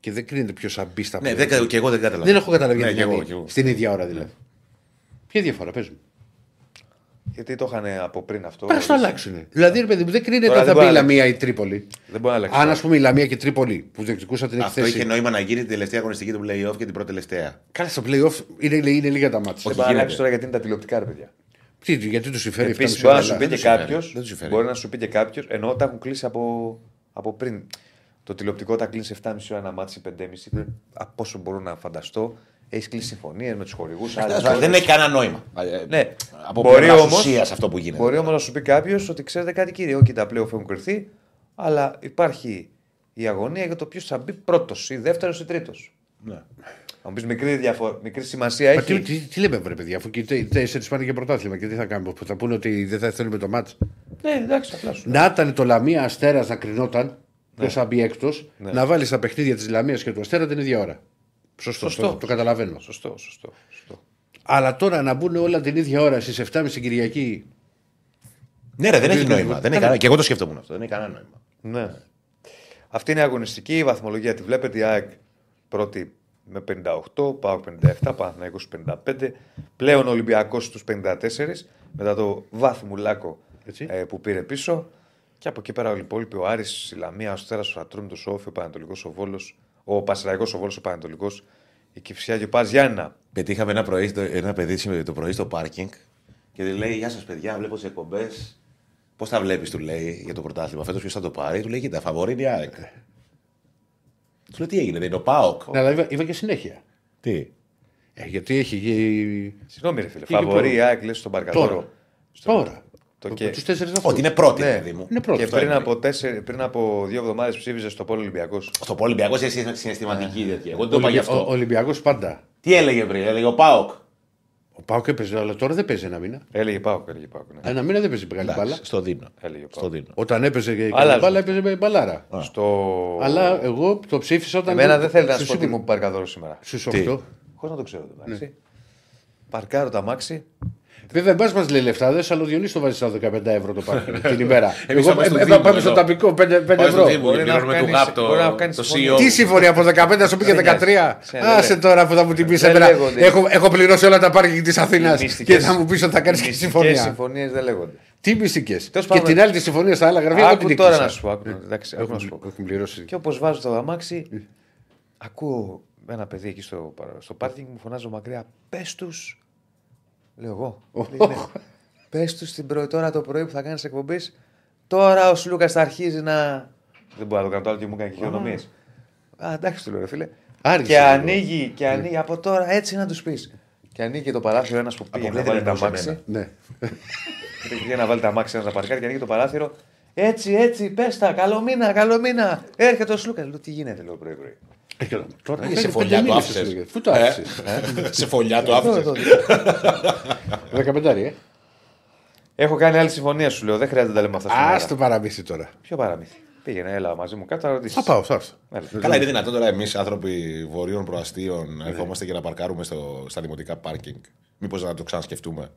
και δεν κρίνεται ποιος θα μπει στα Ναι, playoff. δεν, κα- και εγώ δεν κατάλαβα. Δεν έχω καταλάβει Ναι, γιατί και να εγώ, μπει και εγώ. Στην ίδια ώρα δηλαδή. Ποια διαφορά, πες μου. Γιατί το είχαν από πριν αυτό. Πρέπει να το αλλάξουν. Δηλαδή, ρε παιδί μου, δεν κρίνεται Τώρα αν δεν θα μπει η μπορεί να Λαμία ή η Τρίπολη. Δεν μπορεί να αλλάξει. Αν ας πούμε η Λαμία και η Τρίπολη που διεκδικούσαν την Αυτό εκθέση. είχε νόημα να γίνει την τελευταία αγωνιστική του playoff και την πρώτη τελευταία. Καλά, στο playoff είναι, είναι λίγα τα μάτια. Δεν μπορεί να αλλάξει τώρα γιατί είναι τα τηλεοπτικά, ρε παιδιά; Τι, γιατί τους συμφέρει αυτά Επίση μπορεί να σου πει Δεν και τους συμφέρει. κάποιος. Δεν τους συμφέρει. Μπορεί να σου πει και κάποιος, ενώ τα έχουν κλείσει από, από πριν. Το τηλεοπτικό τα κλείνει σε 7,5 ώρα ένα μάτι 5,5. Από όσο μπορώ να φανταστώ, έχεις κλείσει συμφωνίες με τους χορηγούς. Δεν έχει κανένα νόημα. Ε, Ναι, Από μπορεί πλευράς όμως- ουσίας αυτό που γίνεται. Μπορεί όμως να σου πει κάποιος ότι ξέρετε κάτι, κύριε, όχι τα πλέον έχουν κρυθεί, αλλά υπάρχει η αγωνία για το ποιος θα μπει πρώτος ή δεύτερος ή τρίτος. Ναι. Θα μου πεις μικρή, διαφο- μικρή σημασία Μα τι, έχει. τι, τι λέμε, βρε παιδιά, αφού και οι τέσσερι πάνε για πρωτάθλημα και τι θα κάνουμε, που θα πούνε ότι δεν θα θέλουμε το μάτς. Ναι, εντάξει, απλά σου. Να ήταν το Λαμία Αστέρας να κρινόταν, ποιο θα μπει έκτος, Ναι. να βάλεις τα παιχνίδια της Λαμίας και του Αστέρα την ίδια ώρα. Σωστό, Σωστό. Το, το καταλαβαίνω. Σωστό, σωστό. σωστό. Αλλά τώρα να μπουν όλα την ίδια ώρα στις 7.30 την Κυριακή. Ναι, ρε, δεν έχει Κανένα- νόημα. Δεν έχει κανένα... Και εγώ το σκεφτόμουν αυτό. Δεν έχει κανένα νόημα. Ναι. Αυτή είναι η αγωνιστική η βαθμολογία. Τη βλέπετε η ΑΕΚ πρώτη με 58, ΠΑΟΚ 57, Παναθηναϊκός 55. Πλέον ο Ολυμπιακός στους 54 μετά το βάθμουλάκο Έτσι. ε, που πήρε πίσω. Και από εκεί πέρα όλοι οι υπόλοιποι, ο Άρης, η Λαμία, ο Στέρας, ο Ατρόμητος, ο Όφη, ο Πανατολικός, ο Βόλος, ο Πασεραϊκός, ο Βόλος, ο Πανατολικός, η Κυφσιά και ο Πας Γιάννηνα. Πετύχαμε ένα, πρωί, στο- ένα παιδί σήμερα το πρωί στο πάρκινγκ και του λέει: Γεια σας, παιδιά, βλέπω τις εκπομπές. Πώς τα βλέπεις, του λέει, για το πρωτάθλημα. Φέτος ποιος θα το πάρει. Του λέει: Κοίτα, φαβορή είναι η ΑΕΚ. Του λέω: Τι έγινε, δεν είναι ο ΠΑΟΚ. Ναι, αλλά είπα, είπα και συνέχεια. Τι; Ε, γιατί έχει. γη- Συγγνώμη, ρε φίλε. Και εκεί Φαβορή πέρα. η ΑΕΚ λέει στον Παρκαδόρο. Τώρα. Τώρα. Το Το και- Τους τέσσερις Ότι είναι πρώτη, Ναι. παιδί μου. Είναι πρώτη. Και Αυτό πριν είναι. από, τέσσερι, πριν από δύο εβδομάδες ψήφιζε στο Πόλο Ολυμπιακός. Στο Ολυμπιακός είναι συναισθηματική τέτοια. Εγώ δεν το είπα γι' Ο αυτό. Ολυμπιακός πάντα. Τι έλεγε πριν, έλεγε ο ΠΑΟΚ. Ο Πάοκ έπαιζε, αλλά τώρα δεν παίζει ένα μήνα. Έλεγε Πάοκ, έλεγε Πάοκ. Ναι. Ένα μήνα δεν παίζει μεγάλη μπάλα. Εντάξει, Στο δίνω. Έλεγε ο Στο Πάοκ. δίνω. Όταν έπαιζε και Άλλαζε. καλή μπάλα, έπαιζε με μπαλάρα. Στο... Αλλά εγώ το ψήφισα όταν. Εμένα δεν θέλει να σου στους πω τι μου παρκαδόρο σήμερα. Στου Τι; 8. Χωρίς να το ξέρω. εντάξει. Παρκάρω τα μάξι. Βέβαια, μπα μας λέει λεφτά, δε, αλλά ο Διονύσης το βάζει στα 15 ευρώ το πάρκινγκ την ημέρα. Εμείς Εγώ πάμε στο ε, ε, Δήμο πάμε στο εδώ. ταπικό 5 Πάμε στο ευρώ. Δήμο. Μπορεί να πληρώνουμε κάνεις- του ΓΑΠ το- μπορεί να κάνεις το συμφωνία. CEO. Τι συμφωνία από 15 σου πήγε Δεν 13. νοιάζει. Άσε Δεν τώρα που θα μου την πεις Δεν εμένα. λέγονται. Έχω, έχω πληρώσει όλα τα πάρκινγκ της Αθήνας Οι μυστικές- και θα μου πεις ότι θα κάνεις και μυστικές συμφωνία. συμφωνίες δεν λέγονται. Τι μυστικές. Τέλος Και πάντων. την άλλη τη συμφωνία στα άλλα γραφεία. εγώ Άκου την τώρα έκλεισα. να σου πω. άκου, εντάξει, άκου να σου πω. Έχουν πληρώσει. Και όπως βάζω το αμάξι, ακούω ένα παιδί εκεί στο, παρα- στο πάρκινγκ μου φωνάζω μακριά. Πες τους Λέω εγώ. Πες τους στην πρωί, τώρα το πρωί που θα κάνεις εκπομπής. Τώρα ο Σλούκας θα αρχίζει να. Δεν μπορώ να το κάνω το άλλο και μου έκανε και χειρονομίες. Α, εντάξει, του λέω, ρε φίλε. Άργησε και λίγο. ανοίγει, και ανοίγει από τώρα έτσι να τους πεις. Και ανοίγει και το παράθυρο ένας που πήγε να Αποκλείεται βάλει να τα εννοούσε μάξι. εμένα. Ναι. Πήγε να βάλει τα μάξι ένας να παρκάρει και ανοίγει το παράθυρο. Έτσι, έτσι, πες τα, καλό μήνα, καλό μήνα. Έρχεται ο Σλούκας. Λέω, τι γίνεται, λέω πρωί-πρωί. Ε, και Τώρα Ή πέντε- σε φωλιά πέντε το μήνες άφησες. σου λέγε. Πού το Ε. άφησες. Σε φωλιά το Εδώ, άφησες. εδώ. Δεκαπεντάρι, ε. Έχω κάνει άλλη συμφωνία, σου λέω. Δεν χρειάζεται να τα λέμε αυτά Α σήμερα. το παραμύθι τώρα. Ποιο παραμύθι; Πήγαινε, έλα μαζί μου κάτω να ρωτήσεις. Θα πάω, θα έρθω. Καλά, είναι δυνατόν τώρα εμείς άνθρωποι βορείων προαστίων να ερχόμαστε και να παρκάρουμε στο, στα δημοτικά πάρκινγκ. Μήπως να το ξανασκεφτούμε;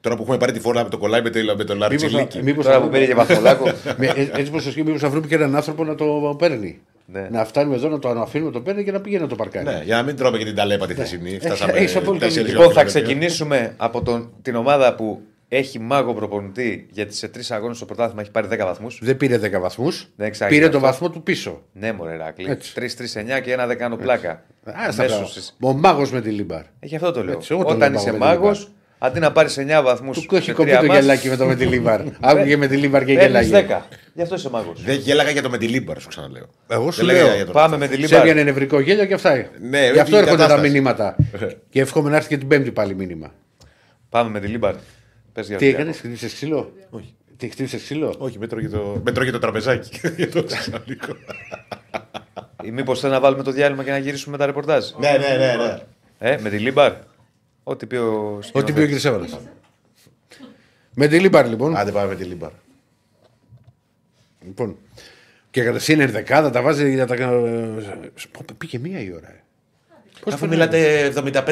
Τώρα που έχουμε πάρει τη φόρα με το κολλάει με το, με το Μήπως θα- λαρτσιλίκι. μήπως Τώρα θα που πήρε και βρούμε- βαθμολάκο. Με- ε, Έτσι πως ισχύει, μήπως θα βρούμε και έναν άνθρωπο να το παίρνει. Ναι. Να φτάνουμε εδώ, να το αφήνουμε, το παίρνει και να πηγαίνει να το παρκάρει. Ναι, για να μην τρώμε και την ταλέπα τη χθεσινή. Φτάσαμε έχεις απόλυτο τέσσερις δίκιο. Λοιπόν, θα χιλιόμετρα. ξεκινήσουμε από τον, την ομάδα που έχει μάγο προπονητή γιατί σε τρεις αγώνες στο πρωτάθλημα έχει πάρει 10 βαθμούς. Δεν πήρε 10 βαθμούς. Δεν εξάγει Πήρε αυτό. το βαθμό του πίσω. Ναι, μωρέ, Ράκλι. Έτσι. 3-3-9 και ένα δεν κάνω πλάκα. Α, στα Μέσω πράγματα. στις- Ο μάγος με τη Λίμπαρ. Έχει αυτό το λέω. Έτσι, εγώ το Όταν λέω είσαι μάγος με τη μάγο, Λίμπαρ. αντί να πάρεις 9 βαθμούς. Του έχει κοπεί το γελάκι με το με τη Λίμπαρ. Άκουγε με τη Λίμπαρ και Παίρνεις γελάγε. 10. Γι' αυτό είσαι μάγος. Δεν γέλαγα για το Μεντιλίμπαρ, σου ξαναλέω. Εγώ σου Δεν λέγα λέω. για το- Πάμε Μεντι- Σε -λίμπαρ. έβγαινε νευρικό γέλιο και αυτά. Ναι, Γι' αυτό η έρχονται τα κατάσταση. μηνύματα. και εύχομαι να έρθει και την Πέμπτη πάλι μήνυμα. Πάμε Μεντιλίμπαρ. Πες για Τι Ολυμπιακό. έκανες, χτύπησες ξύλο; Όχι. Τι χτύπησες ξύλο; Όχι, μέτρο για το, μέτρο για το τραπεζάκι. Για το ξαλικό. Ή μήπως θέλει να βάλουμε το διάλειμμα και να γυρίσουμε με τα ρεπορτάζ; ναι, ναι, ναι, ναι. Ε, Μεντιλίμπαρ. Ό,τι πει ο Ό,τι σκηνοθέτης. πει ο κ. Σέβανα. Μεντιλίμπαρ λοιπόν. Άντε πάμε Μεντιλίμπαρ. λοιπόν. Και κατευθείαν ενδεκάδα τα βάζει για τα. Πω, Πήγε μία η ώρα. ε. Πώς Αφού περνάει. μιλάτε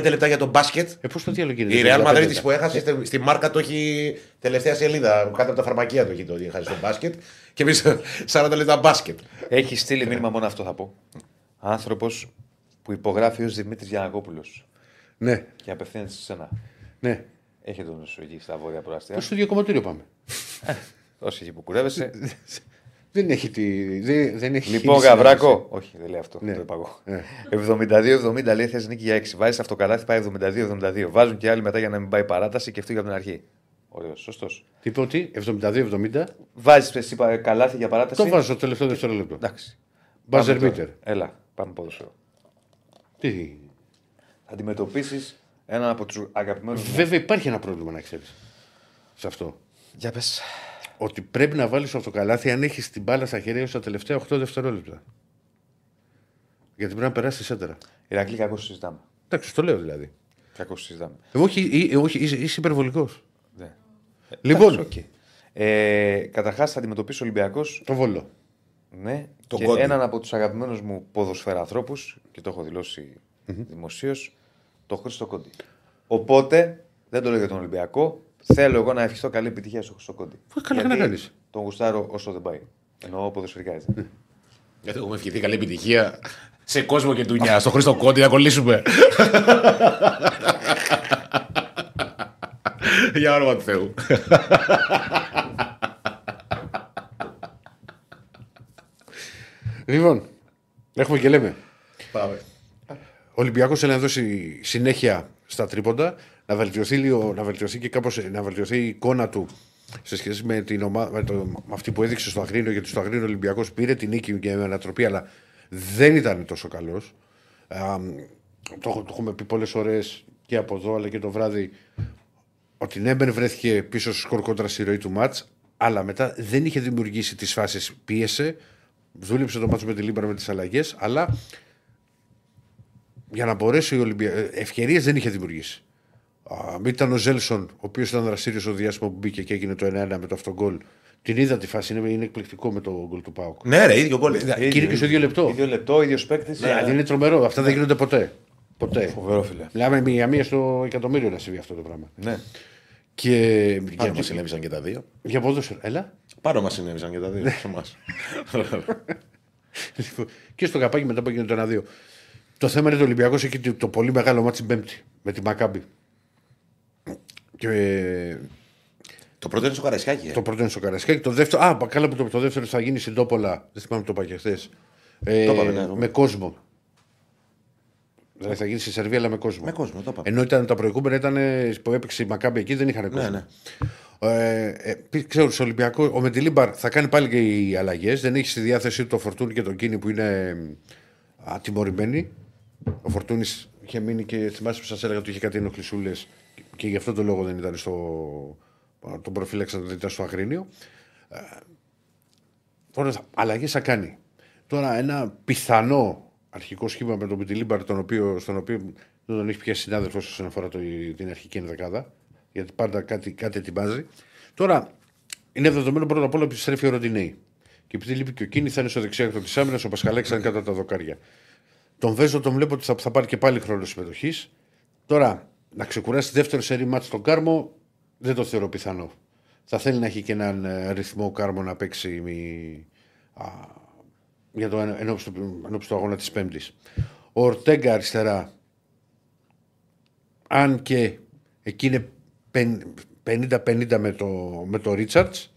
75 λεπτά για το μπάσκετ, Ε, πώς το διάλογο γίνεται. η Real 55 Madrid λεπτά. που έχασε στη- στη μάρκα το έχει τελευταία σελίδα. Κάτω από τα φαρμακεία το έχει το ότι έχασε το μπάσκετ. Και εμείς 40 λεπτά μπάσκετ. Έχει στείλει μήνυμα μόνο αυτό θα πω. Άνθρωπος που υπογράφει ως Δημήτρης Γιανακόπουλος Ναι, και απευθύνεται σε σένα. ναι. Έχει τον σου εκεί στα βόρεια προάστια. Πώ στο διακομματήριο πάμε. Όσοι εκεί που κουρεύεσαι. Δεν έχει τη. Δεν, δεν έχει λοιπόν, χίλια Γαβράκο. Όχι, δεν λέει αυτό. Ναι. Το είπα εγώ. Ναι. 72-70 λέει θες νίκη για 6. Βάζεις αυτοκαλάθι πάει 72-72. Βάζουν και άλλοι μετά για να μην πάει παράταση και αυτό από την αρχή. Ωραίος, σωστός. Τι είπε ότι 72-70 Βάζεις εσύ πα- καλάθι για παράταση; το βάζω στο τελευταίο δευτερόλεπτο. Εντάξει. Buzzer Πάμε τώρα. beater. Έλα, πάμε ποδοσφαίρο. Τι. Θα αντιμετωπίσεις έναν από τους αγαπημένους μου. Βέβαια υπάρχει ένα πρόβλημα να ξέρεις. Σε αυτό. Για πες. Ότι πρέπει να βάλεις αυτοκαλάθι αν έχεις την μπάλα στα χέρια σου στα τελευταία 8 δευτερόλεπτα. Γιατί πρέπει να περάσεις σέντερα. Ηρακλή, κακό συζητάμε. Εντάξει, το λέω δηλαδή. Κακό συζητάμε. Εγώ όχι, ε, όχι είσαι, είσαι υπερβολικός. Ναι. Λοιπόν, Εντάξει, οκ. Ε, Καταρχάς θα αντιμετωπίσει ο Ολυμπιακός το βόλο. ναι, Τον και Κόντι. έναν από τους αγαπημένους μου ποδοσφαιρανθρώπους και το έχω δηλώσει δημοσίως, τον Χρήστο Κόντι. Οπότε δεν το λέω για τον Ολυμπιακό. Θέλω εγώ να ευχηθώ καλή επιτυχία στο Χρήστο Κόντι. Ε, καλά Γιατί να κάνεις. Τον γουστάρω όσο δεν πάει. Εννοώ ποδοσφαιρικά έτσι. Γιατί έχουμε ευχηθεί καλή επιτυχία σε κόσμο και τουνιά. Στο Χρήστο Κόντι να κολλήσουμε. Για όνομα του Θεού. Λοιπόν, έχουμε και λέμε. Πάμε. Ο Ολυμπιακός θέλει να δώσει συνέχεια στα τρίποντα, να βελτιωθεί, λίγο, να βελτιωθεί και κάπως, να βελτιωθεί η εικόνα του σε σχέση με, την ομάδα, με, το, με αυτή που έδειξε στο Αγρίνο, γιατί στο Αγρίνο ο Ολυμπιακός πήρε την νίκη και με ανατροπή, αλλά δεν ήταν τόσο καλός. Το, έχω- το έχουμε πει πολλές φορές και από εδώ, αλλά και το βράδυ, ότι ναι, μεν βρέθηκε πίσω στο σκορ κόντρα στη ροή του μάτς, αλλά μετά δεν είχε δημιουργήσει τις φάσεις. Πίεσε, δούλεψε το ματς ο Μεντιλίμπαρ με τις αλλαγές, αλλά για να μπορέσει ο Ολυμπιακό. Ευκαιρίες δεν είχε δημιουργήσει. Α, μην ήταν ο Ζέλσον, ο οποίος ήταν δραστήριος στο διάστημα που μπήκε και έγινε το 1-1 με το αυτογκόλ. Την είδα τη φάση, είναι, είναι εκπληκτικό με το γκολ του ΠΑΟΚ. Ναι, ρε, ίδιο γκολ. Και είναι και στο ίδιο λεπτό. Ίδιο λεπτό, ίδιος παίκτης. Δηλαδή είναι τρομερό. Αυτά δεν γίνονται ποτέ. Ποτέ. Φοβερό, φίλε. Μιλάμε για μία στο εκατομμύριο να συμβεί αυτό το πράγμα. Ναι. Και Πάνω για, μας συνέβησαν και τα δύο. για ποδόσφαιρο. Έλα. Πάνω μας συνέβησαν και τα δύο. σε εμάς. Λοιπόν, και στο καπάκι μετά που έγινε το 1-2. Το θέμα είναι το Ολυμπιακός έχει το, το πολύ μεγάλο μάτι την Πέμπτη με τη Μακάμπη. Και ε, Το πρώτο είναι στο Καρασιάκι. ε. το πρώτο είναι στο Καρασκάκι. Το δεύτερο, α, καλά που το, το δεύτερο θα γίνει στην Τόπολα. Δεν θυμάμαι το είπα και χθες. Ε, Το είπαμε, ναι, ναι. με κόσμο. Δηλαδή θα γίνει στη Σερβία, αλλά με κόσμο. Με κόσμο, το είπαμε. Ενώ ήταν τα προηγούμενα ήταν, ε, που έπαιξε η Μακάμπη εκεί, δεν είχαν κόσμο. Ναι, ναι. Ε, ε, πει- ξέρω, στο Ολυμπιακό, ο Μεντιλίμπαρ θα κάνει πάλι και οι αλλαγές. Δεν έχει στη διάθεσή του το Φορτούνι και τον Κίνη που είναι ε, ατιμωρημένοι. Ο Φορτούνης είχε μείνει και θυμάσαι που σας έλεγα ότι είχε κάτι ενοχλησούλες και γι' αυτό το λόγο δεν ήταν στο. Τον προφύλαξαν, δεν ήταν στο Αγρίνιο. Ε, Τώρα αλλαγές θα κάνει. Τώρα ένα πιθανό αρχικό σχήμα με τον Μεντιλίμπαρ, τον οποίο, στον οποίο δεν τον έχει πιάσει συνάδελφος όσον αφορά το, την αρχική ενδεκάδα, γιατί πάντα κάτι, κάτι ετοιμάζει. Τώρα είναι δεδομένο πρώτα απ' όλα ότι επιστρέφει ο Ροντινέη. Και επειδή λείπει και ο Κίνης, θα είναι στο δεξιάκρο της άμυνας, ο Πασχαλέξ θα είναι κατά τα δοκάρια. Τον Βέζο τον βλέπω ότι θα, θα πάρει και πάλι χρόνο συμμετοχής. Τώρα, να ξεκουράσει δεύτερο σερή μάτς στον Κάρμο δεν το θεωρώ πιθανό. Θα θέλει να έχει και έναν ε, ρυθμό ο Κάρμο να παίξει μη- α, για το εν- ενώπιση του, ενώπιση του αγώνα της Πέμπτης. Ο Ορτέγκα αριστερά, αν και εκεί είναι πεν- 50-50 με το, με το Ρίτσαρτς,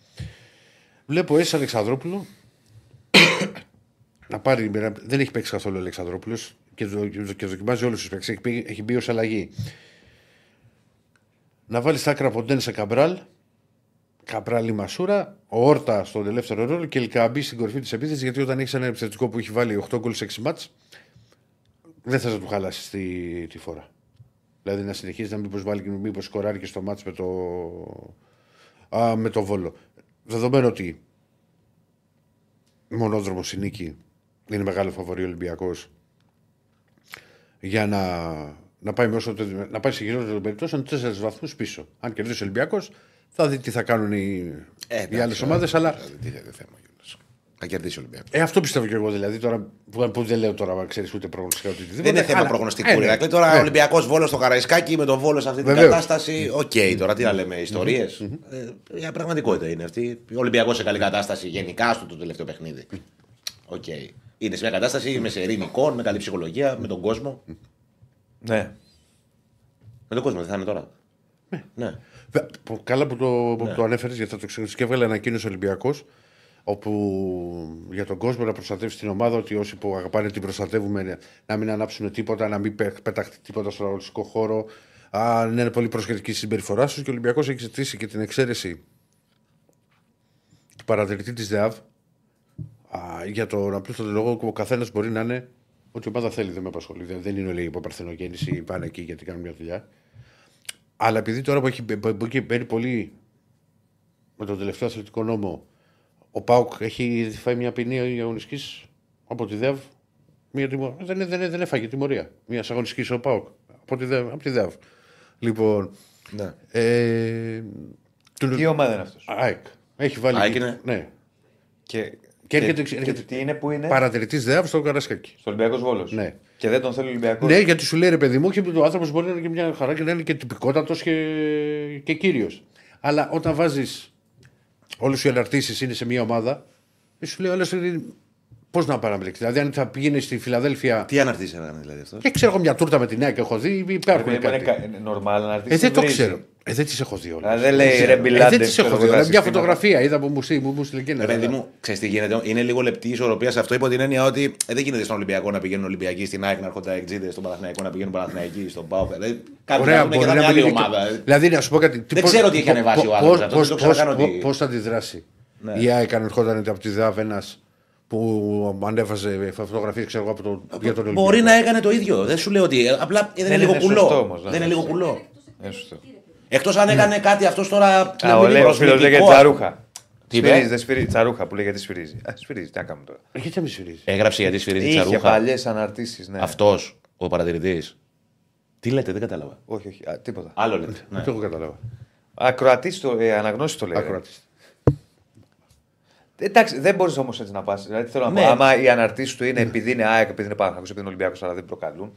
βλέπω έσαι Αλεξανδρόπουλο να πάρει. Δεν έχει παίξει καθόλου ο Αλεξανδρόπουλος και, δο, και δοκιμάζει όλους τους παίξει. Έχει, πει- έχει μπει ως αλλαγή. Να βάλεις στα άκρα από Ντέν σε Καμπράλ. Καμπράλ η Μασούρα. Ο Όρτα στον ελεύθερο ρόλο και Ελκαμπή στην κορυφή της επίθεσης. Γιατί όταν έχεις ένα επιθετικό που έχει βάλει 8 γκολ σε 6 μάτς, δεν θα του χαλάσεις τη, τη φορά. Δηλαδή να συνεχίζεις να μήπως βάλει και μήπως σκοράρει και στο μάτς με το, α, με το Βόλο. Δεδομένου ότι μονόδρομος η νίκη είναι μεγάλο φαβορή Ολυμπιακός για να, να πάει, με όσο, το- να πάει σε χειρότερο των περιπτώσεων τέσσερις βαθμούς πίσω. Αν κερδίσει ο Ολυμπιακός, θα δει τι θα κάνουν οι, Ε, οι εντάξει, άλλες ομάδες. Αλλά δηλαδή, Τι δεν θέμα, Γιώργος. Θα κερδίσει ο Ολυμπιακός. ε, αυτό πιστεύω και εγώ. Δηλαδή τώρα που, που δεν λέω τώρα, ξέρεις ούτε προγνωστικά ούτε οτιδήποτε. Δεν είναι θέμα αλλά- προγνωστικού. Ε, ναι. Ηρακλή. Τώρα Ναι. ο Ολυμπιακός Βόλος στο Καραϊσκάκι με τον Βόλο σε αυτή την Βεβαίως. κατάσταση. Οκ, τώρα τι να λέμε, ιστορίες. Η πραγματικότητα είναι αυτή. Ο Ολυμπιακός σε καλή κατάσταση γενικά στο το τελευταίο παιχνίδι. Οκ. Είναι σε μια κατάσταση με σερί νικών, με καλή ψυχολογία, με τον κόσμο. Ναι. Με τον κόσμο δεν θα είναι τώρα. Ναι. Βε- που- Καλά που το, που Ναι. το ανέφερες, γιατί θα το ξέρω. Και έβγαλε ανακοίνωση Ολυμπιακός, όπου για τον κόσμο να προστατεύσει την ομάδα, ότι όσοι που αγαπάνε την προστατεύουμε να μην ανάψουν τίποτα, να μην πε- πεταχτεί τίποτα στον αγωνιστικό χώρο, α, να είναι πολύ προσεκτική στη συμπεριφορά τους. Και ο Ολυμπιακός έχει ζητήσει και την εξαίρεση του παρατηρητή της ΔΕΑΒ α, για τον απλούστατο λόγο που ο καθένας μπορεί να είναι ό,τι η ομάδα θέλει. Δεν με απασχολεί. Δεν, δεν είναι λέει υπό παρθενογέννηση, πάνε εκεί γιατί κάνουν μια δουλειά. Αλλά επειδή τώρα που έχει, που έχει μπαίνει πολύ με τον τελευταίο αθλητικό νόμο, ο Πάουκ έχει φάει μια ποινή αγωνιστική από τη ΔΕΒ. Μια τιμω... δεν, δεν, δεν έφαγε τιμωρία. Μια αγωνιστική ο Πάουκ από τη ΔΕΒ. Από τη ΔΕΒ. Λοιπόν. ναι. Ε, του- Τι ομάδα είναι αυτός; ΑΕΚ. Έχει βάλει. ΑΕΚ είναι. Ναι. Και, Και έρχεται- και, έρχεται- τι είναι που είναι; Παρατηρητής ΔΕΒ στο Καρασκάκι. Στο Ολυμπιακός Βόλος. Ναι. Και δεν τον θέλει ο Ολυμπιακός. Ναι, γιατί σου λέει ρε παιδί μου, και ο άνθρωπος μπορεί να είναι και μια χαρά και να είναι και τυπικότατος και, και κύριος. Αλλά όταν βάζεις όλε οι εναρτήσει είναι σε μια ομάδα, ε, σου λέει όλες. Πώς να παραμπλέξει. Δηλαδή, αν θα πήγαινες στη Φιλαδέλφια. Τι αναρτήσεις έκανε δηλαδή αυτός; Και ξέρω εγώ μια τούρτα με την ΑΕΚ έχω δει, υπάρχουν Είναι, κάτι. είναι, είναι normal να έρθει. Ε, δεν το ξέρω. Ε, δεν τις έχω δει όλες. Δηλαδή, δεν λέει, ρε, Ε, Μπιλάντε, δεν τις ξέρω έχω εγώ, δει. τα όλες. Μια συστήματα. φωτογραφία είδα που μου στείλει. Μου, μου στείλε εκείνα. Ρε παιδί μου, ξέρεις τι γίνεται. Είναι λίγο λεπτή η ισορροπία σε αυτό υπό την έννοια ότι ε, δεν γίνεται στον Ολυμπιακό να πηγαίνουν Ολυμπιακοί στην ΑΕΚ να έρχονται αεξίδε, στον Παναθηναϊκό να πηγαίνουν Παναθηναϊκοί, στον ΠΑΟΚ. Δηλαδή, κάτι Ωραία, να δούμε και μπορεί θα είναι να άλλη μην είναι ομάδα. και- Δηλαδή, να σου πω κάτι. Δεν ξέρω τι έχει ανεβάσει ο άνθρωπος αυτό, δεν το ξέρω καν ότι- Πώς θα αντιδράσει Ναι. η ΑΕΚ αν ερχόταν από τη ΔΑΒ ένας που ανέβαζε φωτογραφίες ξέρω εγώ από το, για τον Ολυμπιακό. Μπορεί να έκανε το ίδιο. Δεν σου λέω ότι. ε, Απλά δεν είναι Δεν λίγο είναι κουλό. σωστό όμως, ναι. Δεν είναι λίγο κουλό. Είναι σωστό. Εκτός αν έκανε κάτι αυτός τώρα. Α, να ο μην είναι Λέο φίλος λέγεται προσβλητικό. Τσαρούχα. Τι Σφυρίζει, είπε; δεν σφυρίζει. Τσαρούχα που λέγεται σφυρίζει. Α, σφυρίζει, τι να κάνουμε τώρα. Γιατί να μην σφυρίζει; Έγραψε γιατί σφυρίζει Είχε τσαρούχα. παλιές αναρτήσεις. Ναι. Αυτός ο παρατηρητής. Τι λέτε, δεν κατάλαβα. Όχι, όχι, α, τίποτα. Άλλο λέτε. Ναι. Αυτό έχω καταλάβα. Ακροατής το, ε, αναγνώστης το λέει. Ακροατής. Εντάξει, δεν μπορείς όμως έτσι να πας. Δηλαδή θέλω να Ναι. πω, άμα οι αναρτήσεις του είναι επειδή είναι ΑΕΚ, επειδή είναι Παναθηναϊκός, επειδή είναι Ολυμπιακός, αλλά δεν προκαλούν.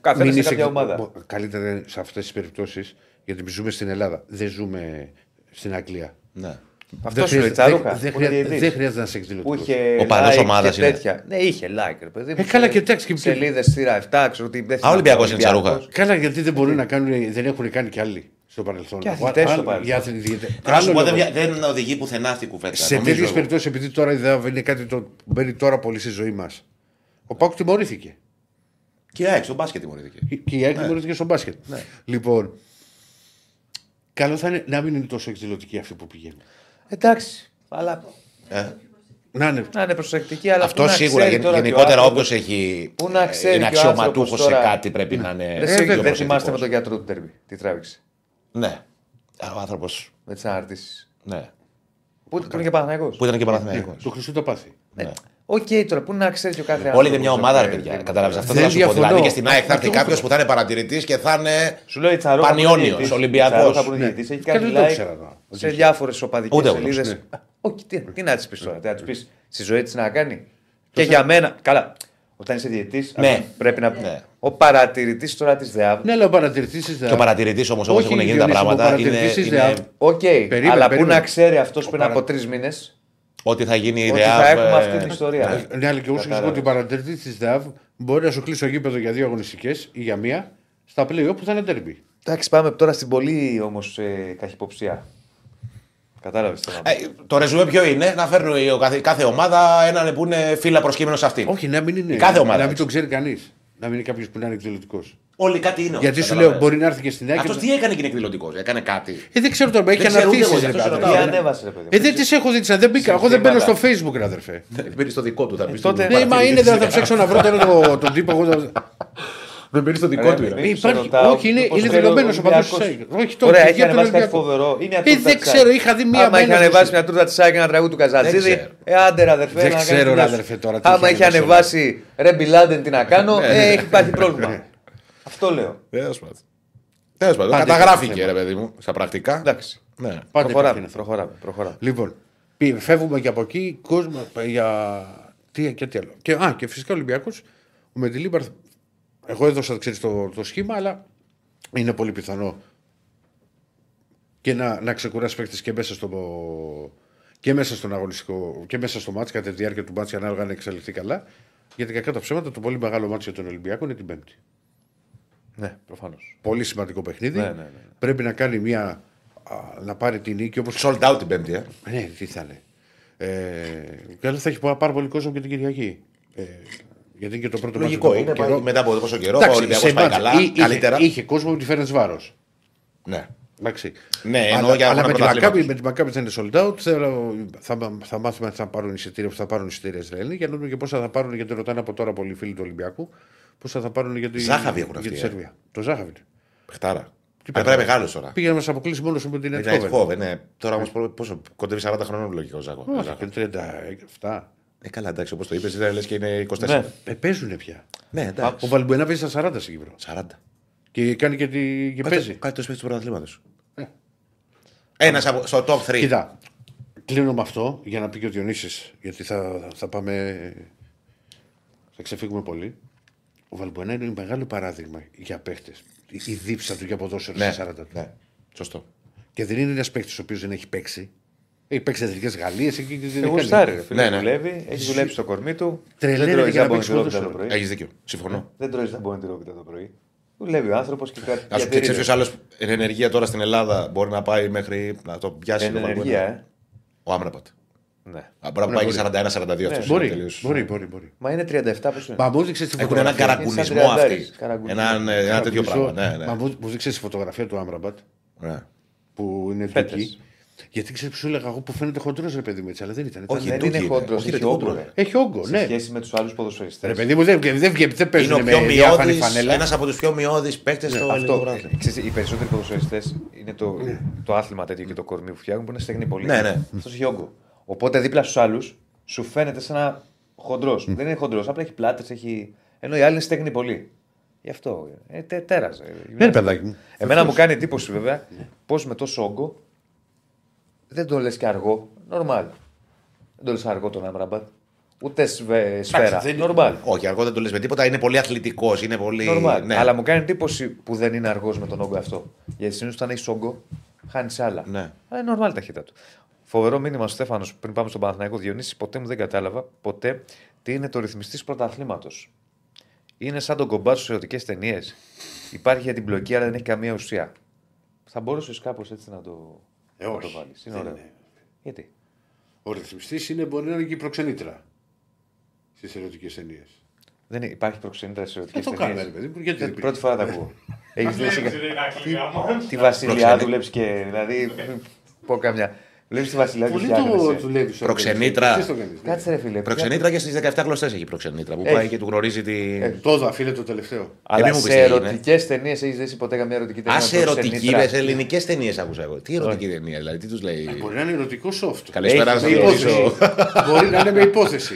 Καθένα Μην σε είσαι- κάποια ομάδα. μπο- Καλύτερα είναι σε αυτές τις περιπτώσεις γιατί ζούμε στην Ελλάδα. Δεν ζούμε στην Αγγλία. Ναι. Αυτό Δεν σου λέει χρειάζεται- Τσαρούχα. δεν- που είναι δεν χρειάζεται- διαιτητής. δεν χρειάζεται να σε εκδηλωτικό. Που είχε Ο παδός like ομάδας και είναι. τέτοια. Ναι, είχε like, ρε παιδί. μου. Ε, καλά, και εντάξει, και- Σελίδες σειρά 7, ξέρω ότι δεν Α, Ολυμπιακός είναι Ολυμπιακός. Τσαρούχα. Καλά, γιατί δεν μπορούν να κάνουν, δεν έχουν κάνει κι άλλοι στο παρελθόν. Και αθλητές στο Άλλο- παρελθόν. για αθλη- διαιτητές. Να σου Άλλο πω, δεν, λόγο. βια- δεν οδηγεί πουθενά αυτή η κουβέντα. Σε νομίζω τέτοιες εγώ. περιπτώσεις, επειδή τώρα η ΔΕΑΒ είναι κάτι το που μπαίνει τώρα πολύ στη ζωή μας, ο Πάουκ τιμωρήθηκε. Και η ΑΕΚ στον μπάσκετ τιμωρήθηκε. Και η ΑΕΚ τιμωρήθηκε στο μπάσκετ. Λοιπόν, καλό θα είναι να μην είναι τόσο εκδηλωτικοί αυτοί που πηγαίνουν. Εντάξει. Αλλά Ε. Να είναι. να είναι προσεκτική, αλλά Αυτό πού να σίγουρα. ξέρει γεν- τώρα και ο Γενικότερα, άνθρωπος- όποιος έχει. Πού να ξέρει είναι και ο άνθρωπος αξιωματούχος σε τώρα- κάτι πρέπει να είναι. Ρε, πιο εσύ δεν προσεκτικός. θυμάστε με τον γιατρό του ντέρμπι. Τι τράβηξε. Ναι. Ο άνθρωπο. Με τις αναρτήσεις. Ναι. Πού που είναι και Παναθηναϊκός. Που ήταν και Παναθηναϊκός. Του Χριστού τα πάθη. Ναι. Οκ, τώρα πού να ξέρει και ο κάθε Όλοι είναι μια άνθρωπος, ομάδα, ρε ε, παιδιά. ε, Κατάλαβες αυτό Δεν θα σου πω. διαφωνώ. Δηλαδή και στην ΑΕΚ θα Αυτό έρθει εγώ κάποιος θέλω. που θα είναι παρατηρητής και θα είναι. Σου λέω η Τσαρό. Πανιόνιος, Ολυμπιακός. Ναι. Έχει Και κάνει δεν το like ήξερα τώρα. σε διάφορες οπαδικές Ούτε εγώ, σελίδες. ναι. Όχι, τι, τι να της πεις τώρα, τι να της πεις στη ζωή της να κάνει. Και για μένα, καλά, όταν είσαι διαιτητής, Ναι. πρέπει να. Ναι. Ο παρατηρητής τώρα της ΔΕΑΒ. Ναι, αλλά ο παρατηρητής της Και ο παρατηρητής όμως, όπως Όχι, έχουν γίνει τα Διονύση, ο πράγματα, είναι, παρατηρητής της είναι ΔΕΑΒ. Οκ, Περίμενε, αλλά πού περίμενε. να ξέρει αυτός πριν παρα- από τρεις μήνες; Ότι θα γίνει η ότι ιδέα. θα έχουμε αυτή την ιστορία. Ναι, αλλά και εγώ σου εξηγώ ότι ο παρατηρητής της ΔΕΑΒ μπορεί να σου κλείσει το γήπεδο για δύο αγωνιστικές ή για μία στα πλέι οφ που θα είναι ντέρμπι. Εντάξει, πάμε τώρα στην πολύ όμως ε, καχυποψία. Κατάλαβες τώρα. Ε, το ρεζουμέ ποιο είναι, να φέρνει ο κάθε, κάθε ομάδα έναν που είναι φίλα προσκείμενος σε αυτήν. Όχι, να μην είναι. Κάθε ομάδα, Να μην έτσι. τον ξέρει κανείς. Να μην είναι κάποιος που να είναι εκδηλωτικός. Όλοι κάτι είναι. Γιατί σου λέω, μπορεί να έρθει και στην Αυτό άκρη. τι έκανε και είναι εκδηλωτικός, έκανε κάτι. Ε, δεν ξέρω τώρα, έχει Δεν ξέρω ούτε εγώ, αναρτήσει. γι' αυτό σε Τι ρωτάω. ανέβασε, ρε παιδί. μου. Ε, δεν τις έχω δει, δεν μπήκα. Εγώ δεν μπαίνω στο facebook, ρε αδερφέ. Δεν μπαίνεις στο δικό του, θα πεις. τότε- Ναι, μα είναι, δεν θα ψάξω να βρω τώρα το- τον τύπο. εγώ θα- Δεν μπαίνεις στο Ρε, δικό του. μήπως ρε. Ε, υπάρχει- σε ρωτάω, όχι, είναι- μήπως είναι ξέρει δηλωμένο ο ο παδός Ολυμπιακός. της ΑΕΚ. Όχι, το- Ωραία, για έχει τον ανεβάσει κάτι Ολυμπιακό. φοβερό. Ή μια Ε, τούρτα δεν της ξέρω, ΑΕΚ. είχα δει μία Άμα είχε μένα ανεβάσει στο- μια τούρτα τη ΑΕΚ ένα τραγούδι του Καζατζίδη. Δεν ξέρω. Ε, άντε ρε αδερφέ. Δεν να ξέρω, κάνεις ρε δουλειά σου. αδερφέ, τώρα τι Άμα είχε είχε ανεβάσει ανεβάσει ρε Μπιλάντεν τι να κάνω, Ναι, ε, έχει υπάρχει πρόβλημα. Αυτό λέω. Τέλος πάντων. Τέλος πάντων, Πάντα Καταγράφηκε, υπάρχει ρε παιδί μου, στα πρακτικά. Εντάξει. Ναι. Πάντα Προχωράμε. υπάρχει Προχωράμε. προχωράμε. Λοιπόν, πι- φεύγουμε και από εκεί, κόσμο για. Τι, και τι άλλο. Και, α, και φυσικά ο Ολυμπιακό, ο Μεντιλίμπαρ. Εγώ έδωσα ξέρεις, το, το σχήμα, αλλά είναι πολύ πιθανό και να, να ξεκουράσει παίκτη και μέσα στο. Και μέσα στον αγωνιστικό και μέσα στο μάτς κατά τη διάρκεια του μάτς ανάλογα αν εξελιχθεί καλά. Γιατί κακά τα ψέματα το πολύ μεγάλο μάτς για τον Ολυμπιακό είναι την Πέμπτη. Ναι, προφανώς. Πολύ σημαντικό παιχνίδι. Ναι, ναι, ναι. Πρέπει να κάνει μια. α, να πάρει την νίκη όπως Sold out την Πέμπτη, ε. ναι, τι θα είναι. Ε, και άλλος θα έχει πάρα πολύ κόσμο και την Κυριακή. Ε, γιατί είναι και το πρώτο Λογικό μάτι είναι. του καιρό. Μετά από τόσο καιρό, ο Εντάξει, Ολυμπιακός σε πάει μάτς, καλά. εί- είχε- Καλύτερα. Είχε κόσμο που τη φέρνει βάρος. Ναι. Εντάξει. Ναι, εννοώ αλλά, για αλλά αγώνα με, τη πρωταθλήματος. Μακάμπη, με τη Μακάμπη θα είναι sold out. Θέλω, θα, θα μάθουμε αν θα πάρουν εισιτήρια, που θα πάρουν εισιτήρια Ισραηλοί για να δούμε και πόσα θα πάρουν, γιατί ρωτάνε από τώρα πολλοί φίλοι του Ολυμπιακού, πόσα θα πάρουν για τη, Ζάχαβη έχουν για αυτοί, τη ε. Σερβία. Το Ζάχαβη. Παιχτάρα. Τι Πρέπει να είναι μεγάλος τώρα. Πήγε να μας αποκλείσει μόνος με την Είναι Εindhoven. Eindhoven, ναι. Τώρα όμως πόσο κοντεύει 40 χρόνων λογικό Ζάκο. Όχι, και 37. Ε, καλά, εντάξει, όπως το είπες, δεν λες και είναι 24. Ναι. Ε, παίζουν πια. Ναι, εντάξει. Ο Βαλμπουενά παίζει στα 40 στην Κύπρο. 40. Και κάνει και, τη, και παίζει. Κάτι το σπίτι του πρωταθλήματος. Ένας στο top 3. Κοίτα, κλείνω με αυτό για να πει και ο Διονύσης, γιατί θα, θα πάμε. Θα ξεφύγουμε πολύ. Ο Βαλμπουενά είναι μεγάλο παράδειγμα για παίχτες. Η, η δίψα του για ποδόσφαιρο Ναι, στα 40 του. ναι. Σωστό. Και δεν είναι ένας παίχτης ο οποίος δεν έχει παίξει. Έχει παίξει εθνικές Γαλλίες. Εγώ στάρι, ρε φίλε. Ναι, ναι. Δουλεύει, έχει δουλέψει στο κορμί του. Τρελαίνεται Δεν τρώει για να ζαμπόν παίξει τυρόπιτα το ποδόσφαιρο. πρωί. Έχεις δίκιο. Συμφωνώ. Δεν τρώει ζαμπόν τυρόπιτα το πρωί. Δουλεύει ο άνθρωπος και κάτι. Α σου πει ποιος άλλος εν ενεργεία τώρα στην Ελλάδα μπορεί να πάει μέχρι να το πιάσει Εν το ενεργεία, Βαλμπουενά. ε. Ο Άμραπατ. Ναι. Α, Μπορεί να πάει και 41-42 αυτό. Μπορεί, μπορεί, μπορεί, μπορεί. Μα είναι 37 πώς είναι. Μα μου έδειξε τη Έχουν έναν φωτογραφία. καραγκουνισμό Είναι σαν αυτοί. τριαντάρις, καραγκουνισμό. Έναν, ε, Ένα τέτοιο πράγμα. Ναι, ναι. Μα μου μου έδειξε τη φωτογραφία του Άμραμπατ Ναι. που είναι Φέτες. εκεί. Γιατί ξέρεις που σου έλεγα εγώ που φαίνεται χοντρός ρε παιδί μου έτσι, αλλά δεν ήταν. ήταν Όχι, Δεν τούκι είναι είναι. χόντρο, Όχι, έχει ρε, όγκο. τούκι. ρε. Έχει όγκο, Σε ναι. σχέση με τους άλλους ποδοσφαιριστές. Ρε παιδί μου δεν, δεν, δεν, δεν Είναι παίζουν ο με πιο διάφανη μειώδης, φανέλα. ένας από τους πιο μειώδεις παίκτες στο ελληνικό Αυτό. πρωτάθλημα. Ξέρεις, οι περισσότεροι ποδοσφαιριστές είναι το, το άθλημα τέτοιο και το κορμί που φτιάχνουν που είναι στεγνή πολύ. Ναι, ναι. Αυτός έχει όγκο. Οπότε δίπλα στους άλλους σου φαίνεται σαν ένα χοντρός. Δεν είναι χοντρός, απλά έχει πλάτες, έχει. ενώ οι άλλοι είναι στεγνή πολύ. Γι' αυτό. Ε, τε, τέραζε. Ναι, ρε παιδάκι μου. Εμένα μου κάνει εντύπωση βέβαια πώς με τόσο όγκο δεν το λες και αργό. Νορμάλ. Δεν το λες αργό τον Άμραμπατ. Ούτε σβε- σφαίρα. δεν- Νορμάλ. Όχι, αργό δεν το λες με τίποτα, είναι πολύ αθλητικός, είναι πολύ... Νορμάλ. Ναι. Αλλά μου κάνει εντύπωση που δεν είναι αργός με τον όγκο αυτό. Γιατί συνήθως όταν έχεις όγκο, χάνεις άλλα. Ναι. Αλλά είναι νορμάλ η ταχύτητα του. Φοβερό μήνυμα ο Στέφανος πριν πάμε στον Παναθηναϊκό Διονύσης. Ποτέ μου δεν κατάλαβα ποτέ τι είναι το ρυθμιστής πρωταθλήματος. Είναι σαν τον κομπάτσο σε ερωτικές ταινίες. Υπάρχει για την πλοκή, αλλά δεν έχει καμία ουσία. Θα μπορούσες κάπως έτσι να το, Ε, να το όχι. βάλεις. Είναι Δεν ωραίο. είναι. Γιατί; Ο ρυθμιστής είναι μπορεί να είναι και η προξενήτρα στις ερωτικές ταινίες. Δεν υπάρχει προξενήτρα σε ερωτικές Δεν το κάνουμε, ρε παιδί μου. Γιατί δεν Ε, Πρώτη φορά τα ακούω. Έχεις δει Βλέπεις, ρε Ηρακλή, γαμώ. τη Βασιλιά Προξενή- δουλεύει και. Δηλαδή. Πω καμιά. Βλέπεις τη Βασιλιά και Πολύ το φτιάχνεσαι. δουλεύει. στο Προξενήτρα. οργανισμό. Τι στο κάνεις, ναι. Κάτσε ρε φίλε. Προξενήτρα και στις 17 γλωσσέ έχει προξενήτρα που Έχει. πάει και του γνωρίζει τη. Ε, Τόδα, φίλε, το τελευταίο. Αλλά μην μου πεις σε τι έγινε. ερωτικές ταινίες έχεις δει ποτέ καμία ερωτική ταινία. Α με ερωτική, προξενήτρα; δε ελληνικές ταινίες άκουσα εγώ. Τι ερωτική ταινία, δηλαδή, τι τους λέει; Μπορεί να είναι ερωτικό soft. Καλησπέρα, Έχεις να Με σας υπόθεση. ρωτήσω. Μπορεί να είναι με υπόθεση.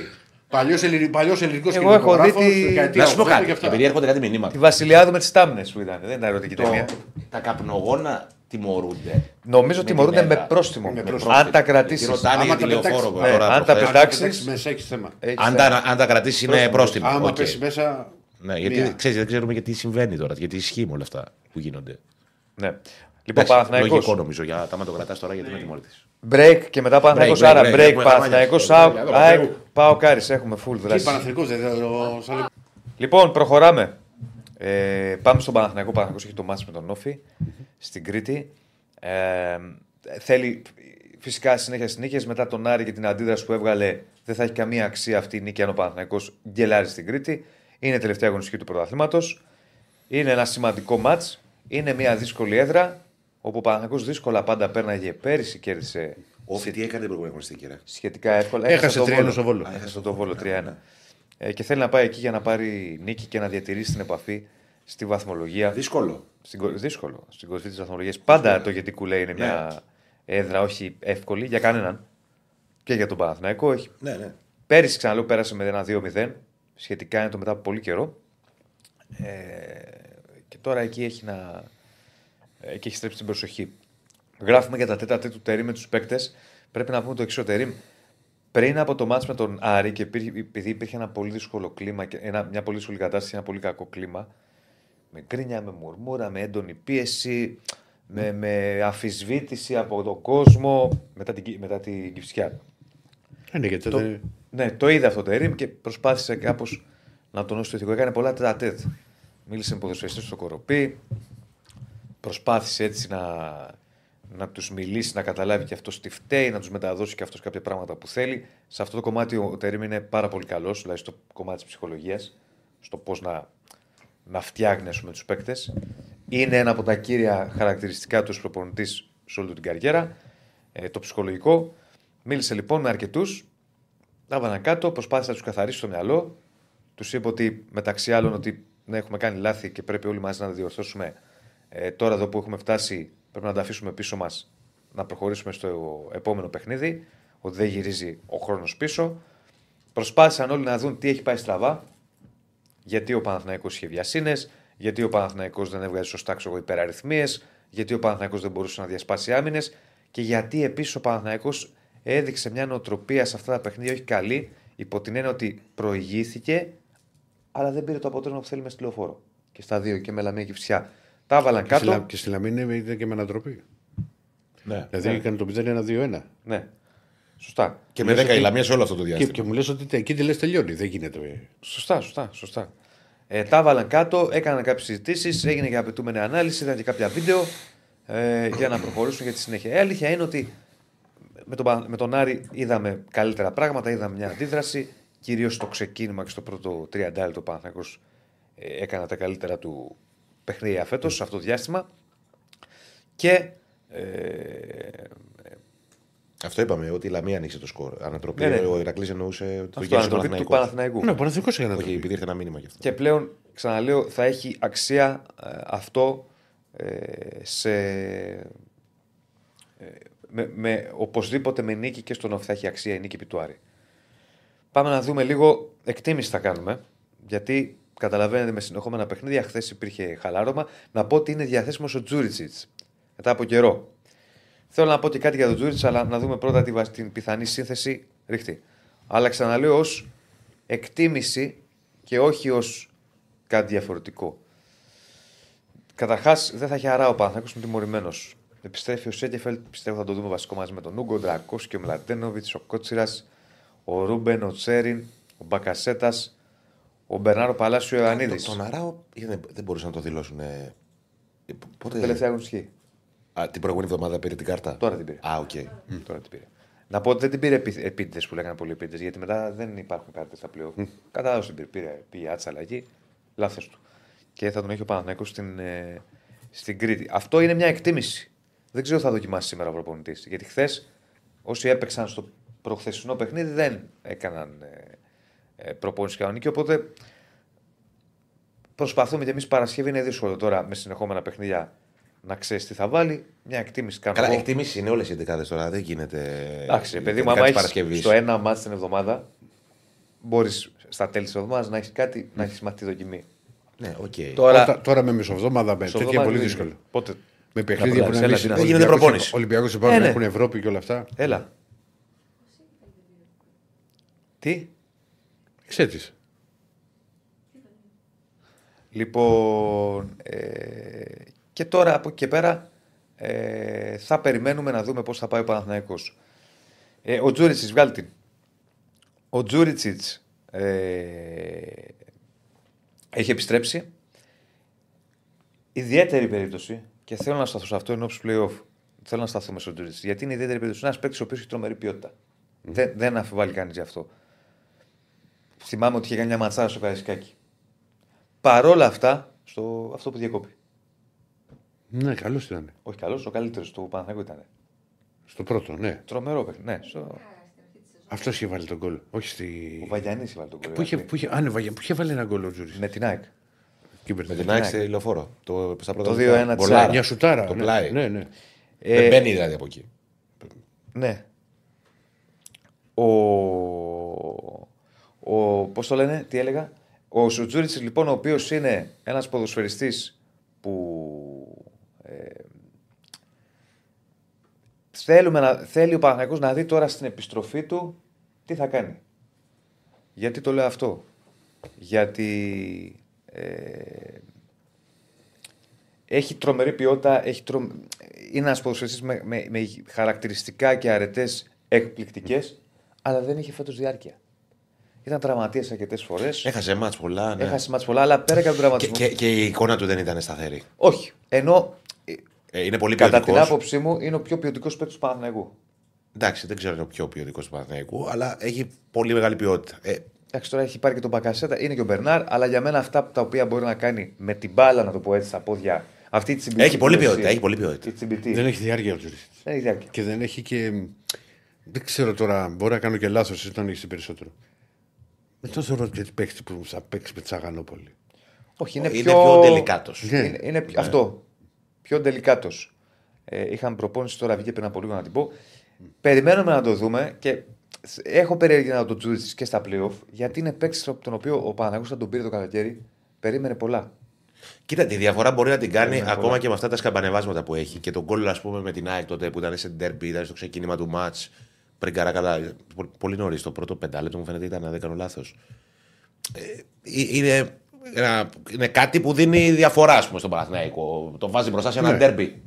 Παλιός ελλη- Παλιός ελληνικός Εγώ έχω δει κινηματογράφος, τη- δεκαετία Να σου πω 80 κάτι, και αυτά. επειδή έρχονται κάτι Τη μηνύματα. Βασιλιάδου με τις στάμνες που ήταν. Δεν ήταν ερωτική ταινία. Τα καπνογόνα τιμωρούνται. Νομίζω Με τιμωρούνται την με έδρα. πρόστιμο. Με Αν πρόστιμο. τα Γιατί κρατήσει. ρωτάνε Άμα για τη τα πετάξεις- λεωφόρο Ναι, τώρα αν τα προχθές. πετάξεις- Εντάξει, μέσα έχεις θέμα. Αν τα, αν τα κρατήσεις είναι πρόστιμο. Άμα Οκ. πέσει μέσα. Ναι, γιατί μία. ξέρεις, δεν ξέρουμε και τι συμβαίνει τώρα, γιατί ισχύει με όλα αυτά που γίνονται. Ναι. Λοιπόν, Εντάξει, Λογικό Παναθηναϊκός. νομίζω, για άμα το κρατάς τώρα γιατί με τιμωρητής. Break και μετά Παναθηναϊκός. Break, break, Άρα break. break, Έχουμε Παναθηναϊκός, χαμάλια. ΑΕΚ, Break, ΑΕΚ, break. Πάω Κάρις. Έχουμε full Τι δράση. Παναθηνικός δεν θα το. σαν- Λοιπόν, προχωράμε. Ε, πάμε στον Παναθηναϊκό. Ο Παναθηναϊκός έχει το μάτς με τον Όφη στην Κρήτη. Ε, θέλει φυσικά συνέχεια στι νίκε. Μετά τον Άρη και την αντίδραση που έβγαλε, δεν θα έχει καμία αξία αυτή η νίκη αν ο Παναθηναϊκός γκελάρει στην Κρήτη. Είναι η τελευταία αγωνιστική του πρωταθλήματος. Είναι ένα σημαντικό μάτς. Είναι μια δύσκολη έδρα. Όπου ο Παναθηναϊκός δύσκολα πάντα πέρναγε πέρυσι, κέρδισε Όφη τι έκανε την προηγούμενη αγωνιστική, ρε. σχετικά εύκολα. Έχασε το 3-1 Βόλο. στο Βόλος. Α, Έχασε το Βόλο 3-1. Ε, και θέλει να πάει εκεί για να πάρει νίκη και να διατηρήσει την επαφή στη βαθμολογία. Δύσκολο. Στην, κορ- δύσκολο. Στην κορυφή της βαθμολογίας. Πάντα το γιατί κουλέ είναι μια έδρα όχι εύκολη για κανέναν. Και για τον Παναθηναϊκό. Έχει. Ναι, ναι. Πέρυσι, ξαναλέω, πέρασε με ένα 2-0. Σχετικά είναι το μετά από πολύ καιρό. Ε, και τώρα εκεί έχει, να... εκεί έχει στρέψει την προσοχή. Γράφουμε για τα τέτα τέτου τερί με τους παίκτες. Πρέπει να πούμε το εξής: ο Τερίμ πριν από το μάτς με τον Άρη και υπήρχε, επειδή υπήρχε ένα πολύ δύσκολο κλίμα, και ένα, μια πολύ δύσκολη κατάσταση, ένα πολύ κακό κλίμα, με γκρίνια, με μουρμούρα, με έντονη πίεση, με, με αφισβήτηση από τον κόσμο μετά την, Κι- μετά την Κυφσιά. Ε, Ναι, γιατί Το, δεν- ναι, το είδε αυτό το Ερήμ και προσπάθησε κάπως να τονώσει το ηθικό. Έκανε πολλά τέτα-τέτ. Μίλησε με ποδοσφαιριστές στο Κοροπή. Προσπάθησε έτσι να, να τους μιλήσει, να καταλάβει και αυτός τι φταίει, να τους μεταδώσει και αυτός κάποια πράγματα που θέλει. Σε αυτό το κομμάτι ο Τερήμ είναι πάρα πολύ καλός, δηλαδή στο κομμάτι της ψυχολογίας, στο πώς να, να φτιάχνει με τους παίκτες. Είναι ένα από τα κύρια χαρακτηριστικά τους προπονητής σε όλη του την καριέρα. Ε, το ψυχολογικό. Μίλησε λοιπόν με αρκετούς, τα έβαλαν κάτω, προσπάθησε να τους καθαρίσει το μυαλό. Τους είπε ότι μεταξύ άλλων ότι ναι, έχουμε κάνει λάθη και πρέπει όλοι μαζί να τα διορθώσουμε. Ε, τώρα εδώ που έχουμε φτάσει, πρέπει να τα αφήσουμε πίσω μας, να προχωρήσουμε στο επόμενο παιχνίδι. Ότι δεν γυρίζει ο χρόνος πίσω. Προσπάθησαν όλοι να δουν τι έχει πάει στραβά. Γιατί ο Παναθηναϊκός είχε βιασύνες, γιατί ο Παναθηναϊκός δεν έβγαζε σωστά ξέρω, υπεραριθμίες, γιατί ο Παναθηναϊκός δεν μπορούσε να διασπάσει άμυνες και γιατί επίσης ο Παναθηναϊκός έδειξε μια νοοτροπία σε αυτά τα παιχνίδια όχι καλή, υπό την έννοια ότι προηγήθηκε, αλλά δεν πήρε το αποτέλεσμα που θέλει μες στη λεωφόρο. Και στα δύο και με λαμία και φυσιά. Τα έβαλαν Και στη Λα- κάτω. Και στη Λαμίνη ήταν και με ανατροπή. ναι. Δηλαδή Ναι. έκανε το 0-1-2-1. Ναι. Σωστά. Και με Λες 10 ότι- η Λαμία σε όλο αυτό το Και, διάστημα. και μου λες ότι τε- εκεί τι λες τελειώνει. Δεν γίνεται. Σωστά, σωστά, σωστά. Ε, τα έβαλαν κάτω, έκαναν κάποιες συζητήσεις, έγινε και απαιτούμενη ανάλυση, είδαν και κάποια βίντεο ε, για να προχωρήσουν για τη συνέχεια. Η αλήθεια είναι ότι με τον, Πα- με τον Άρη είδαμε καλύτερα πράγματα, είδαμε μια αντίδραση. Κυρίως στο ξεκίνημα και στο πρώτο 30 λεπτό Παναθυνακό ε, έκανα τα καλύτερα του παιχνίδια φέτος σε αυτό το διάστημα. Και ε, Αυτό είπαμε, ότι η Λαμία ανοίξε το σκορ. Ανατροπή, Ναι, ναι. ο Ηρακλής εννοούσε το αυτό γύρο του ανατροπή του Παναθηναϊκού. Παναθηναϊκού. Ναι, ο Παναθηναϊκός έκανε Όχι, ανατροπή. επειδή ήρθε ένα μήνυμα γι' αυτό. Και πλέον, ξαναλέω, θα έχει αξία ε, αυτό ε, σε. ε, με, με, οπωσδήποτε με νίκη και στον Όφη θα έχει αξία η νίκη επί του Άρη. Πάμε να δούμε λίγο εκτίμηση θα κάνουμε. Γιατί καταλαβαίνετε με συνεχόμενα παιχνίδια, χθες υπήρχε χαλάρωμα. Να πω ότι είναι διαθέσιμος ο Τζούριτσιτς μετά από καιρό. Θέλω να πω και κάτι για τον Τζούριτσιτς, αλλά να δούμε πρώτα τη, βα- την πιθανή σύνθεση ρίχτη. Αλλά ξαναλέω ως εκτίμηση και όχι ως κάτι διαφορετικό. Καταρχάς, δεν θα έχει Αράο ο Παναθηναϊκός είναι τιμωρημένος. Επιστρέφει ο Σένκεφελντ, πιστεύω θα το δούμε βασικό μαζί με τον Ούγκο, ο Ντραγκόφσκι, ο Μλαντένοβιτς, ο Κότσιρας, ο Ρούμπεν, ο Τσέριν, ο Μπακασέτας, ο Μπερνάρ, ο Παλάσιος, Ιωαννίδης. Το- Τον Αράο δεν, δεν μπορούσαν να το δηλώσουν. Ε, πότε, Τελευταία αγωνιστική. Α, την προηγούμενη εβδομάδα πήρε την κάρτα; Τώρα την πήρε. Α, οκ. Τώρα την πήρε. Να πω ότι δεν την πήρε επίτηδες που λέγανε πολλοί επίτηδες, γιατί μετά δεν υπάρχουν κάρτες στα πλέι οφ. Κατά λάθος την πήρε. πήρε πήγε άτσα αλλαγή, λάθος του. Και θα τον έχει ο Παναθηναϊκός στην, ε, στην Κρήτη. Αυτό είναι μια εκτίμηση. Δεν ξέρω αν θα δοκιμάσει σήμερα ο προπονητής. Γιατί χθες όσοι έπαιξαν στο προχθεσινό παιχνίδι δεν έκαναν ε, ε, προπόνηση κανονική. Οπότε προσπαθούμε και εμείς Παρασκευή. Είναι δύσκολο τώρα με συνεχόμενα παιχνίδια να ξέρεις τι θα βάλει. Μια εκτίμηση κάνω. Καλά, εγώ. εκτίμηση είναι όλες οι ενδεκάδες τώρα. Δεν γίνεται. Εντάξει, ρε παιδί μου, ειδικά άμα της έχεις Παρασκευής. στο ένα ματς την εβδομάδα, μπορείς στα τέλη της εβδομάδας να έχεις κάτι να έχεις μάθει τη δοκιμή. Ναι, οκ. Τώρα, Τώρα, τώρα με μισοβδόμαδα με τέτοια είναι πολύ δύσκολο. Πότε; Με παιχνίδια που προλάβεις, είναι έλα, λύση. τι να- Δεν γίνεται προπόνηση. Ολυμπιακός Ε, υπάρχουν, ναι. έχουν Ευρώπη και όλα αυτά. Έλα. Τι; Ξέρεις. Λοιπόν, ε, και τώρα από εκεί και πέρα ε, θα περιμένουμε να δούμε πώς θα πάει ο Παναθηναϊκός. Ε, ο Τζούριτσιτς, βγάλει την. Ο Τζούριτσιτς ε, έχει επιστρέψει. Ιδιαίτερη περίπτωση και θέλω να σταθώ σε αυτό εν ώψη playoff. Θέλω να σταθούμε στον Τζούριτσιτς. Γιατί είναι ιδιαίτερη περίπτωση. Είναι ένας παίκτης ο οποίος έχει τρομερή ποιότητα. Δεν, δεν αμφιβάλλει κανείς γι' αυτό. Θυμάμαι ότι είχε κάνει μια ματσάρα στο Καραϊσκάκι. Παρόλα αυτά, στο αυτό που διακόπη. Ναι, καλός ήταν. Όχι καλός, ο καλύτερος του Παναθηναϊκού ήταν. Στο πρώτο, ναι. Τρομερό παιχνίδι. Ναι, στο... Αυτός είχε βάλει τον γκολ. Όχι στη. Ο Βαγιανή βάλει τον κόλπο. Πού είχε, πού είχε, α, ναι, Βαγια- πού είχε βάλει ένα γκολ ο Τζούρις; Με την ΑΕΚ. Με την ΑΕΚ στη λεωφόρο. Το, στα πρώτα Το λεπτά. 2-1 της Μπολάρα. ΑΕΚ. Μια σουτάρα. Το ναι. πλάι. Ναι, ναι. Ε, Δεν μπαίνει δηλαδή από εκεί. Ναι. Ο. ο Πώς το λένε, τι έλεγα; Ο Σουτζούριτσι, λοιπόν, ο οποίος είναι ένας ποδοσφαιριστής που. Ε, θέλουμε να, θέλει ο Παναγιακός να δει τώρα στην επιστροφή του τι θα κάνει. Γιατί το λέω αυτό. Γιατί ε, έχει τρομερή ποιότητα, έχει τρο... είναι ένας ποδοσφαιριστής με, με, με χαρακτηριστικά και αρετές εκπληκτικές, αλλά δεν είχε φέτος διάρκεια. Ήταν τραυματίας αρκετές φορές. Έχασε μάτς πολλά. Ναι. Έχασε μάτς πολλά, αλλά πέρα και από τον Και, τραυματισμό. και, και η εικόνα του δεν ήταν σταθερή. Όχι. Ενώ ε, Ε, είναι πολύ κατά ποιοτικός. την άποψή μου είναι ο πιο ποιοτικός παίκτης του Παναθηναϊκού. Εντάξει, δεν ξέρω αν είναι ο πιο ποιοτικός του Παναθηναϊκού, αλλά έχει πολύ μεγάλη ποιότητα. Ε, Εντάξει, τώρα έχει πάρει και τον Μπακασέτα, είναι και ο Μπερνάρ, αλλά για μένα αυτά τα οποία μπορεί να κάνει με την μπάλα, να το πω έτσι, στα πόδια. Αυτή τη τσιμπητή. έχει πολύ που λες ποιότητα. εσύ, Έχει πολύ ποιότητα. Η τσιμπητή. Δεν έχει διάρκεια ο Τζούρι. Δεν έχει διάρκεια. Και δεν έχει και. Δεν ξέρω τώρα, μπορεί να κάνω και λάθος, εσύ τον έχει περισσότερο. Δεν το θεωρώ ότι παίχτη που θα παίξει με Τσαγανόπολη. Όχι, είναι, Είναι πιο, πιο τελικάτος. Ναι. Είναι, είναι πιο- αυτό. Πιο τελικάτο. Ε, είχαμε προπόνηση τώρα, βγήκε πριν από λίγο να την πω. Περιμένουμε να το δούμε και έχω περίεργη να το τζούριτσι και στα playoff, γιατί είναι παίκτης από τον οποίο ο Παναγιώτο τον πήρε το καλοκαίρι, περίμενε πολλά. Κοίτα, τη διαφορά μπορεί να την κάνει Περίμενε ακόμα πολλά. και με αυτά τα σκαμπανεβάσματα που έχει. Και τον γκολ, ας πούμε, με την ΑΕΚ τότε που ήταν σε ντέρμπι, ήταν στο ξεκίνημα του ματ. Πριν καρακαλά. Πολύ νωρίς, το πρώτο πεντάλεπτο μου φαίνεται ήταν, αν δεν κάνω λάθος. Ε, είναι, ένα- είναι κάτι που δίνει διαφορά, ας πούμε, στον Παναθηναϊκό. Το βάζει μπροστά σε ένα Ναι. ντέρμπι.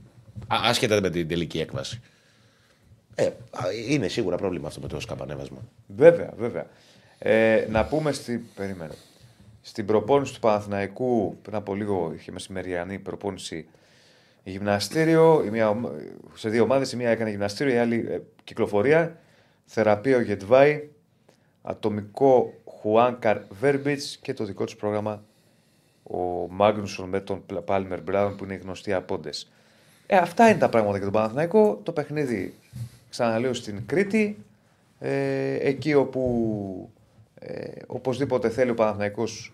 Α- Άσχετα με την τελική έκβαση. Ε, α, είναι σίγουρα πρόβλημα αυτό με το σκαμπανέβασμα. Βέβαια, βέβαια. Ε, να πούμε στη... Περίμενε. Στην προπόνηση του Παναθηναϊκού, πριν από λίγο είχε μεσημεριανή προπόνηση γυμναστήριο, η μία, ομα- σε δύο ομάδες, η μία έκανε γυμναστήριο, η άλλη ε, κυκλοφορία, θεραπεία ο Γετβάη, ατομικό Χουάνκαρ Βέρμπιτς και το δικό τους πρόγραμμα ο Μάγνουσον με τον Πάλμερ Μπράουν που είναι γνωστοί απόντες. Ε, αυτά είναι τα πράγματα για τον Παναθηναϊκό. Το παιχνίδι, ξαναλέω, στην Κρήτη. Ε, εκεί όπου ε, οπωσδήποτε θέλει ο Παναθηναϊκός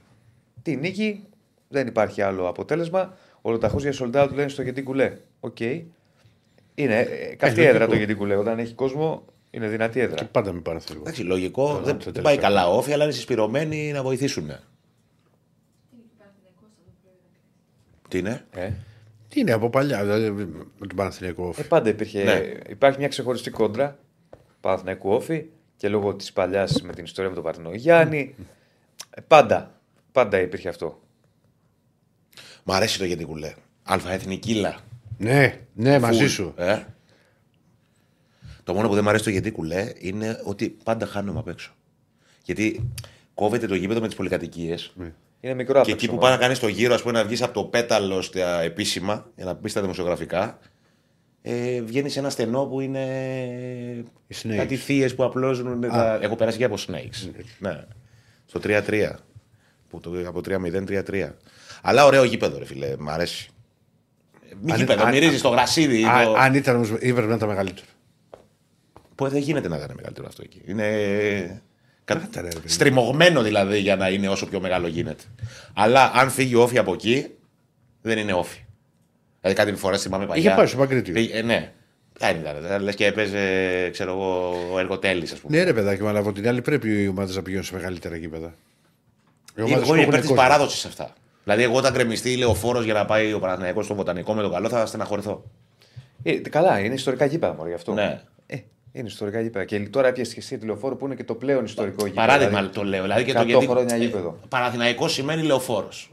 τη νίκη. Δεν υπάρχει άλλο αποτέλεσμα. Ολοταχώς για sold out λένε στο Γεντί Κουλέ. Οκ. Είναι ε, καυτή λογικό. έδρα το Γεντί Κουλέ. Όταν έχει κόσμο είναι δυνατή έδρα. Και πάντα με Παναθηναϊκό. Εντάξει, λογικό. Καλά, δεν, το δεν τελευταίο. πάει καλά όφη, αλλά είναι συσπηρωμένοι να βοηθήσουν. Τι είναι; Ε. Τι είναι από παλιά, δηλαδή με τον Παναθηναϊκό. Ε, πάντα υπήρχε, Ναι. υπάρχει μια ξεχωριστή κόντρα Παναθηναϊκού Όφη και λόγω της παλιάς με την ιστορία με τον Παρτινό Γιάννη. ε, πάντα, πάντα υπήρχε αυτό. Μ' αρέσει το γιατί κουλέ. Αλφαεθνικήλα. Ναι, ναι, μαζί Φουλ, σου. Ε. Το μόνο που δεν μου αρέσει το γιατί κουλέ είναι ότι πάντα χάνουμε απ' έξω. Γιατί κόβεται το γήπεδο με τις πολυκατοικίες. Είναι μικρό Και εκεί που πάει να κάνεις το γύρο, ας πούμε, να βγεις από το πέταλο στα επίσημα για να πεις στα δημοσιογραφικά, ε, βγαίνεις σε ένα στενό που είναι. Οι Snakes. Κάτι θείες που απλώζουν. Τα... Έχω περάσει και από Snakes. ναι. Στο 3-3. Που το, από 3-0, 3-3. Αλλά ωραίο γήπεδο, ρε φίλε. Μ' αρέσει. Μη Αν- γήπεδο, αν- μυρίζεις το γρασίδι. Α- το... Αν ήταν όμως, έπρεπε να ήταν μεγαλύτερο. Που δεν γίνεται να ήταν μεγαλύτερο αυτό εκεί. Είναι. Κάτα, ρε, ρε, παιδί. Στριμωγμένο δηλαδή για να είναι όσο πιο μεγάλο γίνεται. Αλλά αν φύγει ο όφη από εκεί, δεν είναι όφη. Δηλαδή κάτι φορά θυμάμαι παλιά. Είχε πάει στο Παγκρίτιο. Πήγε- ε, ναι. Δεν ήταν. Λες και έπαιζε, ξέρω εγώ, ο εργοτέλη, ας πούμε. Ναι, ρε παιδάκι, μου, αλλά από την άλλη πρέπει οι ομάδε να πηγαίνουν σε μεγαλύτερα γήπεδα. Οι ομάδες Εγώ που είμαι έχουν υπέρ της κόσμο. παράδοσης σε αυτά. Δηλαδή, εγώ όταν γκρεμιστεί λεωφόρο για να πάει ο Παναθηναϊκός στο βοτανικό με τον καλό, θα στεναχωρηθώ. Ε, καλά, είναι ιστορικά γήπεδα μόνο γι' αυτό. Ναι. Ε, είναι ιστορικά γήπεδα. Και τώρα έπιασε και εσύ τηλεοφόρο που είναι και το πλέον ιστορικό γήπεδο. Παράδειγμα δηλαδή, το λέω. Δηλαδή και το 100 γιατί. χρόνια γήπεδο. Παναθηναϊκός σημαίνει λεωφόρος.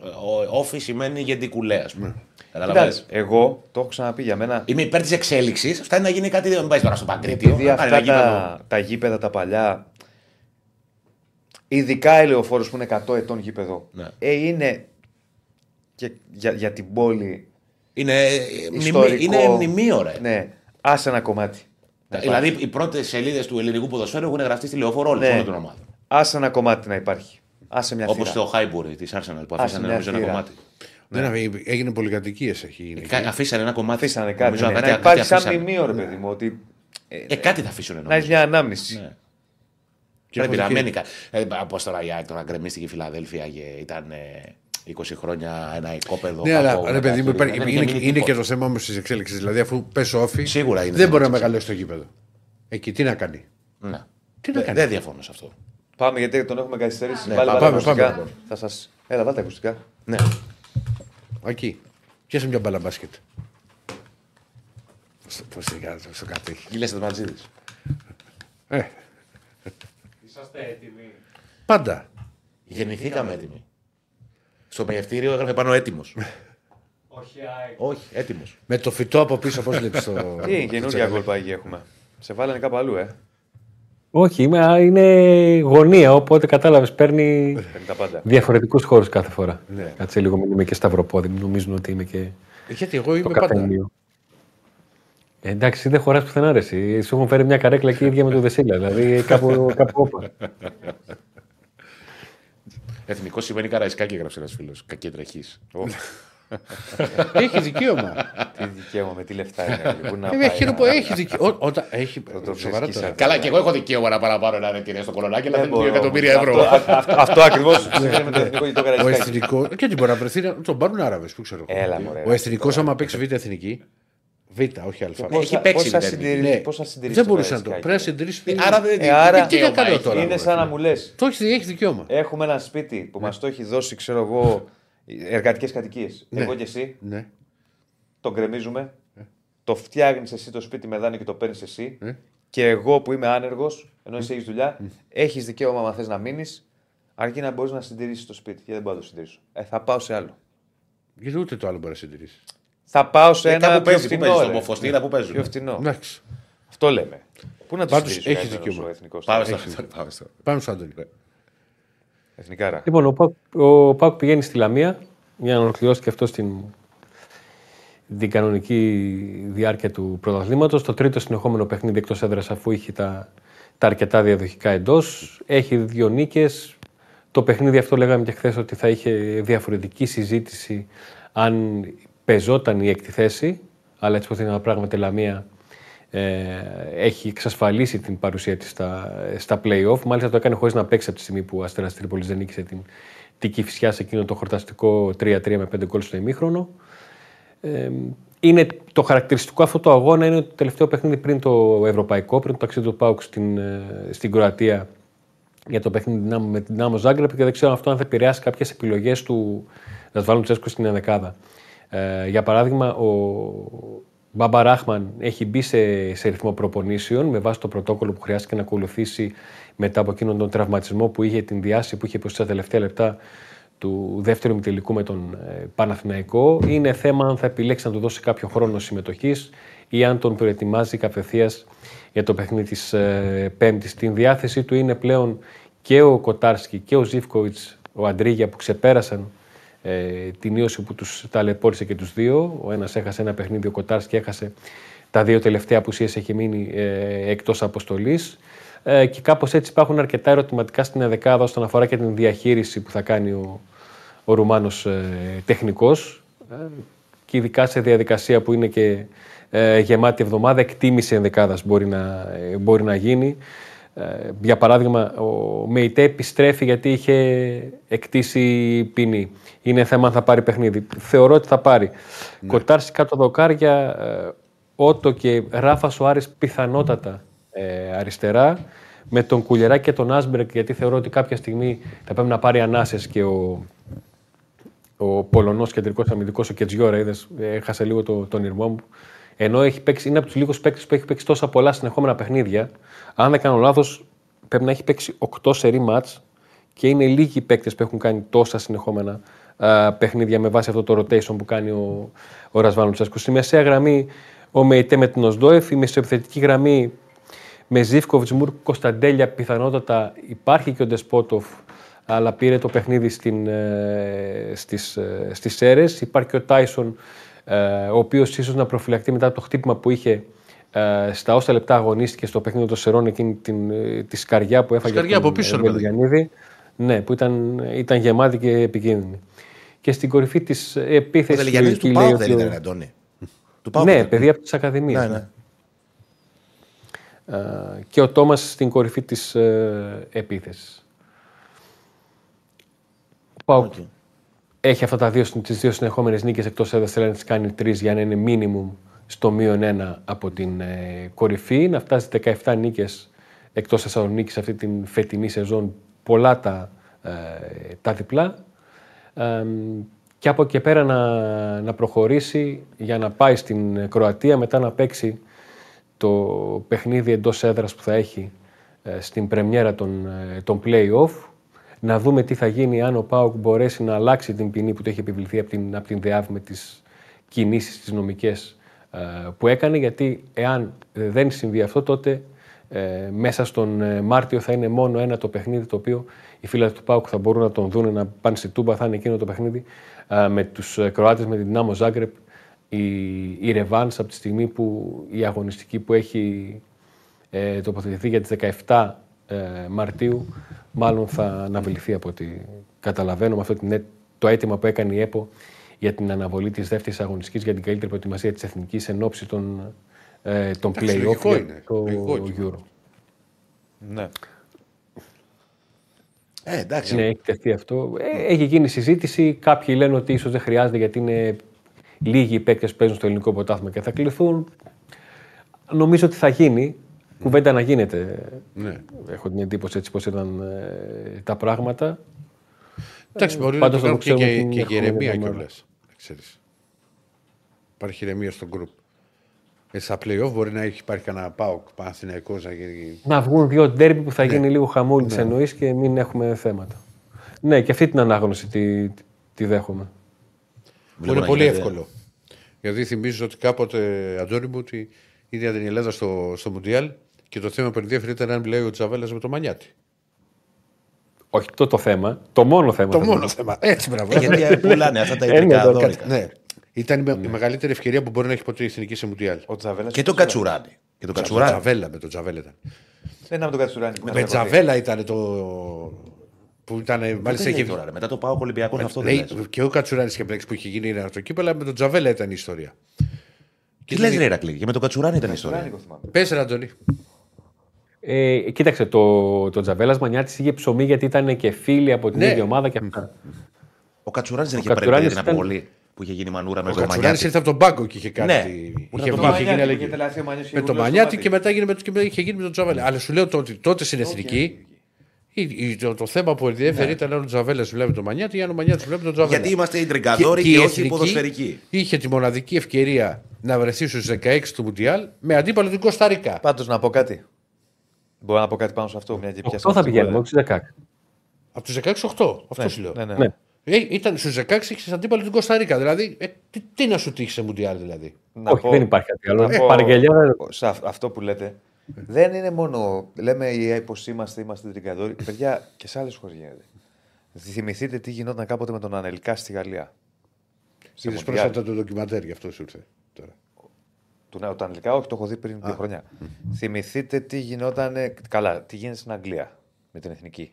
Όφη σημαίνει γεντικουλέ, ας πούμε. Ναι. Καταλαβαίνεις; Κοιτάξτε, εγώ το έχω ξαναπεί για μένα. Είμαι υπέρ της εξέλιξης. Φτάνει να γίνει κάτι. Δεν πάει τώρα στο Παγκρίτιο. Επειδή να κάνει ένα αυτά γήπεδο. τα, τα γήπεδα τα παλιά, ειδικά η Λεωφόρος που είναι 100 ετών γήπεδο, Ναι. ε, είναι και για, για την πόλη. Είναι, Ιστορικό. μνημεί, είναι μνημείο, ρε. Ναι, άσε ένα κομμάτι. Να Δηλαδή, υπάρχει. οι πρώτες σελίδες του ελληνικού ποδοσφαίρου έχουν γραφτεί στη λεωφόρο όλη Ναι. ναι. των ομάδων. Άσε ένα κομμάτι να υπάρχει. Άσε μια Όπως θύρα. το Highbury της Arsenal που Άσε αφήσανε μια νομίζω ένα θύρα. κομμάτι. Δεν ave- έγινε πολυκατοικίες. Έχει γίνει. Κα- Αφήσανε ένα κομμάτι. Αφήσανε κάτι. Νομίζω ναι, κάτι- να κάτι υπάρχει σαν αφήσανε. μνημείο, ρε παιδί μου, ότι Ε, κάτι θα αφήσουν να έχει νομίζω. μια ανάμνηση. Ναι. Και Πρέπει να έχω μένει. κα- Ε, Πώ τώρα η ΑΕΚ τώρα γκρεμίστηκε η Φιλαδέλφια και ήταν ε, 20 χρόνια ένα οικόπεδο. Ναι, κακό, αλλά ρε παιδί μου, κακό, υπάρχει- δεν είχε είναι, μείνει είναι και τίποτα. το θέμα όμως της εξέλιξης. Δηλαδή, αφού πες όφη, Σίγουρα είναι δεν θέμα μπορεί να της μεγαλώσει το γήπεδο. Εκεί τι να κάνει; Ναι. Τι να Δεν- κάνει; Δεν διαφωνώ σε αυτό. Πάμε γιατί τον έχουμε καθυστερήσει. Ναι, Βάλε, πάμε, βάλε πάμε, ακουστικά. πάμε. Θα σας... Έλα, βάλτε ακουστικά. Ναι. Εκεί. Πιάσε μια μπάλα μπάσκετ. Πώ σιγά, στο κατέχει. Γίλε Ματζίδη. Ε, Είσαστε έτοιμοι; πάντα. Γεννηθήκαμε έτοιμοι. Στο μεγευτήριο έγραφε πάνω έτοιμος. Όχι ΑΕΚ. Όχι, έτοιμος. Με το φυτό από πίσω, πώς βλέπει το. Τι είναι καινούργια γκολ πάγι έχουμε. Σε βάλανε κάπου αλλού, ε. Όχι, είμαι, α, είναι γωνία, οπότε κατάλαβες, παίρνει Παίρνει τα πάντα. διαφορετικούς χώρους κάθε φορά. Ναι. Κάτσε λίγο, μην είμαι και σταυροπόδι, μην νομίζουν ότι είμαι και Γιατί εγώ το είμαι πάντα. καφενείο. Ε, εντάξει, εσύ δεν χωράς πουθενά ρε. εσύ. Σου έχουν φέρει μια καρέκλα και η ίδια με το Δεσίλα. Δηλαδή κάπου, κάπου όπα. Εθνικό σημαίνει καραϊσκάκι, έγραψε ένας φίλος. Κακή τρεχής. Έχει δικαίωμα. Τι δικαίωμα, με τι λεφτά είναι. Πού να Ε, πάει Έχει, να- πω, έχει δικαίωμα. Όταν έχει. το Σοβαρά βρίσκεις τώρα. αυτό. Καλά, και εγώ έχω δικαίωμα να παραπάνω ένα ρετήρια στο κολονάκι, αλλά Δεν θέλει 2 μπορώ. εκατομμύρια ευρώ. Αυτό, α- αυτό, αυτό ακριβώς συμβαίνει με το εθνικό και το Ο καραϊσκάκι. εθνικό. Και τι μπορεί να βρεθεί να τον πάρουν Άραβες, που ξέρω εγώ. Έλα, μωρέ. Ο εθνικός, άμα παίξει β' εθνική. Β, όχι α. Έχει παίξει Πώς θα η συντηρήσει- Ναι. πώς θα συντηρήσει Δεν το μπορούσε να το. Καραϊσκάκι. Πρέπει να συντηρήσει. Άρα δεν Ε, άρα- τι να τι να κάνω τώρα. Είναι σαν να μου λες. Το έχεις, έχεις δικαίωμα. Έχουμε ένα σπίτι που μας το έχει δώσει, ξέρω εγώ, εργατικές κατοικίες. Ναι. Εγώ και εσύ Ναι. το γκρεμίζουμε. Το φτιάχνεις εσύ το σπίτι με δάνειο και το παίρνεις εσύ. Ε. Και εγώ που είμαι άνεργος, ενώ εσύ έχεις δουλειά, έχεις δικαίωμα, αν θες να μείνεις, αρκεί να μπορείς να συντηρήσεις το σπίτι. Γιατί δεν μπορώ να το συντηρήσω. Ε, θα πάω σε άλλο. Γιατί ούτε το άλλο μπορεί να συντηρήσεις. Θα πάω σε Ε, ένα κάπου πιο παίζει, πού φτηνό. παίζει, ρε. στο Μοφοστήρα, πού παίζουν. Πιο φτηνό. Εντάξει. Αυτό λέμε. Πού να το Πάντως συντηρήσει ο έχεις καλύτερος δικαίωμα. ο εθνικός; Πάμε Έχεις. στο πάμε στο. Πάμε στο Άντωνη. Εθνικάρα. Λοιπόν, ο Πάουκ, ο Πάουκ πηγαίνει στη Λαμία για να ολοκληρώσει και αυτό στην την κανονική διάρκεια του πρωταθλήματος. Το τρίτο συνεχόμενο παιχνίδι εκτός έδρας αφού είχε τα, τα αρκετά διαδοχικά εντός. Έχει δύο νίκες. Το παιχνίδι αυτό λέγαμε και χθες ότι θα είχε διαφορετική συζήτηση αν πεζόταν η έκτη θέση. Αλλά έτσι που είναι τα πράγματα η Λαμία ε, έχει εξασφαλίσει την παρουσία της στα, στα play-off. Μάλιστα το έκανε χωρίς να παίξει από τη στιγμή που ο Αστέρας Τρίπολης δεν νίκησε την, την Κηφισιά σε εκείνο το χορταστικό 3-3 με 5 γκολ στο ημίχρονο. Ε, είναι το χαρακτηριστικό αυτό το αγώνα είναι το τελευταίο παιχνίδι πριν το ευρωπαϊκό, πριν το ταξίδι του Πάουκ στην, ε, στην Κροατία για το παιχνίδι Δυνάμω- με την Νάμο Ζάγκρεπ και δεν ξέρω αυτό αν θα επηρεάσει κάποιες επιλογές του να τους βάλουν Τσέσκο στην ενδεκάδα. Ε, για παράδειγμα, ο Μπάμπα Ράχμαν έχει μπει σε, σε ρυθμό προπονήσεων με βάση το πρωτόκολλο που χρειάστηκε να ακολουθήσει μετά από εκείνον τον τραυματισμό που είχε την διάση που είχε υποστεί στα τελευταία λεπτά του δεύτερου ημιτελικού με τον ε, Παναθηναϊκό. Είναι θέμα αν θα επιλέξει να του δώσει κάποιο χρόνο συμμετοχής ή αν τον προετοιμάζει κατευθεία για το παιχνίδι της ε, Πέμπτης. Στην διάθεσή του είναι πλέον και ο Κοτάρσκι και ο Ζήφκοβιτς, ο Αντρίγια που ξεπέρασαν ε, την ίωση που τους ταλαιπώρησε και τους δύο. Ο ένας έχασε ένα παιχνίδι, ο Κοτάρσκι έχασε τα δύο τελευταία απουσίες έχει μείνει ε, εκτός αποστολής. Ε, και κάπως έτσι υπάρχουν αρκετά ερωτηματικά στην δεκάδα όσον αφορά και την διαχείριση που θα κάνει ο, ο Ρουμάνος ε, τεχνικός. Ε, και ειδικά σε διαδικασία που είναι και ε, γεμάτη εβδομάδα, εκτίμηση ενδεκάδας μπορεί να, ε, μπορεί να γίνει. Ε, για παράδειγμα, ο Μεϊτέ επιστρέφει γιατί είχε εκτίσει ποινή. Είναι θέμα αν θα πάρει παιχνίδι. Θεωρώ ότι θα πάρει. Ναι. Κοτάρση κάτω δοκάρια, ε, Ότο και Ράφα Σοάρης πιθανότατα ε, αριστερά. Με τον Κουλερά και τον Άσμπερκ, γιατί θεωρώ ότι κάποια στιγμή θα πρέπει να πάρει ανάσες και ο, ο Πολωνός κεντρικός αμυντικός, ο Κετζιόρα, είδες, έχασε λίγο το, τον ήρμό μου. Ενώ έχει παίξει, είναι από τους λίγους παίκτες που έχει παίξει τόσα πολλά συνεχόμενα παιχνίδια. Αν δεν κάνω λάθος, πρέπει να έχει παίξει 8 σερή μάτ και είναι λίγοι παίκτες που έχουν κάνει τόσα συνεχόμενα α, παιχνίδια με βάση αυτό το rotation που κάνει ο, ο Ρασβάνο Τσέσκο. Στη μεσαία γραμμή ο Μεϊτέ με την Οσδόεφ, η μεσοεπιθετική γραμμή με Ζήφκοβιτς, Μουρ, Κωνσταντέλια, πιθανότατα υπάρχει και ο Ντεσπότοφ, αλλά πήρε το παιχνίδι στην, ε, στις, ε, στις Σέρες. Υπάρχει και ο Τάισον, ε, ο οποίος ίσως να προφυλακτεί μετά το χτύπημα που είχε ε, στα όσα λεπτά αγωνίστηκε στο παιχνίδι των Σερών εκείνη την, ε, τη σκαριά που έφαγε σκαριά από πίσω, τον Ναι, που ήταν, ήταν γεμάτη και επικίνδυνη. Και στην κορυφή της επίθεσης. Ο Δελγιανίδη του Πάου δεν ήταν, Αντώνη. ναι, παιδί από τις Ακαδημίες. Ναι, ναι. και ο Τόμας στην κορυφή της ε, επίθεσης. Πάω okay έχει αυτά τα δύο, τις δύο συνεχόμενες νίκες εκτός έδρας, θέλει να τις κάνει τρεις για να είναι μίνιμουμ στο μείον ένα από την ε, κορυφή, να φτάσει 17 νίκες εκτός Θεσσαλονίκης αυτή την φετινή σεζόν, πολλά τα, ε, τα διπλά. και από εκεί πέρα να, να προχωρήσει για να πάει στην Κροατία, μετά να παίξει το παιχνίδι εντός έδρας που θα έχει ε, στην πρεμιέρα των, ε, των play-off να δούμε τι θα γίνει αν ο Πάουκ μπορέσει να αλλάξει την ποινή που του έχει επιβληθεί από την, από την ΔΕΑΒ με τις κινήσεις τις νομικές ε, που έκανε, γιατί εάν δεν συμβεί αυτό τότε ε, μέσα στον ε, Μάρτιο θα είναι μόνο ένα το παιχνίδι το οποίο οι φίλοι του Πάουκ θα μπορούν να τον δουν να πάνε στη Τούμπα, θα είναι εκείνο το παιχνίδι με τους Κροάτες, με την Νάμο Ζάγκρεπ, η, η Ρεβάνς από τη στιγμή που η αγωνιστική που έχει ε, τοποθετηθεί για τις 17 Μαρτίου μάλλον θα αναβληθεί από ό,τι καταλαβαίνω με αυτό το αίτημα που έκανε η ΕΠΟ για την αναβολή της δεύτερης αγωνιστικής για την καλύτερη προετοιμασία της εθνικής εν ώψη των, ε, των play-off για το Euro. Ναι. Ε, εντάξει. Ναι, έχει τεθεί αυτό. Ε, έχει γίνει συζήτηση. Κάποιοι λένε ότι ίσως δεν χρειάζεται γιατί είναι λίγοι οι παίκτες που παίζουν στο ελληνικό ποτάθμα και θα κληθούν. Νομίζω ότι θα γίνει κουβέντα να γίνεται. Ναι. Έχω την εντύπωση έτσι πώς ήταν ε, τα πράγματα. Εντάξει, μπορεί να το κάνουν και, και, και ηρεμία κιόλας. Υπάρχει ηρεμία στο γκρουπ. Ε, στα play-off μπορεί να έχει υπάρχει κανένα ΠΑΟΚ Παναθηναϊκός να γίνει. Να βγουν δύο ντέρμπι που θα ναι. γίνει λίγο χαμούλη ναι. εννοείς και μην έχουμε θέματα. Ναι, και αυτή την ανάγνωση τη, τη δέχομαι. Είναι πολύ εύκολο. Γιατί θυμίζω ότι κάποτε, Αντώνη μου, ότι είδα την Ελλάδα στο, στο Μουντιάλ και το θέμα που ενδιαφέρει ήταν αν μιλάει ο Τζαβέλας με το Μανιάτη. Όχι το, το θέμα, το μόνο θέμα. Το μόνο θέμα. Έτσι, μπράβο. Γιατί πουλάνε αυτά τα ιδιωτικά δόλικα. Ναι. Ήταν ναι. η μεγαλύτερη ευκαιρία που μπορεί να έχει ποτέ η εθνική σε Μουντιάλ. Και το Κατσουράνι. Και το Κατσουράνι. Τζαβέλα με το Τζαβέλα ήταν. Δεν ήταν με το Κατσουράνι. Με το Τζαβέλα ήταν το. Που ήταν, μάλιστα είχε... τώρα, μετά το πάω Ολυμπιακός αυτό δεν Και ο Κατσουράνης και που είχε γίνει ένα κύπελο, αλλά με τον Τζαβέλα ήταν η ιστορία. Τι λες, Ρε Ρακλή, και με τον Κατσουράνι ήταν η ιστορία. Πες, Αντώνη. Ε, κοίταξε, το, το Τζαβέλα Μανιάτη είχε ψωμί γιατί ήταν και φίλοι από την ναι. ίδια ομάδα και αυτά. Ο Κατσουράνης δεν είχε πάρει την αποβολή που είχε γίνει μανούρα με τον Μανιάτη. Ο Κατσουράνη ήρθε από τον πάγκο και είχε κάνει. Ναι. Είχε μάθει και γίνει Με τον Μανιάτη και μετά είχε γίνει με τον Τζαβέλα. Αλλά σου λέω ότι τότε στην εθνική το, το θέμα που ενδιαφέρει ναι. ήταν αν ο Τζαβέλας βλέπει τον Μανιάτη ή αν ο Μανιάτη βλέπει τον Τζαβέλα. Γιατί είμαστε οι τριγκαδόροι και, και, και όχι οι ποδοσφαιρικοί. Είχε τη μοναδική ευκαιρία να βρεθεί στους 16 του Μουντιάλ με αντίπαλο την Κωνσταντίνα. Πάντως να πω κάτι. Μπορώ να πω κάτι πάνω σε αυτό. Μια και αυτό θα πηγαίνουμε, όχι στου 16. Από τους 16, 8. Αυτό ναι, σου λέω. Ναι, ναι. ναι. Ε, ήταν στους 16 είχε αντίπαλο την Κωνσταντίνα. Δηλαδή, ε, τι, τι, να σου τύχει σε Μουντιάλ, δηλαδή; Να όχι, πω, δεν υπάρχει κάτι άλλο. Ε, Παραγγελιά. Σε αυτό που λέτε, δεν είναι μόνο. Λέμε πως είμαστε, είμαστε τρικαδόροι. Παιδιά, και σε άλλες χώρες γίνεται. Θυμηθείτε τι γινόταν κάποτε με τον Ανελικά στη Γαλλία. Είδες πρόσφατα το ντοκιμαντέρ, γι' αυτό σου ήρθε τώρα. Του νέου, τα αγγλικά, όχι, το έχω δει πριν δύο χρόνια. Θυμηθείτε τι γινόταν. Καλά, τι γίνεται στην Αγγλία με την εθνική;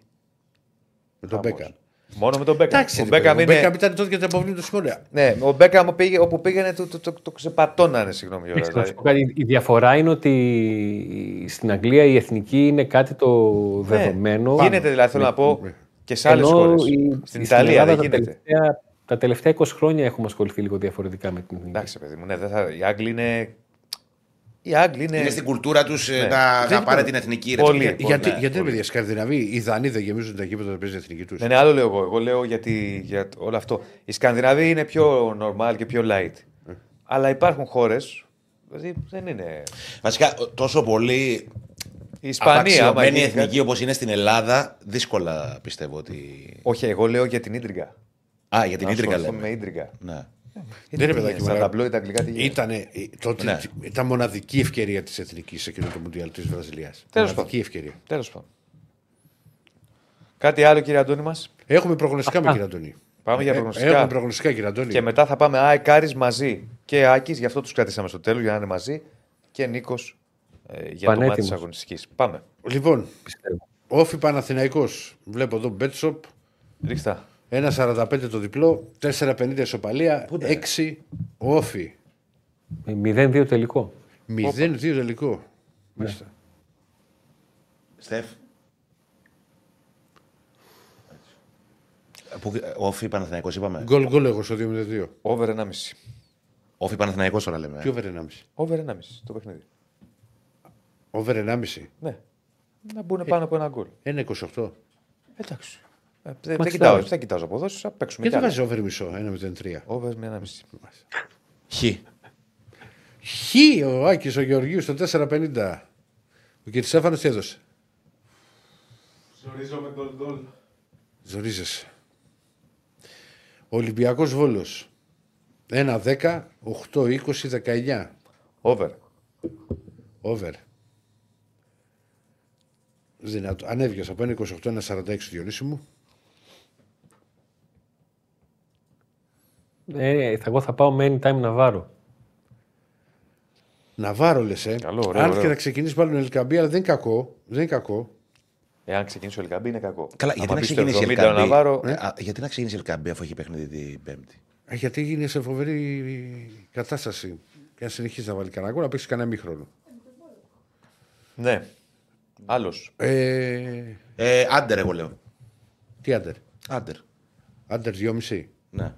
Με τον Χαμός. Μπέκαμ. Μόνο με τον Μπέκαμ. Εντάξει, ο ρε παιδί, Μπέκαμ ο είναι. Μπέκαμ ήταν τότε για τα αποβλήματα του Σιμώνια. Ναι, ο Μπέκαμ πήγε, όπου πήγαινε το, το, το, το ξεπατώνανε, συγγνώμη. Γιώργο, Εντάξει, να σου δηλαδή. πω κάτι. Η διαφορά είναι ότι στην Αγγλία η εθνική είναι κάτι το δεδομένο. Ναι, γίνεται δηλαδή, θέλω να πω, ναι. και σε άλλες Ενώ χώρες. η- Στην η- Ιταλία Ελλάδα δεν τα γίνεται. τελευταία- Τα τελευταία 20 χρόνια έχουμε ασχοληθεί λίγο διαφορετικά με την εθνική. Εντάξει, παιδί μου, ναι, δεν θα... οι Άγγλοι είναι. Οι Άγγλοι είναι. Είναι στην κουλτούρα τους Ναι. να, να Δεν πάρε είναι- την εθνική ρε, Πολύ. και- Λοιπόν, γιατί, ναι, γιατί πολύ. παιδιά, Σκανδιναβοί, οι Δανείοι δεν γεμίζουν τα γήπεδα να παίζει την εθνική τους. Ναι, ναι, άλλο λέω εγώ. Εγώ λέω γιατί, για όλο αυτό. Οι Σκανδιναβοί είναι πιο normal και πιο light. Ε. Αλλά υπάρχουν χώρες. Δηλαδή δεν είναι. Βασικά, τόσο πολύ Η Ισπανία. άμα απαξιωμένη γίνει εθνική κάτι- όπως είναι στην Ελλάδα, δύσκολα πιστεύω ότι. Όχι, εγώ λέω για την ίντριγκα. Α, για την Να ίντρικα ασχοληθούμε λέμε. με ίντριγκα. Ναι. Δεν είναι παιδάκι, Στα μωρέ. ταμπλόιτα αγγλικά τι γίνεται. Ήτανε, ε, τότε Ναι. ήταν μοναδική ευκαιρία της εθνικής σε εκείνο το Μουντιάλ της Βραζιλίας. Τέλος Μοναδική πάντων. ευκαιρία. Τέλος πάντων. Κάτι άλλο, κύριε Αντώνη μας; Έχουμε προγνωστικά με κύριε Αντώνη. Πάμε για Ε, προγνωστικά. Έχουμε προγνωστικά κύριε Αντώνη. Και μετά θα πάμε ΑΕΚ Άρης μαζί. Και Άκης, γι' αυτό τους κρατήσαμε στο τέλος για να είναι μαζί. Και Νίκος ε, για το μάτι Πανέτοιμος. της αγωνιστικής. Πάμε. Λοιπόν, πιστεύω. όφι Παναθηναϊκός. Βλέπω εδώ Μπέτσοπ. Ρίξτε. 1,45 το διπλό. 4,50 ισοπαλία. 6 όφι. 0-2 τελικό. 0-2 τελικό. Μάλιστα. Στεφ. Που, όφι Παναθηναϊκός είπαμε. Γκολ γκολ εγώ στο 2-2. Over 1,5. Όφι Παναθηναϊκός τώρα λέμε. Τι over 1,5. Over 1,5 το παιχνίδι. Over 1,5. Ναι. Να μπουν πάνω από ένα γκολ. 1,28. Εντάξει. Ε, δεν, Μα δεν, τι κοιτάω, βάζεις. δεν κοιτάζω αποδόσεις, θα παίξουμε Γιατί κι άλλα. βάζει over μισό. 1,03. Over με 1,5. Χ. Χ ο Άκης ο Γεωργίου στο 4,50. Ο κ. Στέφανος τι έδωσε; Ζορίζω με γκολ γκολ. Ζορίζεσαι. Ο Ολυμπιακός Βόλος. 1-10, 8-20, 19. Over. Over. Δυνατό. Ανέβηκες από 1-28, 1-46 Διονύση μου. Ε, θα- εγώ θα πάω με anytime να βάρω. Ναβάρο λες, ε. Καλό, ωραίο, Αν ωραίο. και να ξεκινήσεις πάλι με Ελκαμπή, αλλά δεν είναι κακό. Δεν είναι κακό. Εάν ξεκινήσει ο Ελκαμπή είναι κακό. Καλά, Άμα γιατί να μπει στο ξεκινήσει η 70 ο Ελκαμπή; Ναβάρο, Ε, α, γιατί να ξεκινήσει η Ελκαμπή αφού έχει παιχνίδι την Πέμπτη; Ε, Γιατί γίνει σε φοβερή κατάσταση. Και να συνεχίσει να βάλει κανένα γκολ, να παίξει κανένα μήχρονο. Ναι. Άλλος. Ε, Ε, άντερ, εγώ λέω. τι άντερ; Άντερ. Άντερ 2,5. Ναι.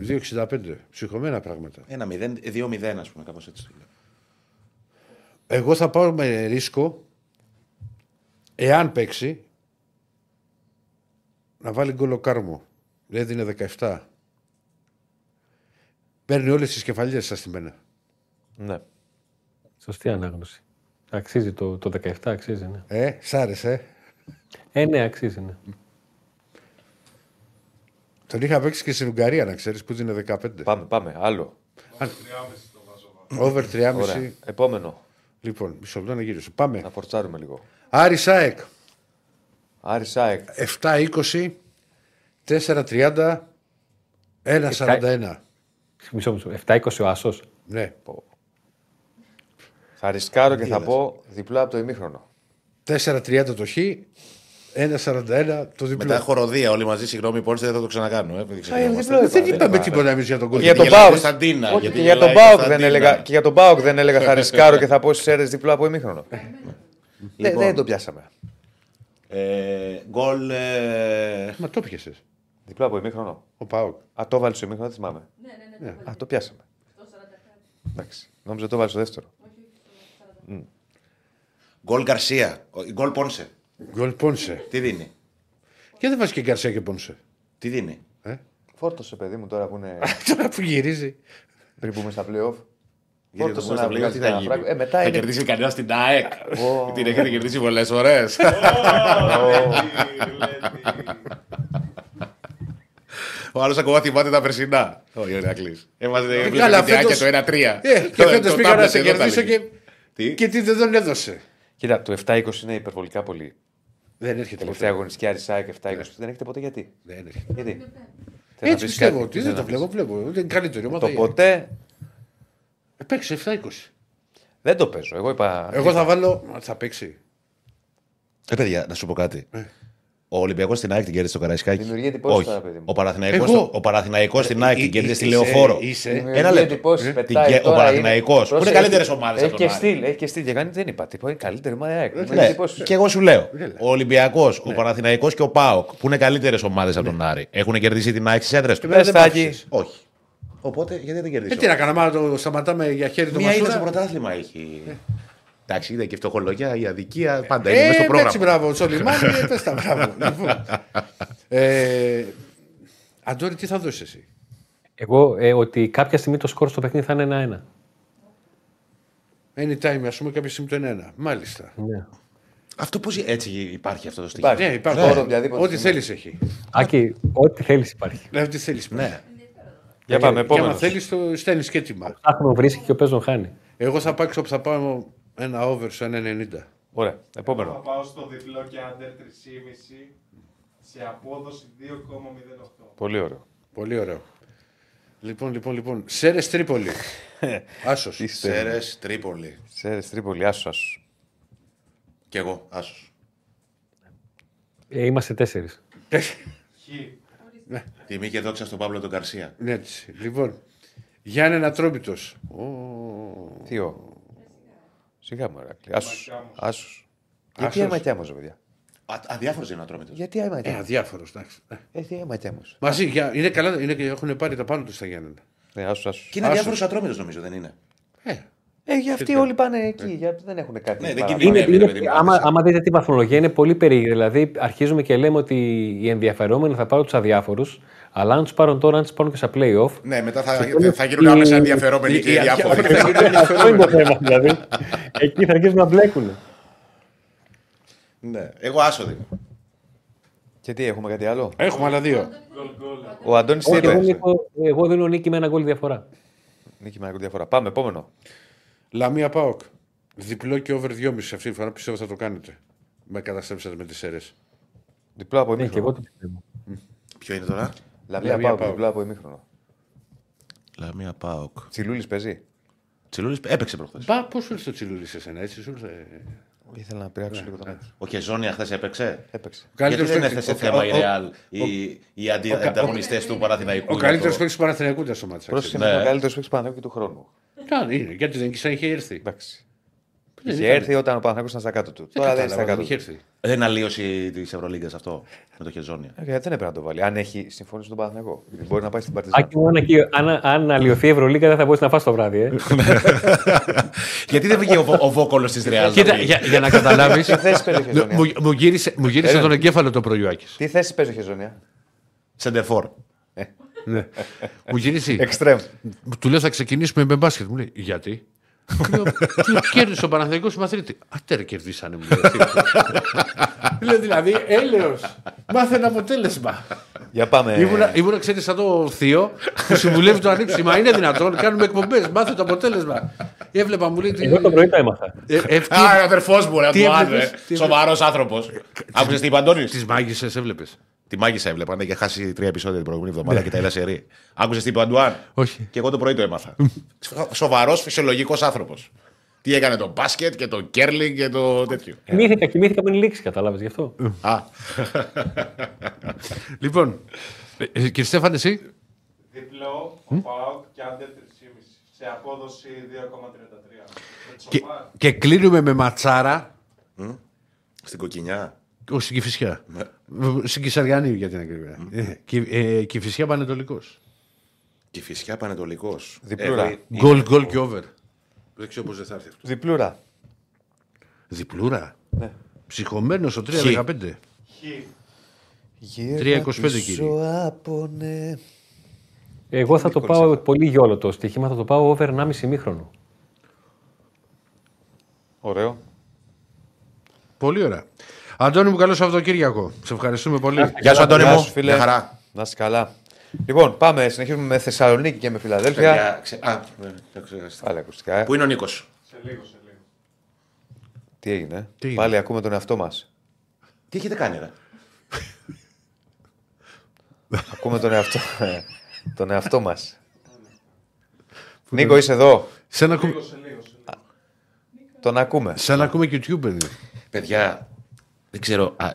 2,65. Ψυχωμένα πράγματα. Ένα 0, 2-0, ας πούμε, κάπως έτσι. Εγώ θα πάω με ρίσκο, εάν παίξει, να βάλει γκολ ο Κάρμο. Δηλαδή είναι 17. Παίρνει όλες τις κεφαλιές σας στη μένα. Ναι. Σωστή ανάγνωση. Αξίζει το, το 17, αξίζει, ναι. Ε, σ' άρεσε, ε. Ε, ναι, αξίζει, ναι. Τον είχα παίξει και στην Ουγγαρία, να ξέρεις, που είναι 15. Πάμε, πάμε. Άλλο. Over 3,5. Ωραία. Επόμενο. Λοιπόν, μισό λεπτό να γυρίσω. Πάμε. Να φορτσάρουμε λίγο. Άρη Σάεκ. Άρη Σάεκ. 7-20, 4-30, 1-41. Μισό, μισό. 7-20 ο Άσος. Ναι. Θα ρισκάρω και θα πω διπλά από το ημίχρονο. 4-30 το χ, 1-41 το διπλό. Μετά χοροδία όλοι μαζί, συγγνώμη, πόνιστε, δεν θα το ξανακάνω. Ε, δεν ξεκινάμε. Δεν είπαμε τίποτα εμείς για τον Και για κόλπο. τον γελάει η Πάοκ. Κωνσταντίνα, Όχι, γιατί και για τον γελάει η Πάοκ δεν Κωνσταντίνα. έλεγα, και για τον Πάοκ δεν έλεγα θα ρισκάρω και θα πω στι αίρε διπλά από ημίχρονο. Δεν Λοιπόν. δεν το πιάσαμε. Ε, Γκολ. ε, Μα το πιασε. Διπλά από ημίχρονο. Ο Πάοκ. Α, το βάλει στο ημίχρονο, δεν θυμάμαι. Α, το πιάσαμε. Εντάξει. Νόμιζα το βάλει στο δεύτερο. Γκολ Γκαρσία. Ο- Γκολ Πόνσε. Γκολ Πόνσε. Τι δίνει; Και δεν βάζει και Γκαρσία και Πόνσε. Τι δίνει; Ε; Φόρτωσε, παιδί μου, τώρα που είναι. Τώρα που γυρίζει. πριν πούμε στα playoff. Γιατί Φόρτωσε το να στα βγάλει τι θα κανένα γίνει; φράγκο. Ε, μετά θα είναι. κερδίσει κανένας την ΑΕΚ. Ω. Την έχετε κερδίσει πολλές φορές. Ο άλλος ακόμα θυμάται τα περσινά. Όχι, ο Ηρακλή. Έμαζε καλά, και φέτος- το 1-3. Ε, και Το- φέτος το πήγα να τάμπλετ σε εδώ τα κερδίσω λέγε. και. Τι; Και τι δεν τον έδωσε. Κοίτα, το 7-20 είναι υπερβολικά πολύ. Δεν έρχεται Τελευταία ποτέ. αγωνιστική Αρισάκ 7-20 δεν έχετε ποτέ γιατί; Δεν έρχεται. Γιατί; Θες να Έτσι πεις πιστεύω κάτι, ότι θες δεν να το πεις. βλέπω. Βλέπω. Δεν είναι καλύτερη ομάδα. Το η ΑΕΚ. ποτέ Ε, Παίξει 7-20. Δεν το παίζω. Εγώ είπα. Εγώ θα βάλω. Θα παίξει. Ε, παιδιά, να σου πω κάτι. Ο Ολυμπιακός στην ΑΕΚ την κέρδισε στο Καραϊσκάκι. Δημιουργεί εντυπώσεις Όχι. τώρα, παιδί μου. Ο Παναθηναϊκός, Εγώ. ο Παναθηναϊκός στην ΑΕΚ την Εί- κέρδισε στη είσαι- Λεωφόρο. είσαι- Ένα λεπτό. εντυπώσεις, Ε, πετάει την- Ο τώρα, Παναθηναϊκός. είναι- Που είναι πρόσεχε, καλύτερες ομάδες Έχει από και τον Άρη; στυλ, έχει και στυλ. Για κάνει δεν είπα. Τίποτα. Είναι καλύτερη ομάδα. η ΑΕΚ. Με Ναι, εντυπώσεις. και εγώ σου λέω. Ο Ολυμπιακός, ο Παναθηναϊκός και ο ΠΑΟΚ, που είναι καλύτερες ομάδες από τον Άρη, έχουν κερδίσει την ΑΕΚ στις έδρες του; Εμένα δεν Πες, μ' Τάκη. άκουσες. Όχι. Οπότε γιατί δεν Ε, κερδίσει. τι να κάνουμε, άμα το σταματάμε για χέρι το Μία ήττα στο Μασούρα. πρωτάθλημα έχει. Εντάξει, είδα και φτωχολογιά, η αδικία, πάντα Ε, είναι μέσα στο εντάξει, πρόγραμμα. μπράβο, Τσολιμάνι, ε, πες τα μπράβο. Λοιπόν. Ε, Αντώνη, τι θα δώσεις εσύ; Εγώ ε, ότι κάποια στιγμή το σκορ στο παιχνίδι θα είναι ένα-ένα. Anytime, ας πούμε, κάποια στιγμή το 1-1. Μάλιστα. Ναι. Αυτό πώς έτσι υπάρχει αυτό το στοιχείο; Υπάρχει. Ναι, υπάρχει. Σκορ οποιαδήποτε Ό,τι στιγμή. θέλεις έχει. Άκη, ό,τι θέλεις υπάρχει. Ναι, ό,τι θέλεις. Ναι. Για πάμε, Και επόμενος. άμα θέλεις, το στέλνεις και έτοιμα. Άχουμε βρίσκει και ο παίζον χάνει. Εγώ θα πάξω που θα πάω ένα over στο 1,90. Ωραία. Θα Επόμενο. πάω στο διπλό και under 3,5 σε απόδοση 2,08. Πολύ ωραίο. Πολύ ωραίο. Λοιπόν, λοιπόν, λοιπόν. Σέρες Τρίπολη. Άσος. Σέρες, Τρίπολη. Σε Τρίπολη, άσου, άσου. Κι εγώ, άσος. Ε, είμαστε τέσσερις. Χ. Τιμή και δόξα στον Παύλο τον Καρσία. Ναι, έτσι. Λοιπόν. Γιάννη Ανατρόπιτο. Τι ο. Σιγά μου, Ερακλή. Άσους. Άσους. Γιατί Άσος. αίματιά μου, παιδιά; Αδιάφορος είναι ο Ατρόμητος. Γιατί Ε, αίματιά μου. αδιάφορος, εντάξει. Ε, Ε, τι αίματιά μου. Μαζί, για, είναι καλά, είναι, και έχουν πάρει τα πάνω τους στα Γιάννενα. Ναι, άσους, άσους. Και είναι Άσος. αδιάφορος Ατρόμητος νομίζω, δεν είναι. Ε, Ε, για αυτοί όλοι πάνε εκεί. για- Δεν έχουν κάτι. Ναι, δεν παραπάνω. κινδυνεύει. Είναι, ρε είναι, παιδί μου, άμα, άμεσα. άμα δείτε τη βαθμολογία είναι πολύ περίεργη. Δηλαδή, αρχίζουμε και λέμε ότι οι ενδιαφερόμενοι θα πάρουν του αδιάφορου, αλλά αν του πάρουν τώρα, αν του πάρουν και στα playoff. Ναι, μετά θα, τέλος, θα γίνουν άμεσα η- ενδιαφερόμενοι και οι οι διάφοροι. αδιάφοροι θα γίνουν Αυτό είναι το θέμα, δηλαδή. Εκεί θα αρχίσουν να μπλέκουν. Ναι, εγώ άσο δίνω. Και τι, έχουμε κάτι άλλο. έχουμε άλλα δύο. Ο Αντώνη τι Όχι, εγώ, είπε. νίκω- εγώ δίνω νίκη με ένα γκολ διαφορά. Νίκη με διαφορά. Πάμε, επόμενο. Λαμία Πάοκ. Διπλό και over 2,5 αυτή τη φορά πιστεύω θα το κάνετε. Με καταστρέψατε με τις αίρες. Διπλό από Ναι, και εγώ ημίχρονο. το πιστεύω. Ποιο είναι τώρα; Λαμία Λαμία πάω, Πάοκ. διπλό από ημίχρονο. Λαμία Πάοκ. Τσιλούλης παίζει; Τσιλούλης έπαιξε προχθές. Μπα, πώς ήρθε το τσιλούλι σε σένα, έτσι σου ήρθε; Ήθελα να πειράξω λίγο το μάτι. Ο Χεζόνια χθες έπαιξε; Έπαιξε. Γιατί Καλύτερος δεν παίκτης- έθεσε ο- θέμα ο- η ο- Ρεάλ, οι, οι αντι- ανταγωνιστές του Παναθηναϊκού. Ο για καλύτερος το- παίκτης του Παναθηναϊκού ήταν στο μάτι. Πρόσεχε Ναι. είναι ο καλύτερος παίκτης Παναγιώτη και του χρόνου. Κάνε, είναι, γιατί δεν ξέρω, είχε έρθει. Εντάξει. Δεν Είχε ήταν. έρθει όταν ο Παναγιώτη ήταν στα κάτω του. Δεν Τώρα δεν είναι κατάλαβα, στα κάτω είχε του. έρθει. Δεν είναι αλλίωση της Ευρωλίγκας αυτό με το Χεζόνια. Ε, Γιατί δεν έπρεπε να το βάλει. Αν έχει συμφωνήσει με τον Παναγιώτη. Γιατί μπορεί να πάει στην Παρτιζάν. Άκη μου, αν, εκεί- αν, αν αλλοιωθεί η Ευρωλίγα, δεν θα μπορείς να φας το βράδυ. Ε. Γιατί δεν βγήκε ο, Βο- ο Βόκολος της Ρεάλ. Κοίτα, για, για να καταλάβεις. Τι θέση παίζει ο Χεζόνια; μου, μου γύρισε, μου γύρισε Έλα. τον εγκέφαλο το πρωιουάκι. Τι θέση παίζει ο Χεζόνια; Σεντερφόρ. ναι. μου γύρισε. Εξτρέμ. Του λέω θα ξεκινήσουμε με μπάσκετ. Μου λέει γιατί; Λέω, του λέω, Κέρδισε ο Παναθηναϊκός στη Μαθήτη. Ατέρε κερδίσανε μου. λέει, αυτοί. Λέω δηλαδή έλεος. Μάθε ένα αποτέλεσμα. Για πάμε. Ήμουνα, ήμουνα ξέρεις σαν το θείο που συμβουλεύει το ανήψιμα. Είναι δυνατόν, κάνουμε εκπομπές. Μάθε το αποτέλεσμα. Έβλεπα, μου λέει. τι- Εγώ το πρωί το έμαθα. Ε, ευτύ- Α, αδερφός μου, ρε, Τι του έβλεπες, άντρε. τι Σοβαρός άνθρωπος. Άκουσε τι είπε Αντώνης; Τις μάγισσες έβλεπες. Τη μάγισσα έβλεπα. Αν είχε χάσει τρία επεισόδια την προηγούμενη εβδομάδα και τα έλα σε ρί. Άκουσες τι είπε ο Αντουάν; Όχι. Και εγώ το πρωί το έμαθα. Σοβαρός φυσιολογικός άνθρωπος. Τι έκανε το μπάσκετ και το κέρλινγκ και το τέτοιο. Κοιμήθηκα, κοιμήθηκα πριν λήξει, κατάλαβες γι' αυτό; Α, Λοιπόν, ε, ε, κύριε Στέφαν, εσύ; Διπλό, ο ΠΑΟΚ και under 3,5 σε απόδοση 2,33. Με Και, τσοπάρ. και κλείνουμε με ματσάρα. στην κοκκινιά. Όχι στην Κηφισιά. Στην Κυσαριανή για την ακρίβεια. Ε, Κυ- ε, Κηφισιά Πανετολικός. Και φυσικά πανετολικός. Διπλούρα. Γκολ, γκολ και over. Δεν ξέρω πώς δεν θα έρθει αυτός. Διπλούρα. Διπλούρα. Ναι. Ψυχωμένος στο 3-15. Χ. 3,25 κύριε. από ναι. Εγώ θα το πάω πολύ γιόλο το στοίχημα, θα το πάω over 1,5 μήχρονο. Ωραίο. Πολύ ωραία. Αντώνη μου, καλό Σαββατοκύριακο. Σε ευχαριστούμε πολύ. Γεια σου, Αντώνη Γεια μου. σου, φίλε. Μια χαρά. Να είσαι καλά. Λοιπόν, πάμε. Συνεχίζουμε με Θεσσαλονίκη και με Φιλαδέλφια. Παιδιά, ξε- Α, ναι, το ξεχάστηκα. Άλλα ακουστικά. ε. Πού είναι ο Νίκος; Σε λίγο, σε λίγο. Τι έγινε; Τι έγινε; Πάλι ακούμε τον εαυτό μας. Τι έχετε κάνει, ρε; ακούμε τον εαυτό, τον εαυτό μας. Νίκο, είσαι εδώ; Σε ένα, κου- Λίγο, σε λίγο, σε λίγο. Τον ακούμε. Σαν να ακούμε και YouTube. είναι. Παιδιά, δεν ξέρω. Α,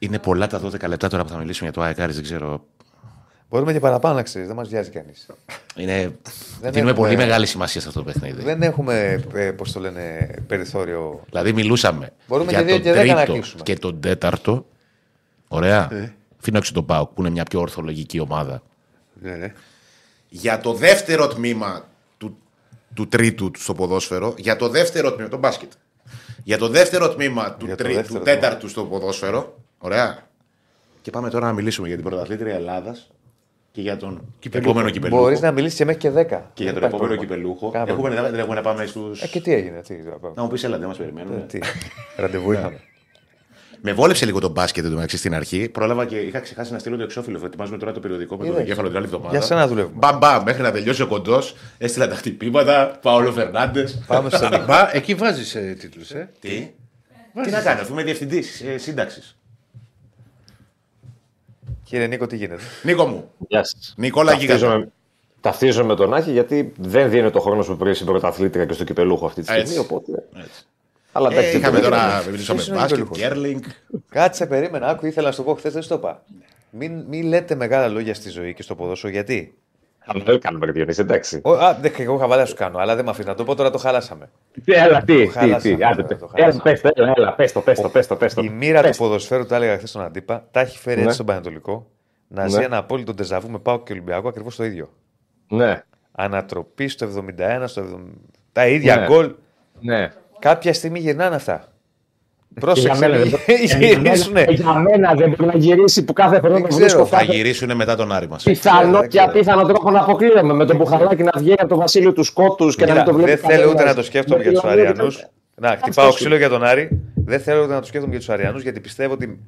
είναι πολλά τα 12 λεπτά τώρα που θα μιλήσουμε για το ΑΕΚ Άρης, δεν ξέρω. Μπορούμε και παραπάνω να ξέρεις, δεν μας βιάζει κανείς. Είναι... Δεν Δίνουμε έχουμε- πολύ μεγάλη σημασία σε αυτό το παιχνίδι. Δεν έχουμε, ε, πώς το λένε, περιθώριο. Δηλαδή, μιλούσαμε Μπορούμε για και δύο τον και δέκα να τρίτο κλείσουμε. και τον τέταρτο. Ωραία. Αφήνω έξω τον Πάοκ που είναι μια πιο ορθολογική ομάδα. Ναι, ναι. Για το δεύτερο τμήμα του, του τρίτου στο ποδόσφαιρο, για το δεύτερο τμήμα, το μπάσκετ. Για το δεύτερο τμήμα του, Για το τρί, δεύτερο του τέταρτου στο ποδόσφαιρο. Ωραία. Και πάμε τώρα να μιλήσουμε για την πρωταθλήτρια Ελλάδας και για τον επόμενο κυπελούχο. Μπορείς να μιλήσεις και μέχρι και 10. Και για τον Δεν υπάρχει επόμενο πρόβλημα. κυπελούχο. Κανένα Έχουμε, δεν έχουμε να πάμε στου. Ε, και τι έγινε, τι, να πάμε. Να μου πεις, έλα, δεν μας περιμένουμε. Ε, τι. Ραντεβού είχαμε. Με βόλεψε λίγο το μπάσκετ εντωμεταξύ στην αρχή. Πρόλαβα και είχα ξεχάσει να στείλω το εξώφυλλο. Ετοιμάζουμε τώρα το περιοδικό με τον Είδες. εγκέφαλο την άλλη εβδομάδα. Για σένα δουλεύουμε. Μπαμ, μπαμ, μέχρι να τελειώσει ο κοντός. Έστειλα τα χτυπήματα. Παόλο Φερνάντες. Πάμε στο Μπα, εκεί βάζεις ε, τίτλους. Ε. Τι; Τι να κάνω, αφού είμαι διευθυντής ε, σύνταξης. Κύριε Νίκο, τι γίνεται; Νίκο μου. Γεια σας. Νικόλα Γίγαντα. Ταυτίζομαι- Ταυτίζομαι με τον Άκη γιατί δεν δίνει το χρόνο που πρέπει στην πρωταθλήτρια και στο κυπελούχο αυτή τη στιγμή. Έτσι. Οπότε... Έτσι. Αλλά εντάξει, Ε, δεν είχαμε το τώρα, δίνουμε. μιλήσαμε Ποιος είναι ο μπάσκετ, Νικολούχος; κέρλινγκ. Κάτσε, περίμενα. Άκου, ήθελα να σου το πω χθες, δεν σου το είπα. Μην, μην λέτε μεγάλα λόγια στη ζωή και στο ποδόσφαιρο. Γιατί; Αλλά δεν κάνουμε Διονύση, εντάξει. Ο, α, δεν, εγώ χαβάλα σου κάνω, αλλά δεν με αφήνεις να το πω τώρα το χαλάσαμε. Έλα, τι, τι, χάλασα, τι. Άντε, το πες. χάλασα. Έλα, πες το, έλα, έλα, πες το, πες το, πες το, πες το. Η μοίρα του Πες. ποδοσφαίρου, τα έλεγα χθες στον Αντίπα, τα έχει φέρει Ναι. έτσι στον Πανατολικό να Ναι. ζει ένα απόλυτο ντεζαβού με Πάο και Ολυμπιακό ακριβώς το ίδιο. Ναι, Ανατροπή στο 71, στο 70. Τα ίδια Ναι. γκολ. ναι. Κάποια στιγμή γυρνάνε αυτά. Για Πρόσεξε, μένα μην δεν μπορεί- για μένα- γυρίσουνε. Για μένα δεν μπορεί να γυρίσει που κάθε χρόνο Δεν θα βρίσκω ξέρω, Θα κάθε γυρίσουν μετά τον Άρη μα. πιθανό δεν και ξέρω. απίθανο τρόπο να αποκλείομαι με τον Μπουχαλάκι να βγαίνει από το βασίλειο του σκότου και να Κοίτα, μην το βλέπει. δεν θέλω ούτε κανένας. να το σκέφτομαι για Με του τη Λαμία Αριανού. δεν- Να, Αυτό χτυπάω σου ξύλο για τον Άρη. Δεν θέλω ούτε να το σκέφτομαι για του Αριανού γιατί πιστεύω ότι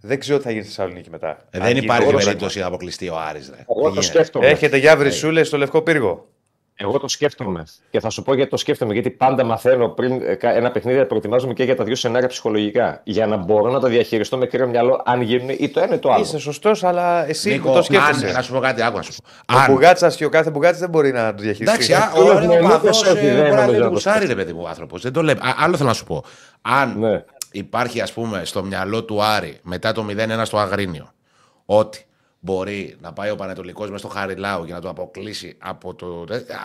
δεν ξέρω τι θα γίνει στη Θεσσαλονίκη μετά. Ε, Αν δεν γίνει υπάρχει το περίπτωση να αποκλειστεί ο Άρης. Ρε. Εγώ Δεν το γίνεται. σκέφτομαι. Έχετε για βρυσούλε στο λευκό πύργο. Εγώ το σκέφτομαι. Και θα σου πω γιατί το σκέφτομαι. Γιατί πάντα μαθαίνω πριν ε, κα- ένα παιχνίδι, προετοιμάζομαι και για τα δύο σενάρια ψυχολογικά. Για να μπορώ να το διαχειριστώ με κρύο μυαλό αν γίνουν ή το ένα ή το άλλο. Είσαι σωστός, αλλά εσύ Νίκο, που το αν, σκέφτεσαι. να σου πω κάτι, άκου να σου πω. Ο Αν, Μπουγάτσας και ο κάθε Μπουγάτσας δεν μπορεί να το διαχειριστεί. εντάξει, α, Φίλος ο μου, ο ο παδός, Νίκος, όχι, ε, δεν μπορεί να νομίζω δεν να το γουσάρει, ρε παιδί μου, ο άνθρωπος. Δεν το λέει. Α, Άλλο θέλω να σου πω. Αν Ναι. υπάρχει, ας πούμε, στο μυαλό του Άρη μετά το 0-1 στο Αγρίνιο, ότι μπορεί να πάει ο Πανετολικός μέσα στο Χαριλάου και να το αποκλείσει από το.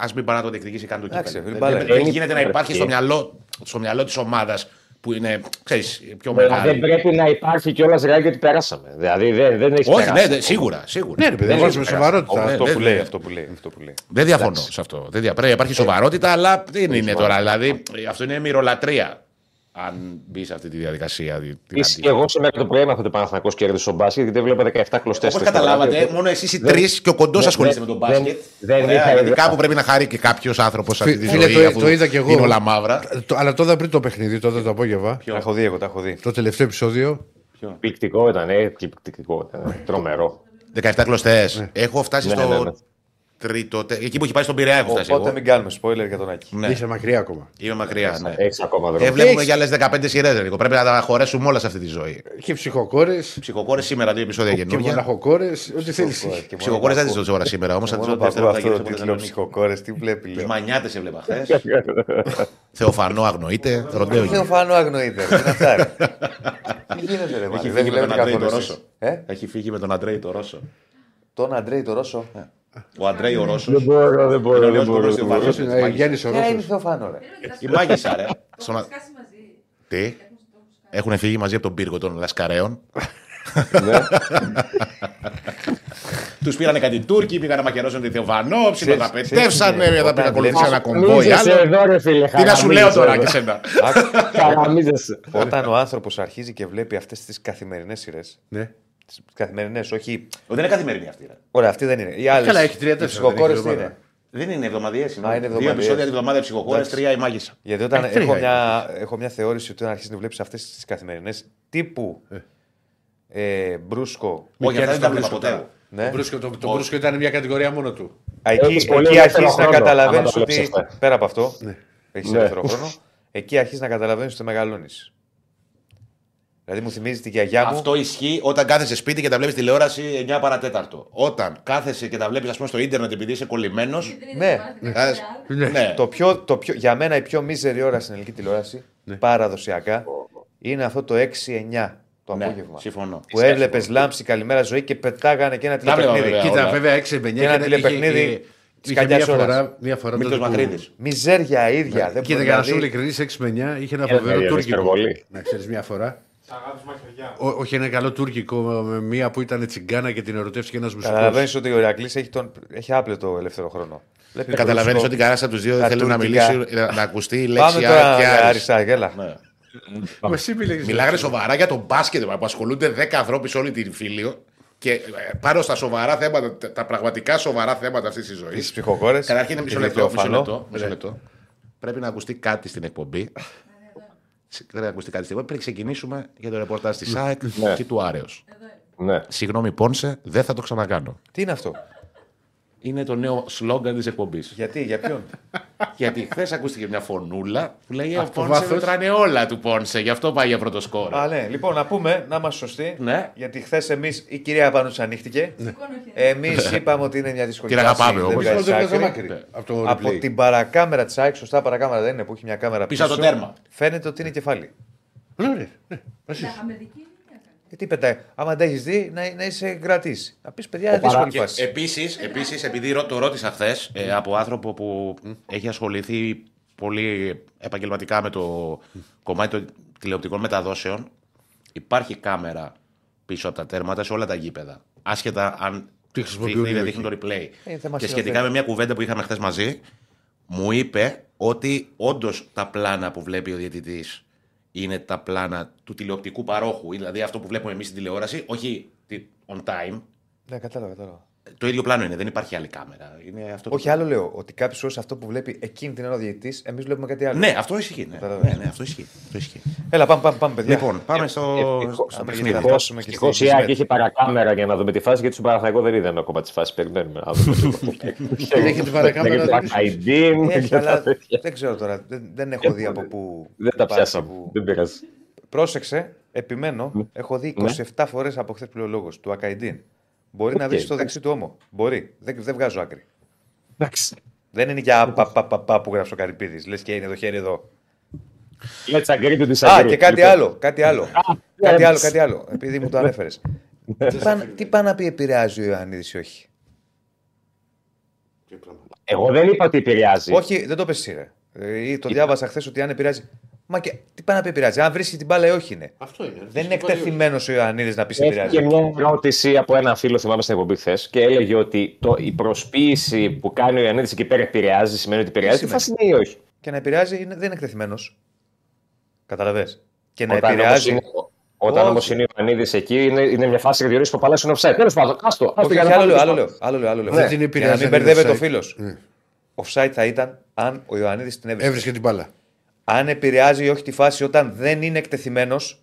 Α μην πάει να το διεκδικήσει καν το Εντάξει, κύπελο. φίλε, Δεν- μπάλα Δεν είναι. γίνεται να υπάρχει Είναι στο μυαλό, στο μυαλό της ομάδας που είναι, ξέρεις, πιο Αλλά δεν μεγάλη. πρέπει να υπάρχει κιόλας ρεάλι ότι περάσαμε. Δηλαδή δεν, δεν έχει Όχι, περάσει. ναι, ναι, σίγουρα. σίγουρα. Ναι, ρε παιδί, Δεν βάζουμε έχει σοβαρότητα. περάσει. Αυτό Ναι, που ναι, λέει, ναι. αυτό που λέει. Αυτό που λέει. Δεν διαφωνώ σε αυτό. Δεν δια... Πρέπει να υπάρχει σοβαρότητα, αλλά δεν είναι τώρα. Δηλαδή, αυτό είναι μυρολατρεία. Αν μπει σε αυτή τη διαδικασία. τη- την Είσαι και αντίθετη. εγώ σήμερα το πρωί έμαθα ότι ο Παναθανικό κέρδισε ο μπάσκετ γιατί δεν βλέπω 17 κλωστές. Όπως καταλάβατε, μόνο εσείς οι τρεις και ο κοντός δεν- ασχολείστε με δεν- τον μπάσκετ. δεν Ωραία, είχα γιατί ιδέα. κάπου πρέπει να χάρει και κάποιος άνθρωπος σε αυτή τη Φίλε, ζωή. το- αφού το είδα κι εγώ. Είναι όλα μαύρα. Το- αλλά το είδα πριν το παιχνίδι, τότε το απόγευμα. Τα έχω δει εγώ, τα έχω δει. Το τελευταίο επεισόδιο. Πληκτικό ήταν, ε, πληκτικό ήταν. Τρομερό. 17 κλωστές. Έχω φτάσει Ναι, ναι, ναι. στο τρίτο. τε- Εκεί που έχει πάει στον Πειραιά, έχω φτάσει. Οπότε εγώ. μην κάνουμε spoiler για τον Άκη. Ναι, Είσαι μακριά ακόμα. είμαι μακριά. Ναι. Έχει ακόμα Ε, δρόμο. βλέπουμε Έχεις- για άλλες 15 σειρές. Πρέπει να τα χωρέσουμε όλα σε αυτή τη ζωή. Και ψυχοκόρες Ψυχοκόρες σήμερα, δύο επεισόδια και καινούργια. μοναχοκόρες. Ό,τι θέλεις. Ψυχοκόρες δεν τις δω ώρα σήμερα όμως. Θα τις Μόνο δω που ακούω δεύτερα που θα αυτό γυρίσω το από τίτλο Θεσσαλονίκη. ψυχοκόρε, τι βλέπει. Του λέω. μανιάτες έβλεπα χθες. Θεοφανό αγνοείται. Ροντέο Δεν φάνω αγνοείται. ρε, Τι είναι αυτά, ρε. Τι γίνεται, ρε, Έχει μάνα, δεν φύγει με τον βλέπετε Αντρέη καθόλου το εσείς. Ρώσο. Ε, Έχει φύγει με τον Αντρέη το Ρώσο. Τον Αντρέη το Ρώσο. Ο Αντρέη ο Ρώσος. Δεν μπορώ, δεν μπορώ. Είναι ο Δεν νέος μπορώ. κομμουνιστής δεν μπορώ. Βαρός. Ε, Γιάννη ο Ποια είναι η Ρώσο. Θεοφάνο, ρε. Η μάγισσα, ρε. Στον- σκάσει μαζί. Τι; Έχουν φύγει μαζί από τον πύργο των Λασκαρέων. Ναι. Τους πήρανε κάτι Τούρκοι, πήγαν να μακερώσουν τη Θεοφανό, ξέρεις ψιλοταπετεύσανε, τι είναι, μετά όταν πήγαν ακολουθήσαν ένα βλέπεις- κομπόι Χαραμίζεσαι άλλο. εδώ, ρε φίλε. Τι να σου λέω χαραμίζεσαι τώρα εδώ. και σένα. Χαραμίζεσαι. Όταν ο άνθρωπος αρχίζει και βλέπει αυτές τις καθημερινές σειρές. Ναι. Τις καθημερινές, όχι. Δεν είναι καθημερινή αυτή. ρε. Ωραία, αυτή δεν είναι. Οι άλλες, Καλά, έχει τρία-τέσσερα, οι ψυχοκόρες δεν τι έχει είναι; Δεν είναι εβδομαδιαίε. Α, είναι Δύο εβδομαδιαίες. επεισόδια την εβδομάδα ψυχοκόρες, Εντάξει. τρία η μάγισσα. Γιατί όταν Ε, τρία έχω, είναι. μια, έχω μια θεώρηση ότι όταν αρχίζει να βλέπεις αυτές τις καθημερινές τύπου ε, μπρούσκο. Όχι, αυτά δεν τα βλέπα Μπρούσκο ποτέ. τώρα. Ναι. Το Μπρούσκο- Το το Μπρούσκο ήταν μια κατηγορία μόνο του. Εκεί, Έχεις πολύ εκεί ελεύθερο αρχίζεις να χρόνο, καταλαβαίνεις άμα τα ότι. βλέπεις αυτά. Πέρα από αυτό, έχεις Ναι. ελεύθερο χρόνο. Εκεί αρχίζεις να καταλαβαίνεις ότι μεγαλώνεις. Δηλαδή μου θυμίζει τη γιαγιά μου. Αυτό ισχύει όταν κάθεσαι σπίτι και τα βλέπεις τηλεόραση 9 παρατέταρτο. Όταν κάθεσαι και τα βλέπεις, ας πούμε, στο ίντερνετ επειδή είσαι κολλημένος. Ναι. Ναι. Ναι. Το πιο, το πιο, για μένα η πιο μίζερη ώρα στην ελληνική τηλεόραση, παραδοσιακά, είναι αυτό το 6-9 το Ναι, απόγευμα. συμφωνώ. Που έβλεπες λάμψη καλημέρα ζωή και πετάγανε και ένα Τα βλέπα, τηλεπαιχνίδι. βέβαια. Κοίτα, όλα. βέβαια 6 με 9 Και ένα τηλεπαιχνίδι της Είχε μια καλιάς ώρας. φορά, μια φορά Μίλτος τότε που- Μαθρίδης. Μιζέρια ίδια. Δεν Κοίτα, μπορεί για να να σου είμαι δεις. ειλικρινής, 6 με 9 είχε ένα Ε, φοβερό ναι, τουρκικό. υπερβολή. Να ξέρεις μια φορά. Αγάπη μαχαιριά. Ό, όχι ένα καλό τουρκικό με μία που ήταν τσιγκάνα και την ερωτεύτηκε ένας μουσικός. Καταλαβαίνεις ότι ο Ηρακλής έχει, τον... έχει άπλετο ελεύθερο χρόνο. Βλέπει Καταλαβαίνεις ρუსικό. ότι κανένας από τους δύο τα δεν θέλει να τουρκικά. μιλήσει, να ακουστεί η λέξη Πάμε τώρα και για άλλη. Άρισα, γέλα. Ναι. Μα εσύ μιλάγες- Μιλάγανε σοβαρά για τον μπάσκετ που ασχολούνται 10 ανθρώποι σε όλη την φίλιο και ε, πάνω στα σοβαρά θέματα, τα- τα πραγματικά σοβαρά θέματα αυτής της ζωής. Τις ψυχοκόρες. Καταρχήν, μισό λεπτό, μισό λεπτό, μισό λεπτό. Πρέπει να ακουστεί κάτι στην εκπομπή. Πρέπει να ακουστεί κάτι στην εκπομπή. Πριν ξεκινήσουμε για το ρεπορτάζ της ΑΕΚ Ναι. και του Άρεος. Ναι. Συγγνώμη, Πόνσε, δεν θα το ξανακάνω. Τι είναι αυτό; Είναι το νέο σλόγκαν της εκπομπής. Γιατί, για ποιον; Γιατί χθες ακούστηκε μια φωνούλα που λέει Από Ο Πόνσε βάθος. μετράνε όλα του Πόνσε, γι' αυτό πάει για πρώτο σκόρ. Α, ναι. Λοιπόν, να πούμε, να είμαστε σωστοί. Ναι. Γιατί χθες εμείς, η κυρία Πανούτσα ανοίχτηκε. Εμείς είπαμε ότι είναι μια δύσκολη Την φάση, αγαπάμε δεν όμως. βγάζει Μισό λεπτό, άκρη. άκρη. Από το Από replay. την παρακάμερα της ΑΕΚ, σωστά παρακάμερα δεν είναι που έχει μια κάμερα Πίσω από το τέρμα. Φαίνεται ότι είναι κεφάλι. Ναι, ναι, ναι. Μαζί σου. Και τι πετάει. Άμα τα έχεις δει, να, να είσαι κρατής. Να πεις παιδιά, δύσκολη παρά- φάση. Επίσης, επίσης, επειδή ρω- το ρώτησα χθες από άνθρωπο που έχει ασχοληθεί πολύ επαγγελματικά με το κομμάτι των τηλεοπτικών μεταδόσεων, υπάρχει κάμερα πίσω από τα τέρματα σε όλα τα γήπεδα. Άσχετα αν Τι χρησιμοποιούν δείχνει ή δεν ή δείχνει το replay. Ε, θέμα και σε σχετικά δεν. με μια κουβέντα που είχαμε χθες μαζί, μου είπε ότι όντως τα πλάνα που βλέπει ο διαιτητής είναι τα πλάνα του τηλεοπτικού παρόχου. Δηλαδή αυτό που βλέπουμε εμείς στην τηλεόραση, όχι τη- on time. Ναι, κατάλαβα, κατάλαβα. Το ίδιο πλάνο είναι, δεν υπάρχει άλλη κάμερα. Είναι αυτό το Όχι, άλλο λέω. Ότι κάποιο ώρε αυτό που βλέπει εκείνη την ώρα ο διαιτητή, εμεί βλέπουμε κάτι άλλο. Ναι, αυτό ισχύει. Ναι, Κατάλαβες. ναι, ναι, αυτό ισχύει. Αυτό ισχύει. Έλα, πάμε, πάμε, πάμε παιδιά. Λοιπόν, πάμε στο, ευτυχώς- στο άμα παιχνίδι. γίνεται Ευτυχώ φτάσουμε και ευτυχώς στη η ΑΕΚ Σμέτ. έχει παρακάμερα για να δούμε τη φάση γιατί στον Παναθηναϊκό δεν είδαμε ακόμα τη φάση. Περιμένουμε να δούμε. λίγο. Έχει την παρακάμερα, Για το δεν Ακαϊντίν, Έχει, για τα αλλά τέτοια. δεν ξέρω τώρα. Δεν, δεν έχω δει από πού. Δεν τα υπάρχει πιάσαμε. που- Δεν πειράζει. Πρόσεξε, επιμένω. Έχω δει 27 φορέ από χθε που λέει ο λόγο του Ακαϊντίν. Μπορεί να Οκ, βρει στο εντάξει. δεξί του ώμο. Μπορεί. Δεν, δεν βγάζω άκρη. Εντάξει. Δεν είναι για πα, πα, πα, πα, που γράψει ο Καρυπίδης. Λες και είναι το χέρι εδώ. Let's agree to disagree. Α, και κάτι Λοιπόν, άλλο. Κάτι άλλο. ναι, κάτι άλλο, ναι. κάτι άλλο. Επειδή μου το ανέφερες. τι, πάνε, τι πάει να πει επηρεάζει ο Ιωαννίδης ή όχι; Εγώ δεν είπα ότι επηρεάζει. Όχι, δεν το πες εσύ, ρε. Ε, ή το διάβασα χθες ότι αν επηρεάζει. Μα και τι πάει να πει επηρεάζει. Αν βρίσκει την μπάλα ή όχι είναι. Αυτό είναι. Δεν είναι εκτεθειμένος ο Ιωαννίδης να πει Έχει επηρεάζει. και μια ερώτηση από ένα φίλο, θυμάμαι στην εκπομπή χθες, και έλεγε ότι το, η προσποίηση που κάνει ο Ιωαννίδης εκεί πέρα επηρεάζει, σημαίνει ότι επηρεάζει. Τι σημαίνει; φάση είναι ή όχι; Και να επηρεάζει είναι, δεν είναι εκτεθειμένος. Καταλαβέ. Και να Όταν όμως επηρεάζει. είναι, όταν Όχι. όμω είναι ο Ιωαννίδης εκεί, είναι, είναι μια φάση για διορίσει που παλάσει είναι offside. Τέλος πάντων, άστο. άστο Όχι, για όχι, να άλλο λέω, πάμε άλλο στο- λέω. Άλλο λέω, άλλο λέω. Δεν την Για να επηρεάζει μην αν είναι μπερδεύεται ο offside. φίλο. Ναι. Offside θα ήταν αν ο Ιωαννίδης την έβρισκε. Έβρισκε την μπάλα. Αν επηρεάζει ή όχι τη φάση όταν δεν είναι εκτεθειμένος,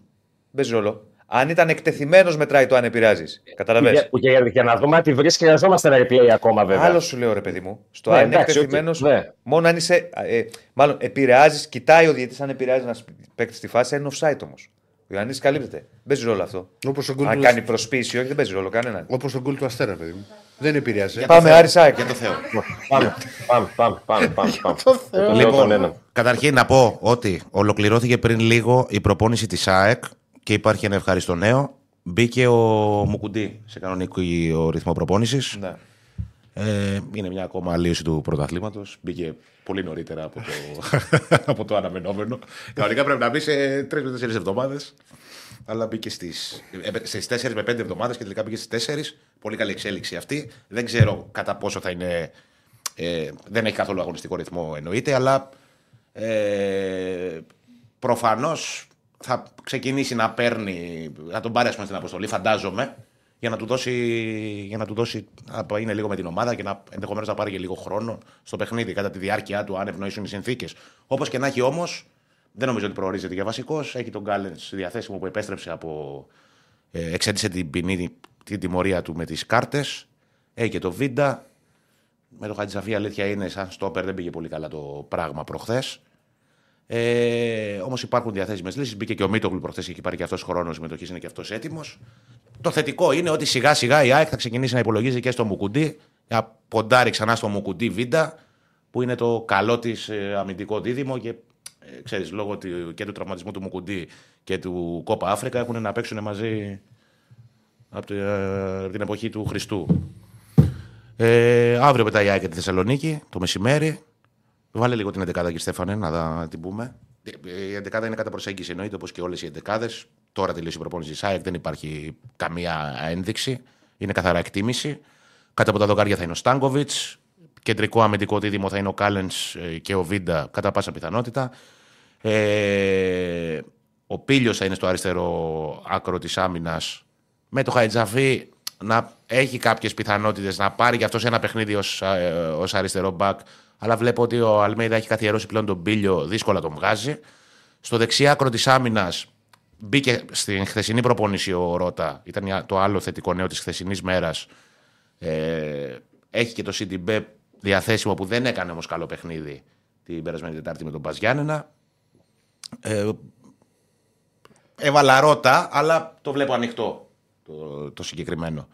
παίζει ρόλο. Αν ήταν εκτεθειμένος, μετράει το αν επηρεάζεις. Καταλαβέ. Για, για, για να δούμε αν τη βρίσκει, χρειαζόμαστε ένα replay ακόμα βέβαια. Άλλο σου λέω ρε παιδί μου. Στο Ναι, αν είναι εντάξει, εκτεθειμένος, οκ, ναι. μόνο αν είσαι. Ε, μάλλον επηρεάζεις, κοιτάει ο διαιτητής αν επηρεάζει να παίξει τη φάση, αν είναι offside όμως. Ο Ιωαννίδη καλύπτεται. Δεν παίζει ρόλο αυτό. Όπως τον γκολ Αν του, κάνει προσποίηση ή όχι, δεν παίζει ρόλο κανέναν. όπως τον γκολ του Αστέρα, παιδί μου. Δεν επηρεάζει. Πάμε, Άρη Σάικ. Για το Θεό. Πάμε, πάμε, πάμε, πάμε, πάμε. πάμε. Το λέω τον έναν. Καταρχήν να πω ότι ολοκληρώθηκε πριν λίγο η προπόνηση της ΑΕΚ και υπάρχει ένα ευχαριστώ νέο. Μπήκε ο Μουκουντή σε κανονικό ρυθμό προπόνησης. Ναι. Ε, είναι μια ακόμα αλλίωση του πρωταθλήματος. Μπήκε πολύ νωρίτερα από το, από το αναμενόμενο. Κανονικά πρέπει να μπει σε τρεις με τέσσερις εβδομάδες. Αλλά μπήκε στις στις 4 με 5 εβδομάδες και τελικά μπήκε στις 4. Πολύ καλή εξέλιξη αυτή. Δεν ξέρω κατά πόσο θα είναι. Ε, δεν έχει καθόλου αγωνιστικό ρυθμό εννοείται, αλλά ε, προφανώς θα ξεκινήσει να παίρνει, να τον πάρει ας πούμε, στην αποστολή, φαντάζομαι, για να του δώσει, για να του δώσει να είναι λίγο με την ομάδα και να ενδεχομένως να πάρει και λίγο χρόνο στο παιχνίδι κατά τη διάρκεια του, αν ευνοήσουν οι συνθήκες. Όπως και να έχει όμως, δεν νομίζω ότι προορίζεται για βασικός. Έχει τον Γκάλεν διαθέσιμο που επέστρεψε από. Ε, εξέτησε την ποινή, την τιμωρία του με τις κάρτες. Έχει και το Βίντα. Με το Χατζησαφή αλήθεια είναι σαν στόπερ δεν πήγε πολύ καλά το πράγμα προχθές. Ε, Όμως υπάρχουν διαθέσιμες λύσεις. Μπήκε και ο Μίτογλου προχθές και έχει πάρει και αυτός χρόνος συμμετοχής, είναι και αυτός έτοιμος. Το θετικό είναι ότι σιγά σιγά η ΑΕΚ θα ξεκινήσει να υπολογίζει και στο Μουκουντή. Να ποντάρει ξανά στο Μουκουντή Βίντα, που είναι το καλό της αμυντικό δίδυμο και ε, ξέρεις, λόγω του- και του τραυματισμού του Μουκουντή και του Κόπα Αφρικα έχουν να παίξουν μαζί από τη- ε, την εποχή του Χριστού. Ε, αύριο πετάει η ΑΕΚ για τη Θεσσαλονίκη το μεσημέρι. Βάλε λίγο την 11 κύριε Στέφανε, να δα- την πούμε. Ε, Η 11 είναι κατά προσέγγιση εννοείται όπως και όλες οι 11. Τώρα τελείωσε η προπόνηση της ΑΕΚ, δεν υπάρχει καμία ένδειξη. Είναι καθαρά εκτίμηση. Κάτω από τα δοκάρια θα είναι ο Στάνκοβιτς. Κεντρικό αμυντικό δίδυμο θα είναι ο Κάλενς και ο Βίντα κατά πάσα πιθανότητα. Ε, ο Πίλιος θα είναι στο αριστερό άκρο της άμυνας. Με το Χαϊτζαφή να έχει κάποιες πιθανότητες να πάρει και αυτό σε ένα παιχνίδι ως ως αριστερό μπακ. Αλλά βλέπω ότι ο Αλμέιδα έχει καθιερώσει πλέον τον Πίλιο, δύσκολα τον βγάζει. Στο δεξί άκρο της άμυνας μπήκε στην χθεσινή προπόνηση ο Ρότα. Ήταν το άλλο θετικό νέο της χθεσινής μέρας. Ε, έχει και το CDB διαθέσιμο που δεν έκανε όμως καλό παιχνίδι την περασμένη Τετάρτη με τον Πας Γιάννενα. Ε, έβαλα Ρότα, αλλά το βλέπω ανοιχτό το, το συγκεκριμένο.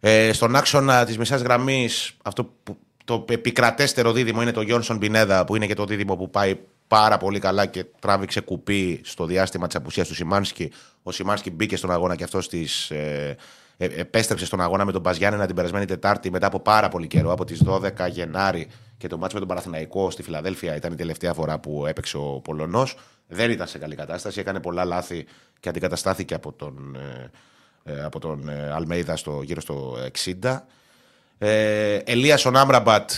Ε, στον άξονα της μεσαία γραμμής, αυτό που το επικρατέστερο δίδυμο είναι το Γιόνσον Πινέδα, που είναι και το δίδυμο που πάει πάρα πολύ καλά και τράβηξε κουπί στο διάστημα της απουσίας του Σιμάνσκι. Ο Σιμάνσκι μπήκε στον αγώνα και αυτός της, ε, ε, επέστρεψε στον αγώνα με τον Παζιάννενα την περασμένη Τετάρτη μετά από πάρα πολύ καιρό, από τις 12 Γενάρη και το μάτσο με τον Παναθηναϊκό στη Φιλαδέλφια ήταν η τελευταία φορά που έπαιξε ο Πολωνός. Δεν ήταν σε καλή κατάσταση, έκανε πολλά λάθη και αντικαταστάθηκε από τον, ε, ε, από τον ε, Αλμέιδα στο, γύρω στο 60. Ε, Ελίας ο Νάμραμπατ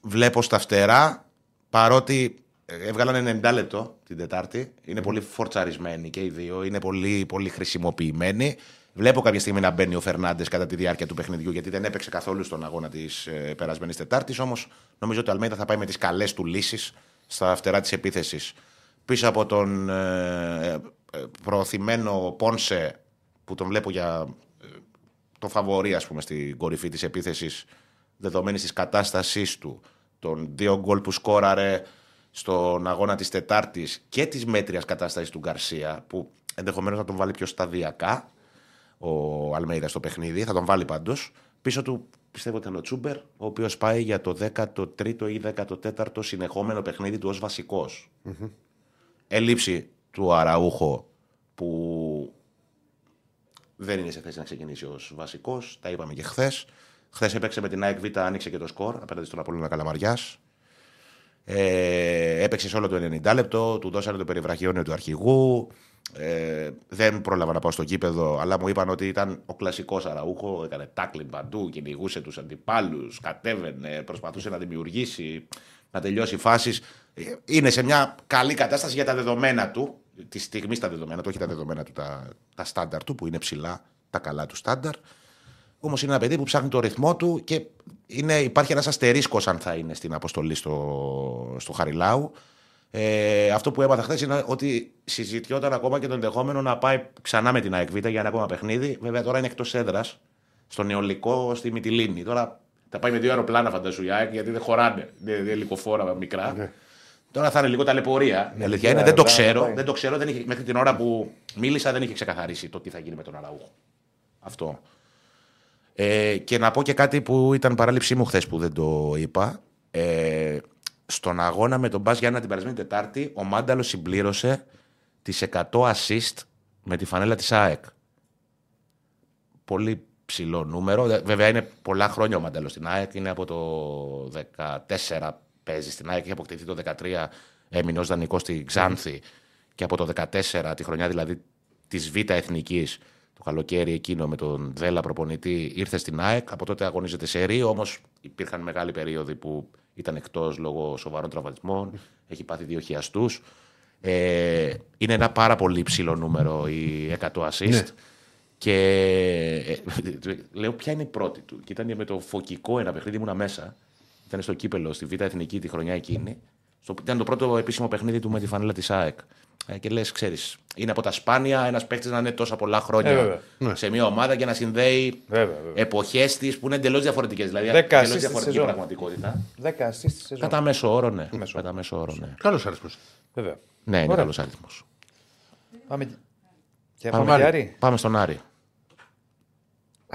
βλέπω στα φτερά παρότι ε, έβγαλαν 90 λεπτό την Τετάρτη. Είναι πολύ φορτσαρισμένοι και οι δύο. Είναι πολύ, πολύ χρησιμοποιημένοι. Βλέπω κάποια στιγμή να μπαίνει ο Φερνάντες κατά τη διάρκεια του παιχνιδιού γιατί δεν έπαιξε καθόλου στον αγώνα της ε, περασμένης Τετάρτης. Όμως νομίζω ότι ο Αλμέιδα θα πάει με τις καλές του λύσεις στα φτερά της επίθεσης. Πίσω από τον ε, ε, προωθημένο Πόνσε που τον βλέπω για ε, το φαβορή, ας πούμε, στην κορυφή της επίθεσης δεδομένης της κατάστασής του, των δύο γκολ που σκόραρε στον αγώνα της Τετάρτης και της μέτριας κατάστασης του Γκαρσία, που ενδεχομένως να τον βάλει πιο σταδιακά ο Αλμέιδας στο παιχνίδι, θα τον βάλει πάντως. Πίσω του πιστεύω ήταν ο Τσούμπερ, ο οποίος πάει για το 13ο ή 14ο συνεχόμενο παιχνίδι του ως βασικός. Έλλειψη του Αραούχο που δεν είναι σε θέση να ξεκινήσει ως βασικός. Τα είπαμε και χθες. Χθες έπαιξε με την ΑΕΚ Β, άνοιξε και το σκορ απέναντι στον Απόλλωνα Καλαμαριάς. Ε, έπαιξε σε όλο το 90 λεπτό, του δώσανε το περιβραχιόνιο του αρχηγού. Ε, δεν πρόλαβα να πάω στο γήπεδο, αλλά μου είπαν ότι ήταν ο κλασικός Αραούχο. Έκανε τάκλιν παντού, κυνηγούσε τους αντιπάλους, κατέβαινε, προσπαθούσε να δημιουργήσει, να τελειώσει φάσεις. Είναι σε μια καλή κατάσταση για τα δεδομένα του. Τη στιγμή στα δεδομένα του, όχι τα δεδομένα του, τα, τα στάνταρ του, που είναι ψηλά, τα καλά του στάνταρ. Όμως είναι ένα παιδί που ψάχνει το ρυθμό του και είναι, υπάρχει ένας αστερίσκος αν θα είναι στην αποστολή στο, στο Χαριλάου. Ε, αυτό που έμαθα χθες είναι ότι συζητιόταν ακόμα και το ενδεχόμενο να πάει ξανά με την ΑΕΚ Β για ένα ακόμα παιχνίδι. Βέβαια τώρα είναι εκτός έδρας, στο νεολικό στη Μυτιλίνη. Τώρα θα πάει με δύο αεροπλάνα, φαντασού η ΑΕΚ, γιατί δεν χωράνε. Είναι είναι ελικοφόρα μικρά. Τώρα θα είναι λίγο ταλαιπωρία. Η αλήθεια είναι, δεν το ξέρω. Δεν το ξέρω δεν είχε, μέχρι την ώρα που μίλησα δεν είχε ξεκαθαρίσει το τι θα γίνει με τον Αραούχο. Αυτό. Ε, και να πω και κάτι που ήταν παράληψή μου χθες που δεν το είπα. Ε, στον αγώνα με τον Μπα Γιάννα την περασμένη Τετάρτη, ο Μάνταλος συμπλήρωσε τις 100 assist με τη φανέλα της ΑΕΚ. Πολύ ψηλό νούμερο. Δε- Βέβαια είναι πολλά χρόνια ο Μάνταλος στην ΑΕΚ. Είναι από το 14 παίζει στην ΑΕΚ. Έχει αποκτηθεί το 13. Έμεινε ως δανεικό στη Ξάνθη. Και από το 14, τη χρονιά δηλαδή της Β' Εθνικής, το καλοκαίρι εκείνο με τον Δέλα προπονητή, ήρθε στην ΑΕΚ. Από τότε αγωνίζεται σε Ρή, όμως υπήρχαν μεγάλοι περίοδοι που ήταν εκτός λόγω σοβαρών τραυματισμών. Έχει πάθει δύο χιαστούς. Ε, είναι ένα πάρα πολύ ψηλό νούμερο οι 100 assist. Και ε, λέω ποια είναι η πρώτη του. Και ήταν με το φωκικό ένα παιχνίδι, ήμουνα μέσα. Ήταν στο κύπελο, στη Β' Εθνική τη χρονιά εκείνη. Στο, ήταν το πρώτο επίσημο παιχνίδι του με τη φανέλα της ΑΕΚ. Ε, και λες, ξέρεις, είναι από τα σπάνια ένας παίκτης να είναι τόσα πολλά χρόνια Ε, βέβαια. σε μια ομάδα και να συνδέει Βέβαια, βέβαια. εποχές της που είναι εντελώς διαφορετικές. Δηλαδή, Δέκα εντελώς assists στη διαφορετική σεζόν. πραγματικότητα. 10 assist στη σεζόν. Κατά μέσο όρο, ναι. Κατά μέσο όρο, ναι. Καλός αριθμό. Βέβαια. Ναι, είναι Ωραία. καλός αριθμό. Πάμε... Και πάμε και Άρη. Πάμε στον Άρη.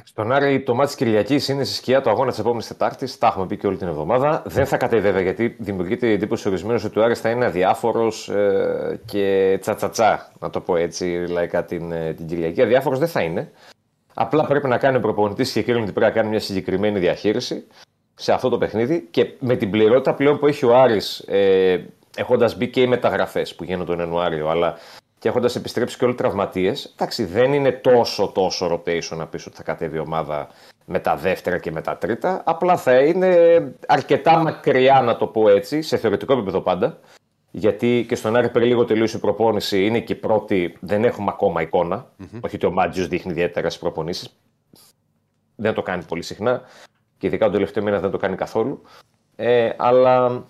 Στον Άρη το μάτι της Κυριακής είναι στη σκιά του αγώνα της επόμενης Τετάρτης. Τα έχουμε πει και όλη την εβδομάδα. Δεν θα κατέβει βέβαια γιατί δημιουργείται η εντύπωση ορισμένου ότι ο Άρης θα είναι αδιάφορος ε, και τσατσατσά, να το πω έτσι λαϊκά την, ε, την Κυριακή. Αδιάφορος δεν θα είναι. Απλά πρέπει να κάνει ο προπονητής και κρίνει ότι πρέπει να κάνει μια συγκεκριμένη διαχείριση σε αυτό το παιχνίδι και με την πληρότητα πλέον που έχει ο Άρης ε, έχοντας μπει και οι μεταγραφές που γίνονται τον Ιανουάριο, αλλά και έχοντας επιστρέψει και όλοι οι τραυματίες, εντάξει, δεν είναι τόσο τόσο rotation να πεις ότι θα κατέβει η ομάδα με τα δεύτερα και με τα τρίτα. Απλά θα είναι αρκετά μακριά, να το πω έτσι, σε θεωρητικό επίπεδο πάντα. Γιατί και στον Άρη πριν λίγο τελείωσε η προπόνηση, είναι και η πρώτη, δεν έχουμε ακόμα εικόνα. Όχι ότι ο Μάτζιος δείχνει ιδιαίτερα στις προπονήσεις. Δεν το κάνει πολύ συχνά. Και ειδικά τον τελευταίο μήνα δεν το κάνει καθόλου. Ε, αλλά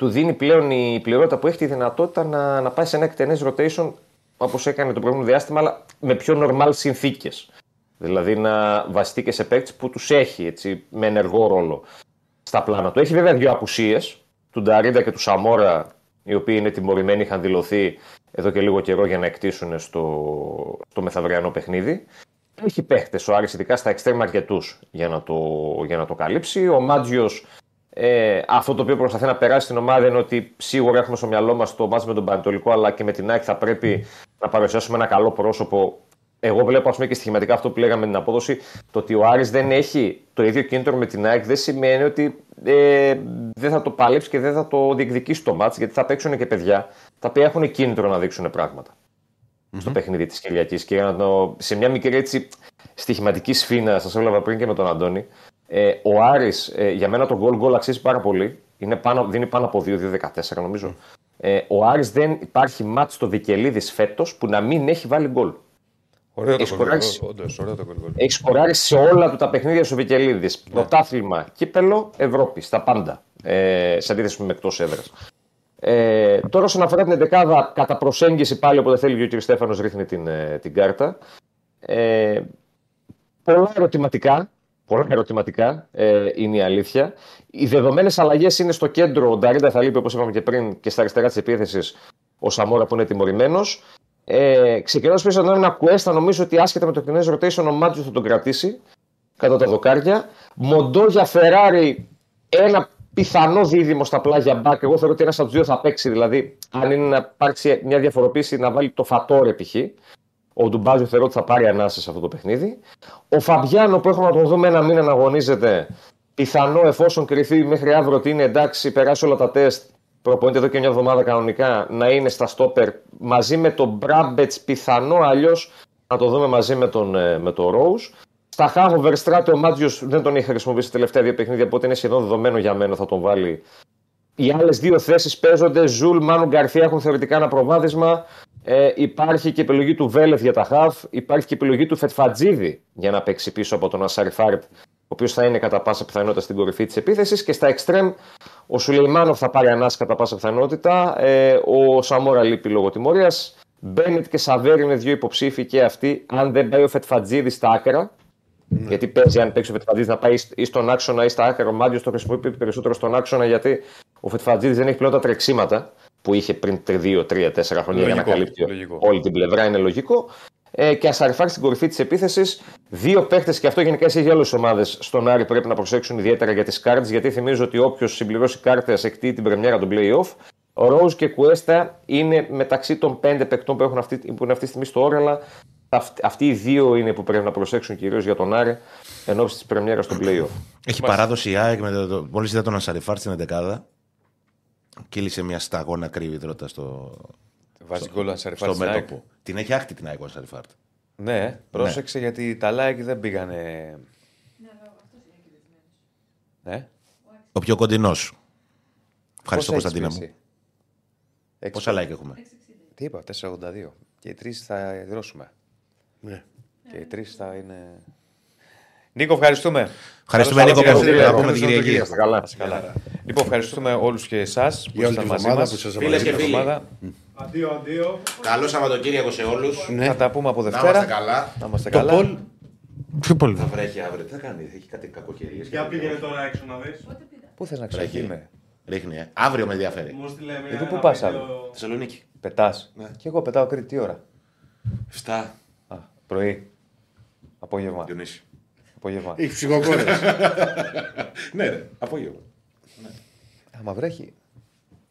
του δίνει πλέον η πληρότητα που έχει τη δυνατότητα να, να πάει σε ένα εκτενές rotation όπως έκανε το προηγούμενο διάστημα, αλλά με πιο normal συνθήκες. Δηλαδή να βασιστεί και σε παίκτες που τους έχει έτσι, με ενεργό ρόλο στα πλάνα του. Έχει βέβαια δύο απουσίες, του Νταρίντα και του Σαμόρα, οι οποίοι είναι τιμωρημένοι, είχαν δηλωθεί εδώ και λίγο καιρό για να εκτίσουν στο, στο μεθαυριανό παιχνίδι. Έχει παίχτες ο Άρης, ειδικά στα εξτρέμμα αρκετούς για, να το, για να το καλύψει. Ο Μάτζιος, ε, αυτό το οποίο προσπαθεί να περάσει στην ομάδα είναι ότι σίγουρα έχουμε στο μυαλό μας το μάτς με τον Πανετολικό, αλλά και με την ΑΕΚ θα πρέπει να παρουσιάσουμε ένα καλό πρόσωπο. Εγώ βλέπω, ας πούμε, και στοιχηματικά αυτό που λέγαμε με την απόδοση, το ότι ο Άρης δεν έχει το ίδιο κίνητρο με την ΑΕΚ δεν σημαίνει ότι ε, δεν θα το παλέψει και δεν θα το διεκδικήσει το μάτς, γιατί θα παίξουν και παιδιά τα οποία έχουν κίνητρο να δείξουν πράγματα στο παιχνίδι της Κυριακής. Και για να το, σε μια μικρή έτσι στοιχηματική σφίνα, σας έβλεπα πριν και με τον Αντώνη, ε, ο Άρης ε, για μένα το goal goal αξίζει πάρα πολύ. Είναι πάνω, δίνει πάνω από 2-2-14 νομίζω. Ε, ο Άρης δεν υπάρχει μάτς στο Βικελίδης φέτος που να μην έχει βάλει γκολ. Ωραίο το Έχεις κολ. κοράξει. Όντως, ωραίο το κολ. Έχει σκοράρει σε όλα του τα παιχνίδια στο Βικελίδης. Πρωτάθλημα, κύπελο, Ευρώπη, στα πάντα. Ε, σε αντίθεση με εκτός έδρας. Ε, τώρα, όσον αφορά την 11 κατά προσέγγιση πάλι όποτε θέλει και ο κ. Στέφανος ρίχνει την, ε, την κάρτα. Ε, πολλά ερωτηματικά. Πολλά ερωτηματικά ε, είναι η αλήθεια. Οι δεδομένες αλλαγές είναι στο κέντρο. Ο Νταρίντα θα λείπει, όπως είπαμε και πριν, και στα αριστερά της επίθεσης ο Σαμόρα που είναι τιμωρημένος. Ε, Ξεκινώντας πίσω από ένα κουέστα, νομίζω ότι άσχετα με το εκτενές rotation, ο Μάτζιο θα τον κρατήσει κατά τα δοκάρια. Μοντό για Φεράρι, ένα πιθανό δίδυμο στα πλάγια μπακ. Εγώ θεωρώ ότι ένας από τους δύο θα παίξει. Δηλαδή, αν είναι να υπάρξει μια διαφοροποίηση, να βάλει το Φατόρε π.χ. Ο Ντουμπάζιο θεωρώ ότι θα πάρει ανάσα σε αυτό το παιχνίδι. Ο Φαμπιάνο που έχουμε να τον δούμε ένα μήνα να αγωνίζεται, πιθανό εφόσον κριθεί μέχρι αύριο ότι είναι εντάξει, περάσει όλα τα τεστ, προπονείται εδώ και μια εβδομάδα κανονικά, να είναι στα στόπερ μαζί με τον Μπράμπετς, πιθανό αλλιώς να το δούμε μαζί με τον, ε, με τον Ρόουζ. Στα Χάγο Βερστράτε ο Μάτζιος δεν τον είχε χρησιμοποιήσει τα τελευταία δύο παιχνίδια, οπότε είναι σχεδόν δεδομένο για μένα θα τον βάλει. Οι άλλες δύο θέσεις παίζονται. Ζουλ, Μάνου Γκαρθία έχουν θεωρητικά ένα προβάδισμα. Ε, υπάρχει και η επιλογή του Βέλεθ για τα Χαβ. Υπάρχει και η επιλογή του Φετφατζίδη για να παίξει πίσω από τον Ασαριφάρτ, ο οποίος θα είναι κατά πάσα πιθανότητα στην κορυφή της επίθεσης. Και στα εξτρέμ ο Σουλεϊμάνοφ θα πάρει ανάση κατά πάσα πιθανότητα. Ε, ο Σαμόρα λείπει λόγω τιμωρίας. Μπένετ και Σαβέρ είναι δύο υποψήφοι και αυτοί. Αν δεν πάει ο Φετφατζίδη στα άκρα, γιατί παίζει αν παίξει ο Φετφατζίδη να πάει ή στον άξονα ή στα άκρα. Ο Μάντιος το χρησιμοποιεί περισσότερο στον άξονα γιατί ο Φετφατζίδη δεν έχει πλέον τα τρεξίματα που είχε πριν 2, 3, 4 χρόνια για να Λογικό, καλύπτει λογικό. όλη την πλευρά. Είναι λογικό. Ε, και Ασαριφάρ στην κορυφή της επίθεσης. Δύο παίχτες και αυτό γενικά ισχύει για όλε τι ομάδες στον Άρη πρέπει να προσέξουν ιδιαίτερα για τις κάρτες. Γιατί θυμίζω ότι όποιος συμπληρώσει κάρτες εκτεί την πρεμιέρα των playoff. Ο Ρόουζ και Κουέστα είναι μεταξύ των πέντε παικτών που, έχουν αυτή, που είναι αυτή τη στιγμή στο όρο, αλλά αυ- αυτοί οι δύο είναι που πρέπει να προσέξουν κυρίως για τον Άρη εν ώψη της πρεμιέρας των playoff. Έχει παράδοση η ΑΕΚ με το, το, μόλις είδα τον Ασαριφάρτ στην 11 κύλησε μια σταγόνα κρύβη τρώτα στο, Βάζει γκολ ο Ανσαριφάρ στο στην ΑΕΚ. μέτωπο. Την έχει άκτη την ΑΕΚ ο Ασαριφάρτ. Ναι, πρόσεξε γιατί τα like δεν πήγανε. Ναι. Ο πιο κοντινός σου. Ευχαριστώ Πόσα έχεις Κωνσταντίνα πει μου. εσύ; Έξι. Πόσα like έχουμε; Τι είπα, 482. Και οι τρεις θα δρόσουμε. Ναι. Και οι τρεις θα είναι. Νίκο, ευχαριστούμε. Ευχαριστούμε Καλώς Νίκο. ήρθατε. Να πούμε την Ευχαριστώ, Κυριακή. Καλά. Να είστε καλά. Λοιπόν, ευχαριστούμε όλους και εσάς που Για όλη ήσταν τη μαζί εβδομάδα μας. που σας Φίλες και Όλη τη φίλοι. εβδομάδα. Αντίο, αντίο. Καλό Σαββατοκύριακο σε όλους. Ναι. Θα τα πούμε από Να Δευτέρα. είμαστε καλά. Να είμαστε Το καλά. Πολ. Ποιο Πολ. Θα βρέχει αύριο. Τι θα κάνει, έχει κάτι κακοκαιρίες. Για πήγαινε τώρα έξω να δεις. Πού θε να Βρέχει. ξεκινήσουμε. Ρίχνει, ε. Αύριο με ενδιαφέρει. Μου στείλε μια Εδώ πού ένα πας βίντεο- Θεσσαλονίκη. Πετάς. Ναι. Και εγώ πετάω Κρήτη τι ώρα; 7. Α, πρωί. Απόγευμα. Διονύση. Απόγευμα. Έχει ψυχοκόρε. Ναι, ρε, απόγευμα. Άμα βρέχει.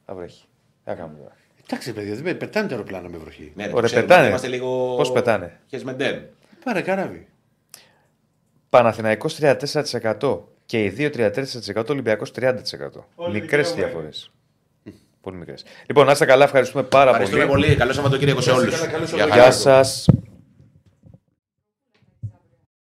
Θα βρέχει. Τι θα κάνουμε τώρα. Εντάξει, παιδιά, δεν πετάνε το αεροπλάνο με βροχή. Ναι, ρε, Ωραία, ξέρουμε, πετάνε. Είμαστε λίγο. Πώς πετάνε; Χεσμεντέν. Πάρε καράβι. Παναθηναϊκός 34% και οι δύο 34% Ολυμπιακός 30%. Όλοι Μικρές δικαιωμένοι. διαφορές. Πολύ μικρές. Λοιπόν, να είστε καλά, ευχαριστούμε πάρα Ευχαριστούμε πολύ. πολύ. Καλό Σαββατοκύριακο σε όλους. καλά, καλό Γεια σας.